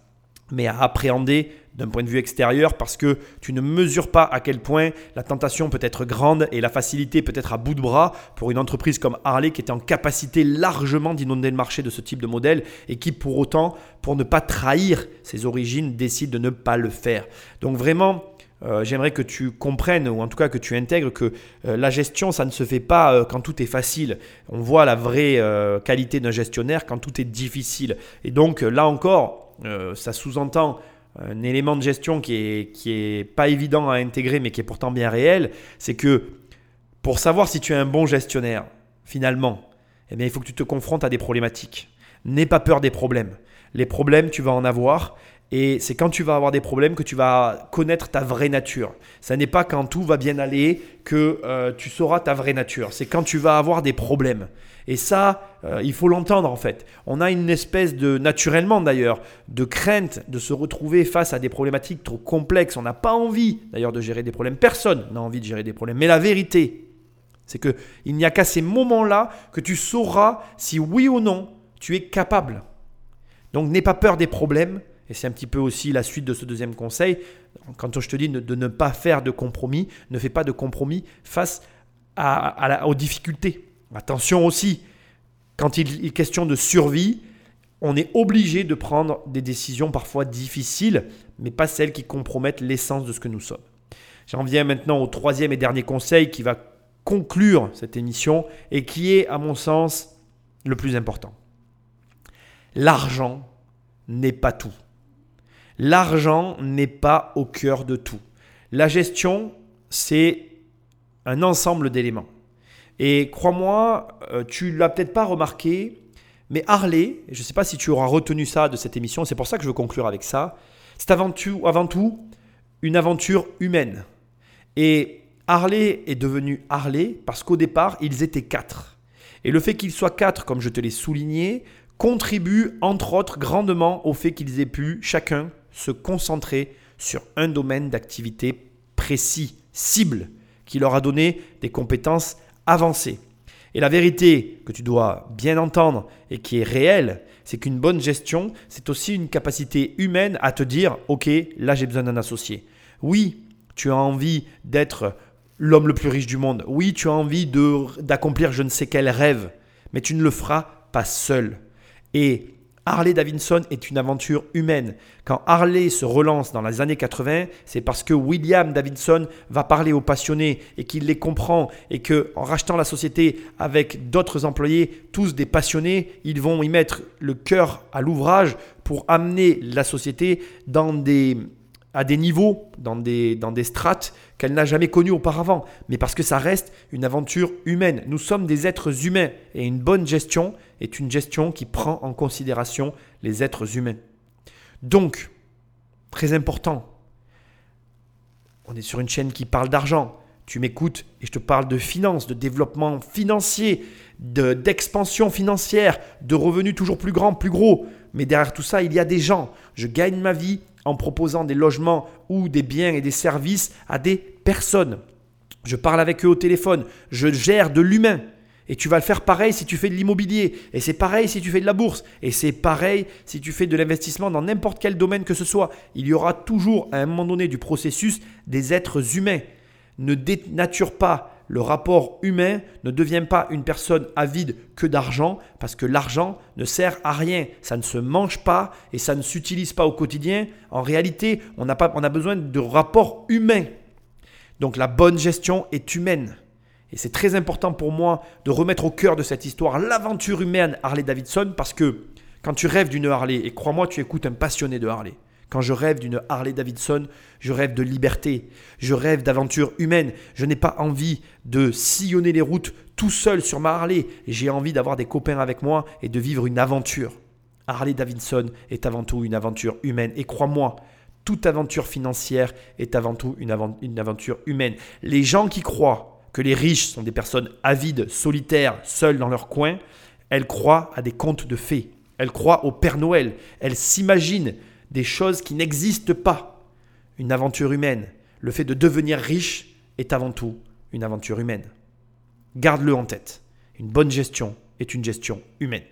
mais à appréhender d'un point de vue extérieur parce que tu ne mesures pas à quel point la tentation peut être grande et la facilité peut être à bout de bras pour une entreprise comme Harley qui est en capacité largement d'inonder le marché de ce type de modèle et qui pour autant, pour ne pas trahir ses origines, décide de ne pas le faire. Donc vraiment, euh, j'aimerais que tu comprennes, ou en tout cas que tu intègres, que euh, la gestion, ça ne se fait pas euh, quand tout est facile. On voit la vraie qualité d'un gestionnaire quand tout est difficile. Et donc là encore, ça sous-entend un élément de gestion qui est, qui est pas évident à intégrer, mais qui est pourtant bien réel, c'est que pour savoir si tu es un bon gestionnaire, finalement, eh bien, il faut que tu te confrontes à des problématiques. N'aie pas peur des problèmes. Les problèmes, tu vas en avoir. Et c'est quand tu vas avoir des problèmes que tu vas connaître ta vraie nature. Ça n'est pas quand tout va bien aller que euh, tu sauras ta vraie nature. C'est quand tu vas avoir des problèmes. Et ça, euh, il faut l'entendre en fait. On a une espèce de, naturellement d'ailleurs, de crainte de se retrouver face à des problématiques trop complexes. On n'a pas envie d'ailleurs de gérer des problèmes. Personne n'a envie de gérer des problèmes. Mais la vérité, c'est qu'il n'y a qu'à ces moments-là que tu sauras si oui ou non tu es capable. Donc n'aie pas peur des problèmes et c'est un petit peu aussi la suite de ce deuxième conseil. Quand je te dis de ne pas faire de compromis, ne fais pas de compromis face aux difficultés. Attention aussi, quand il est question de survie, on est obligé de prendre des décisions parfois difficiles, mais pas celles qui compromettent l'essence de ce que nous sommes. J'en viens maintenant au troisième et dernier conseil qui va conclure cette émission et qui est, à mon sens, le plus important. L'argent n'est pas tout. L'argent n'est pas au cœur de tout. La gestion, c'est un ensemble d'éléments. Et crois-moi, euh, tu l'as peut-être pas remarqué, mais Harley, je ne sais pas si tu auras retenu ça de cette émission, c'est pour ça que je veux conclure avec ça, c'est avant avant tout une aventure humaine. Et Harley est devenu Harley parce qu'au départ, ils étaient quatre. Et le fait qu'ils soient quatre, comme je te l'ai souligné, contribue entre autres grandement au fait qu'ils aient pu chacun se concentrer sur un domaine d'activité précis, cible, qui leur a donné des compétences avancées. Et la vérité que tu dois bien entendre et qui est réelle, c'est qu'une bonne gestion, c'est aussi une capacité humaine à te dire, OK, là j'ai besoin d'un associé. Oui, tu as envie d'être l'homme le plus riche du monde. Oui, tu as envie d'accomplir je ne sais quel rêve, mais tu ne le feras pas seul. Et Harley Davidson est une aventure humaine. Quand Harley se relance dans les années 80, c'est parce que William Davidson va parler aux passionnés et qu'il les comprend et que en rachetant la société avec d'autres employés, tous des passionnés, ils vont y mettre le cœur à l'ouvrage pour amener la société à des niveaux, dans des, dans des strates qu'elle n'a jamais connues auparavant, mais parce que ça reste une aventure humaine. Nous sommes des êtres humains et une bonne gestion est une gestion qui prend en considération les êtres humains. Donc, très important, on est sur une chaîne qui parle d'argent. Tu m'écoutes et je te parle de finances, de développement financier, d'expansion financière, de revenus toujours plus grands, plus gros. Mais derrière tout ça, il y a des gens. Je gagne ma vie en proposant des logements ou des biens et des services à des personnes. Je parle avec eux au téléphone. Je gère de l'humain. Et tu vas le faire pareil si tu fais de l'immobilier. Et c'est pareil si tu fais de la bourse. Et c'est pareil si tu fais de l'investissement dans n'importe quel domaine que ce soit. Il y aura toujours à un moment donné du processus des êtres humains. Ne dénature pas le rapport humain ne devient pas une personne avide que d'argent, parce que l'argent ne sert à rien. Ça ne se mange pas et ça ne s'utilise pas au quotidien. En réalité, on a, pas, on a besoin de rapport humain. Donc la bonne gestion est humaine. Et c'est très important pour moi de remettre au cœur de cette histoire l'aventure humaine Harley Davidson, parce que quand tu rêves d'une Harley, et crois-moi, tu écoutes un passionné de Harley, quand je rêve d'une Harley Davidson, je rêve de liberté, je rêve d'aventure humaine. Je n'ai pas envie de sillonner les routes tout seul sur ma Harley. J'ai envie d'avoir des copains avec moi et de vivre une aventure. Harley Davidson est avant tout une aventure humaine. Et crois-moi, toute aventure financière est avant tout une, aventure humaine. Les gens qui croient que les riches sont des personnes avides, solitaires, seuls dans leur coin, elles croient à des contes de fées. Elles croient au Père Noël. Elles s'imaginent des choses qui n'existent pas. Une aventure humaine, le fait de devenir riche est avant tout une aventure humaine. Garde-le en tête. Une bonne gestion est une gestion humaine.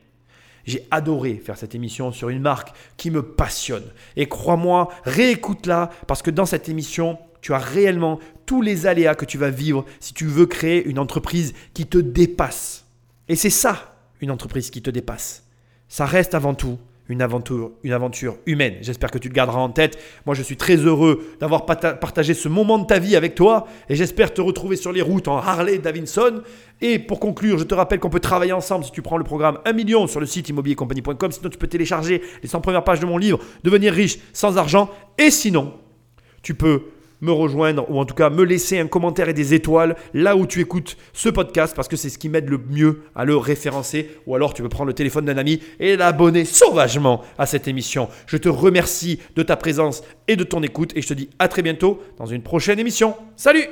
J'ai adoré faire cette émission sur une marque qui me passionne. Et crois-moi, réécoute-la parce que dans cette émission, tu as réellement tous les aléas que tu vas vivre si tu veux créer une entreprise qui te dépasse. Et c'est ça, une entreprise qui te dépasse. Ça reste avant tout une aventure, une aventure humaine. J'espère que tu le garderas en tête. Moi, je suis très heureux d'avoir partagé ce moment de ta vie avec toi et j'espère te retrouver sur les routes en Harley Davidson. Et pour conclure, je te rappelle qu'on peut travailler ensemble si tu prends le programme 1 million sur le site immobiliercompagnie.com. Sinon, tu peux télécharger les 100 premières pages de mon livre Devenir riche sans argent. Et sinon, tu peux me rejoindre ou en tout cas me laisser un commentaire et des étoiles là où tu écoutes ce podcast parce que c'est ce qui m'aide le mieux à le référencer ou alors tu peux prendre le téléphone d'un ami et l'abonner sauvagement à cette émission. Je te remercie de ta présence et de ton écoute et je te dis à très bientôt dans une prochaine émission. Salut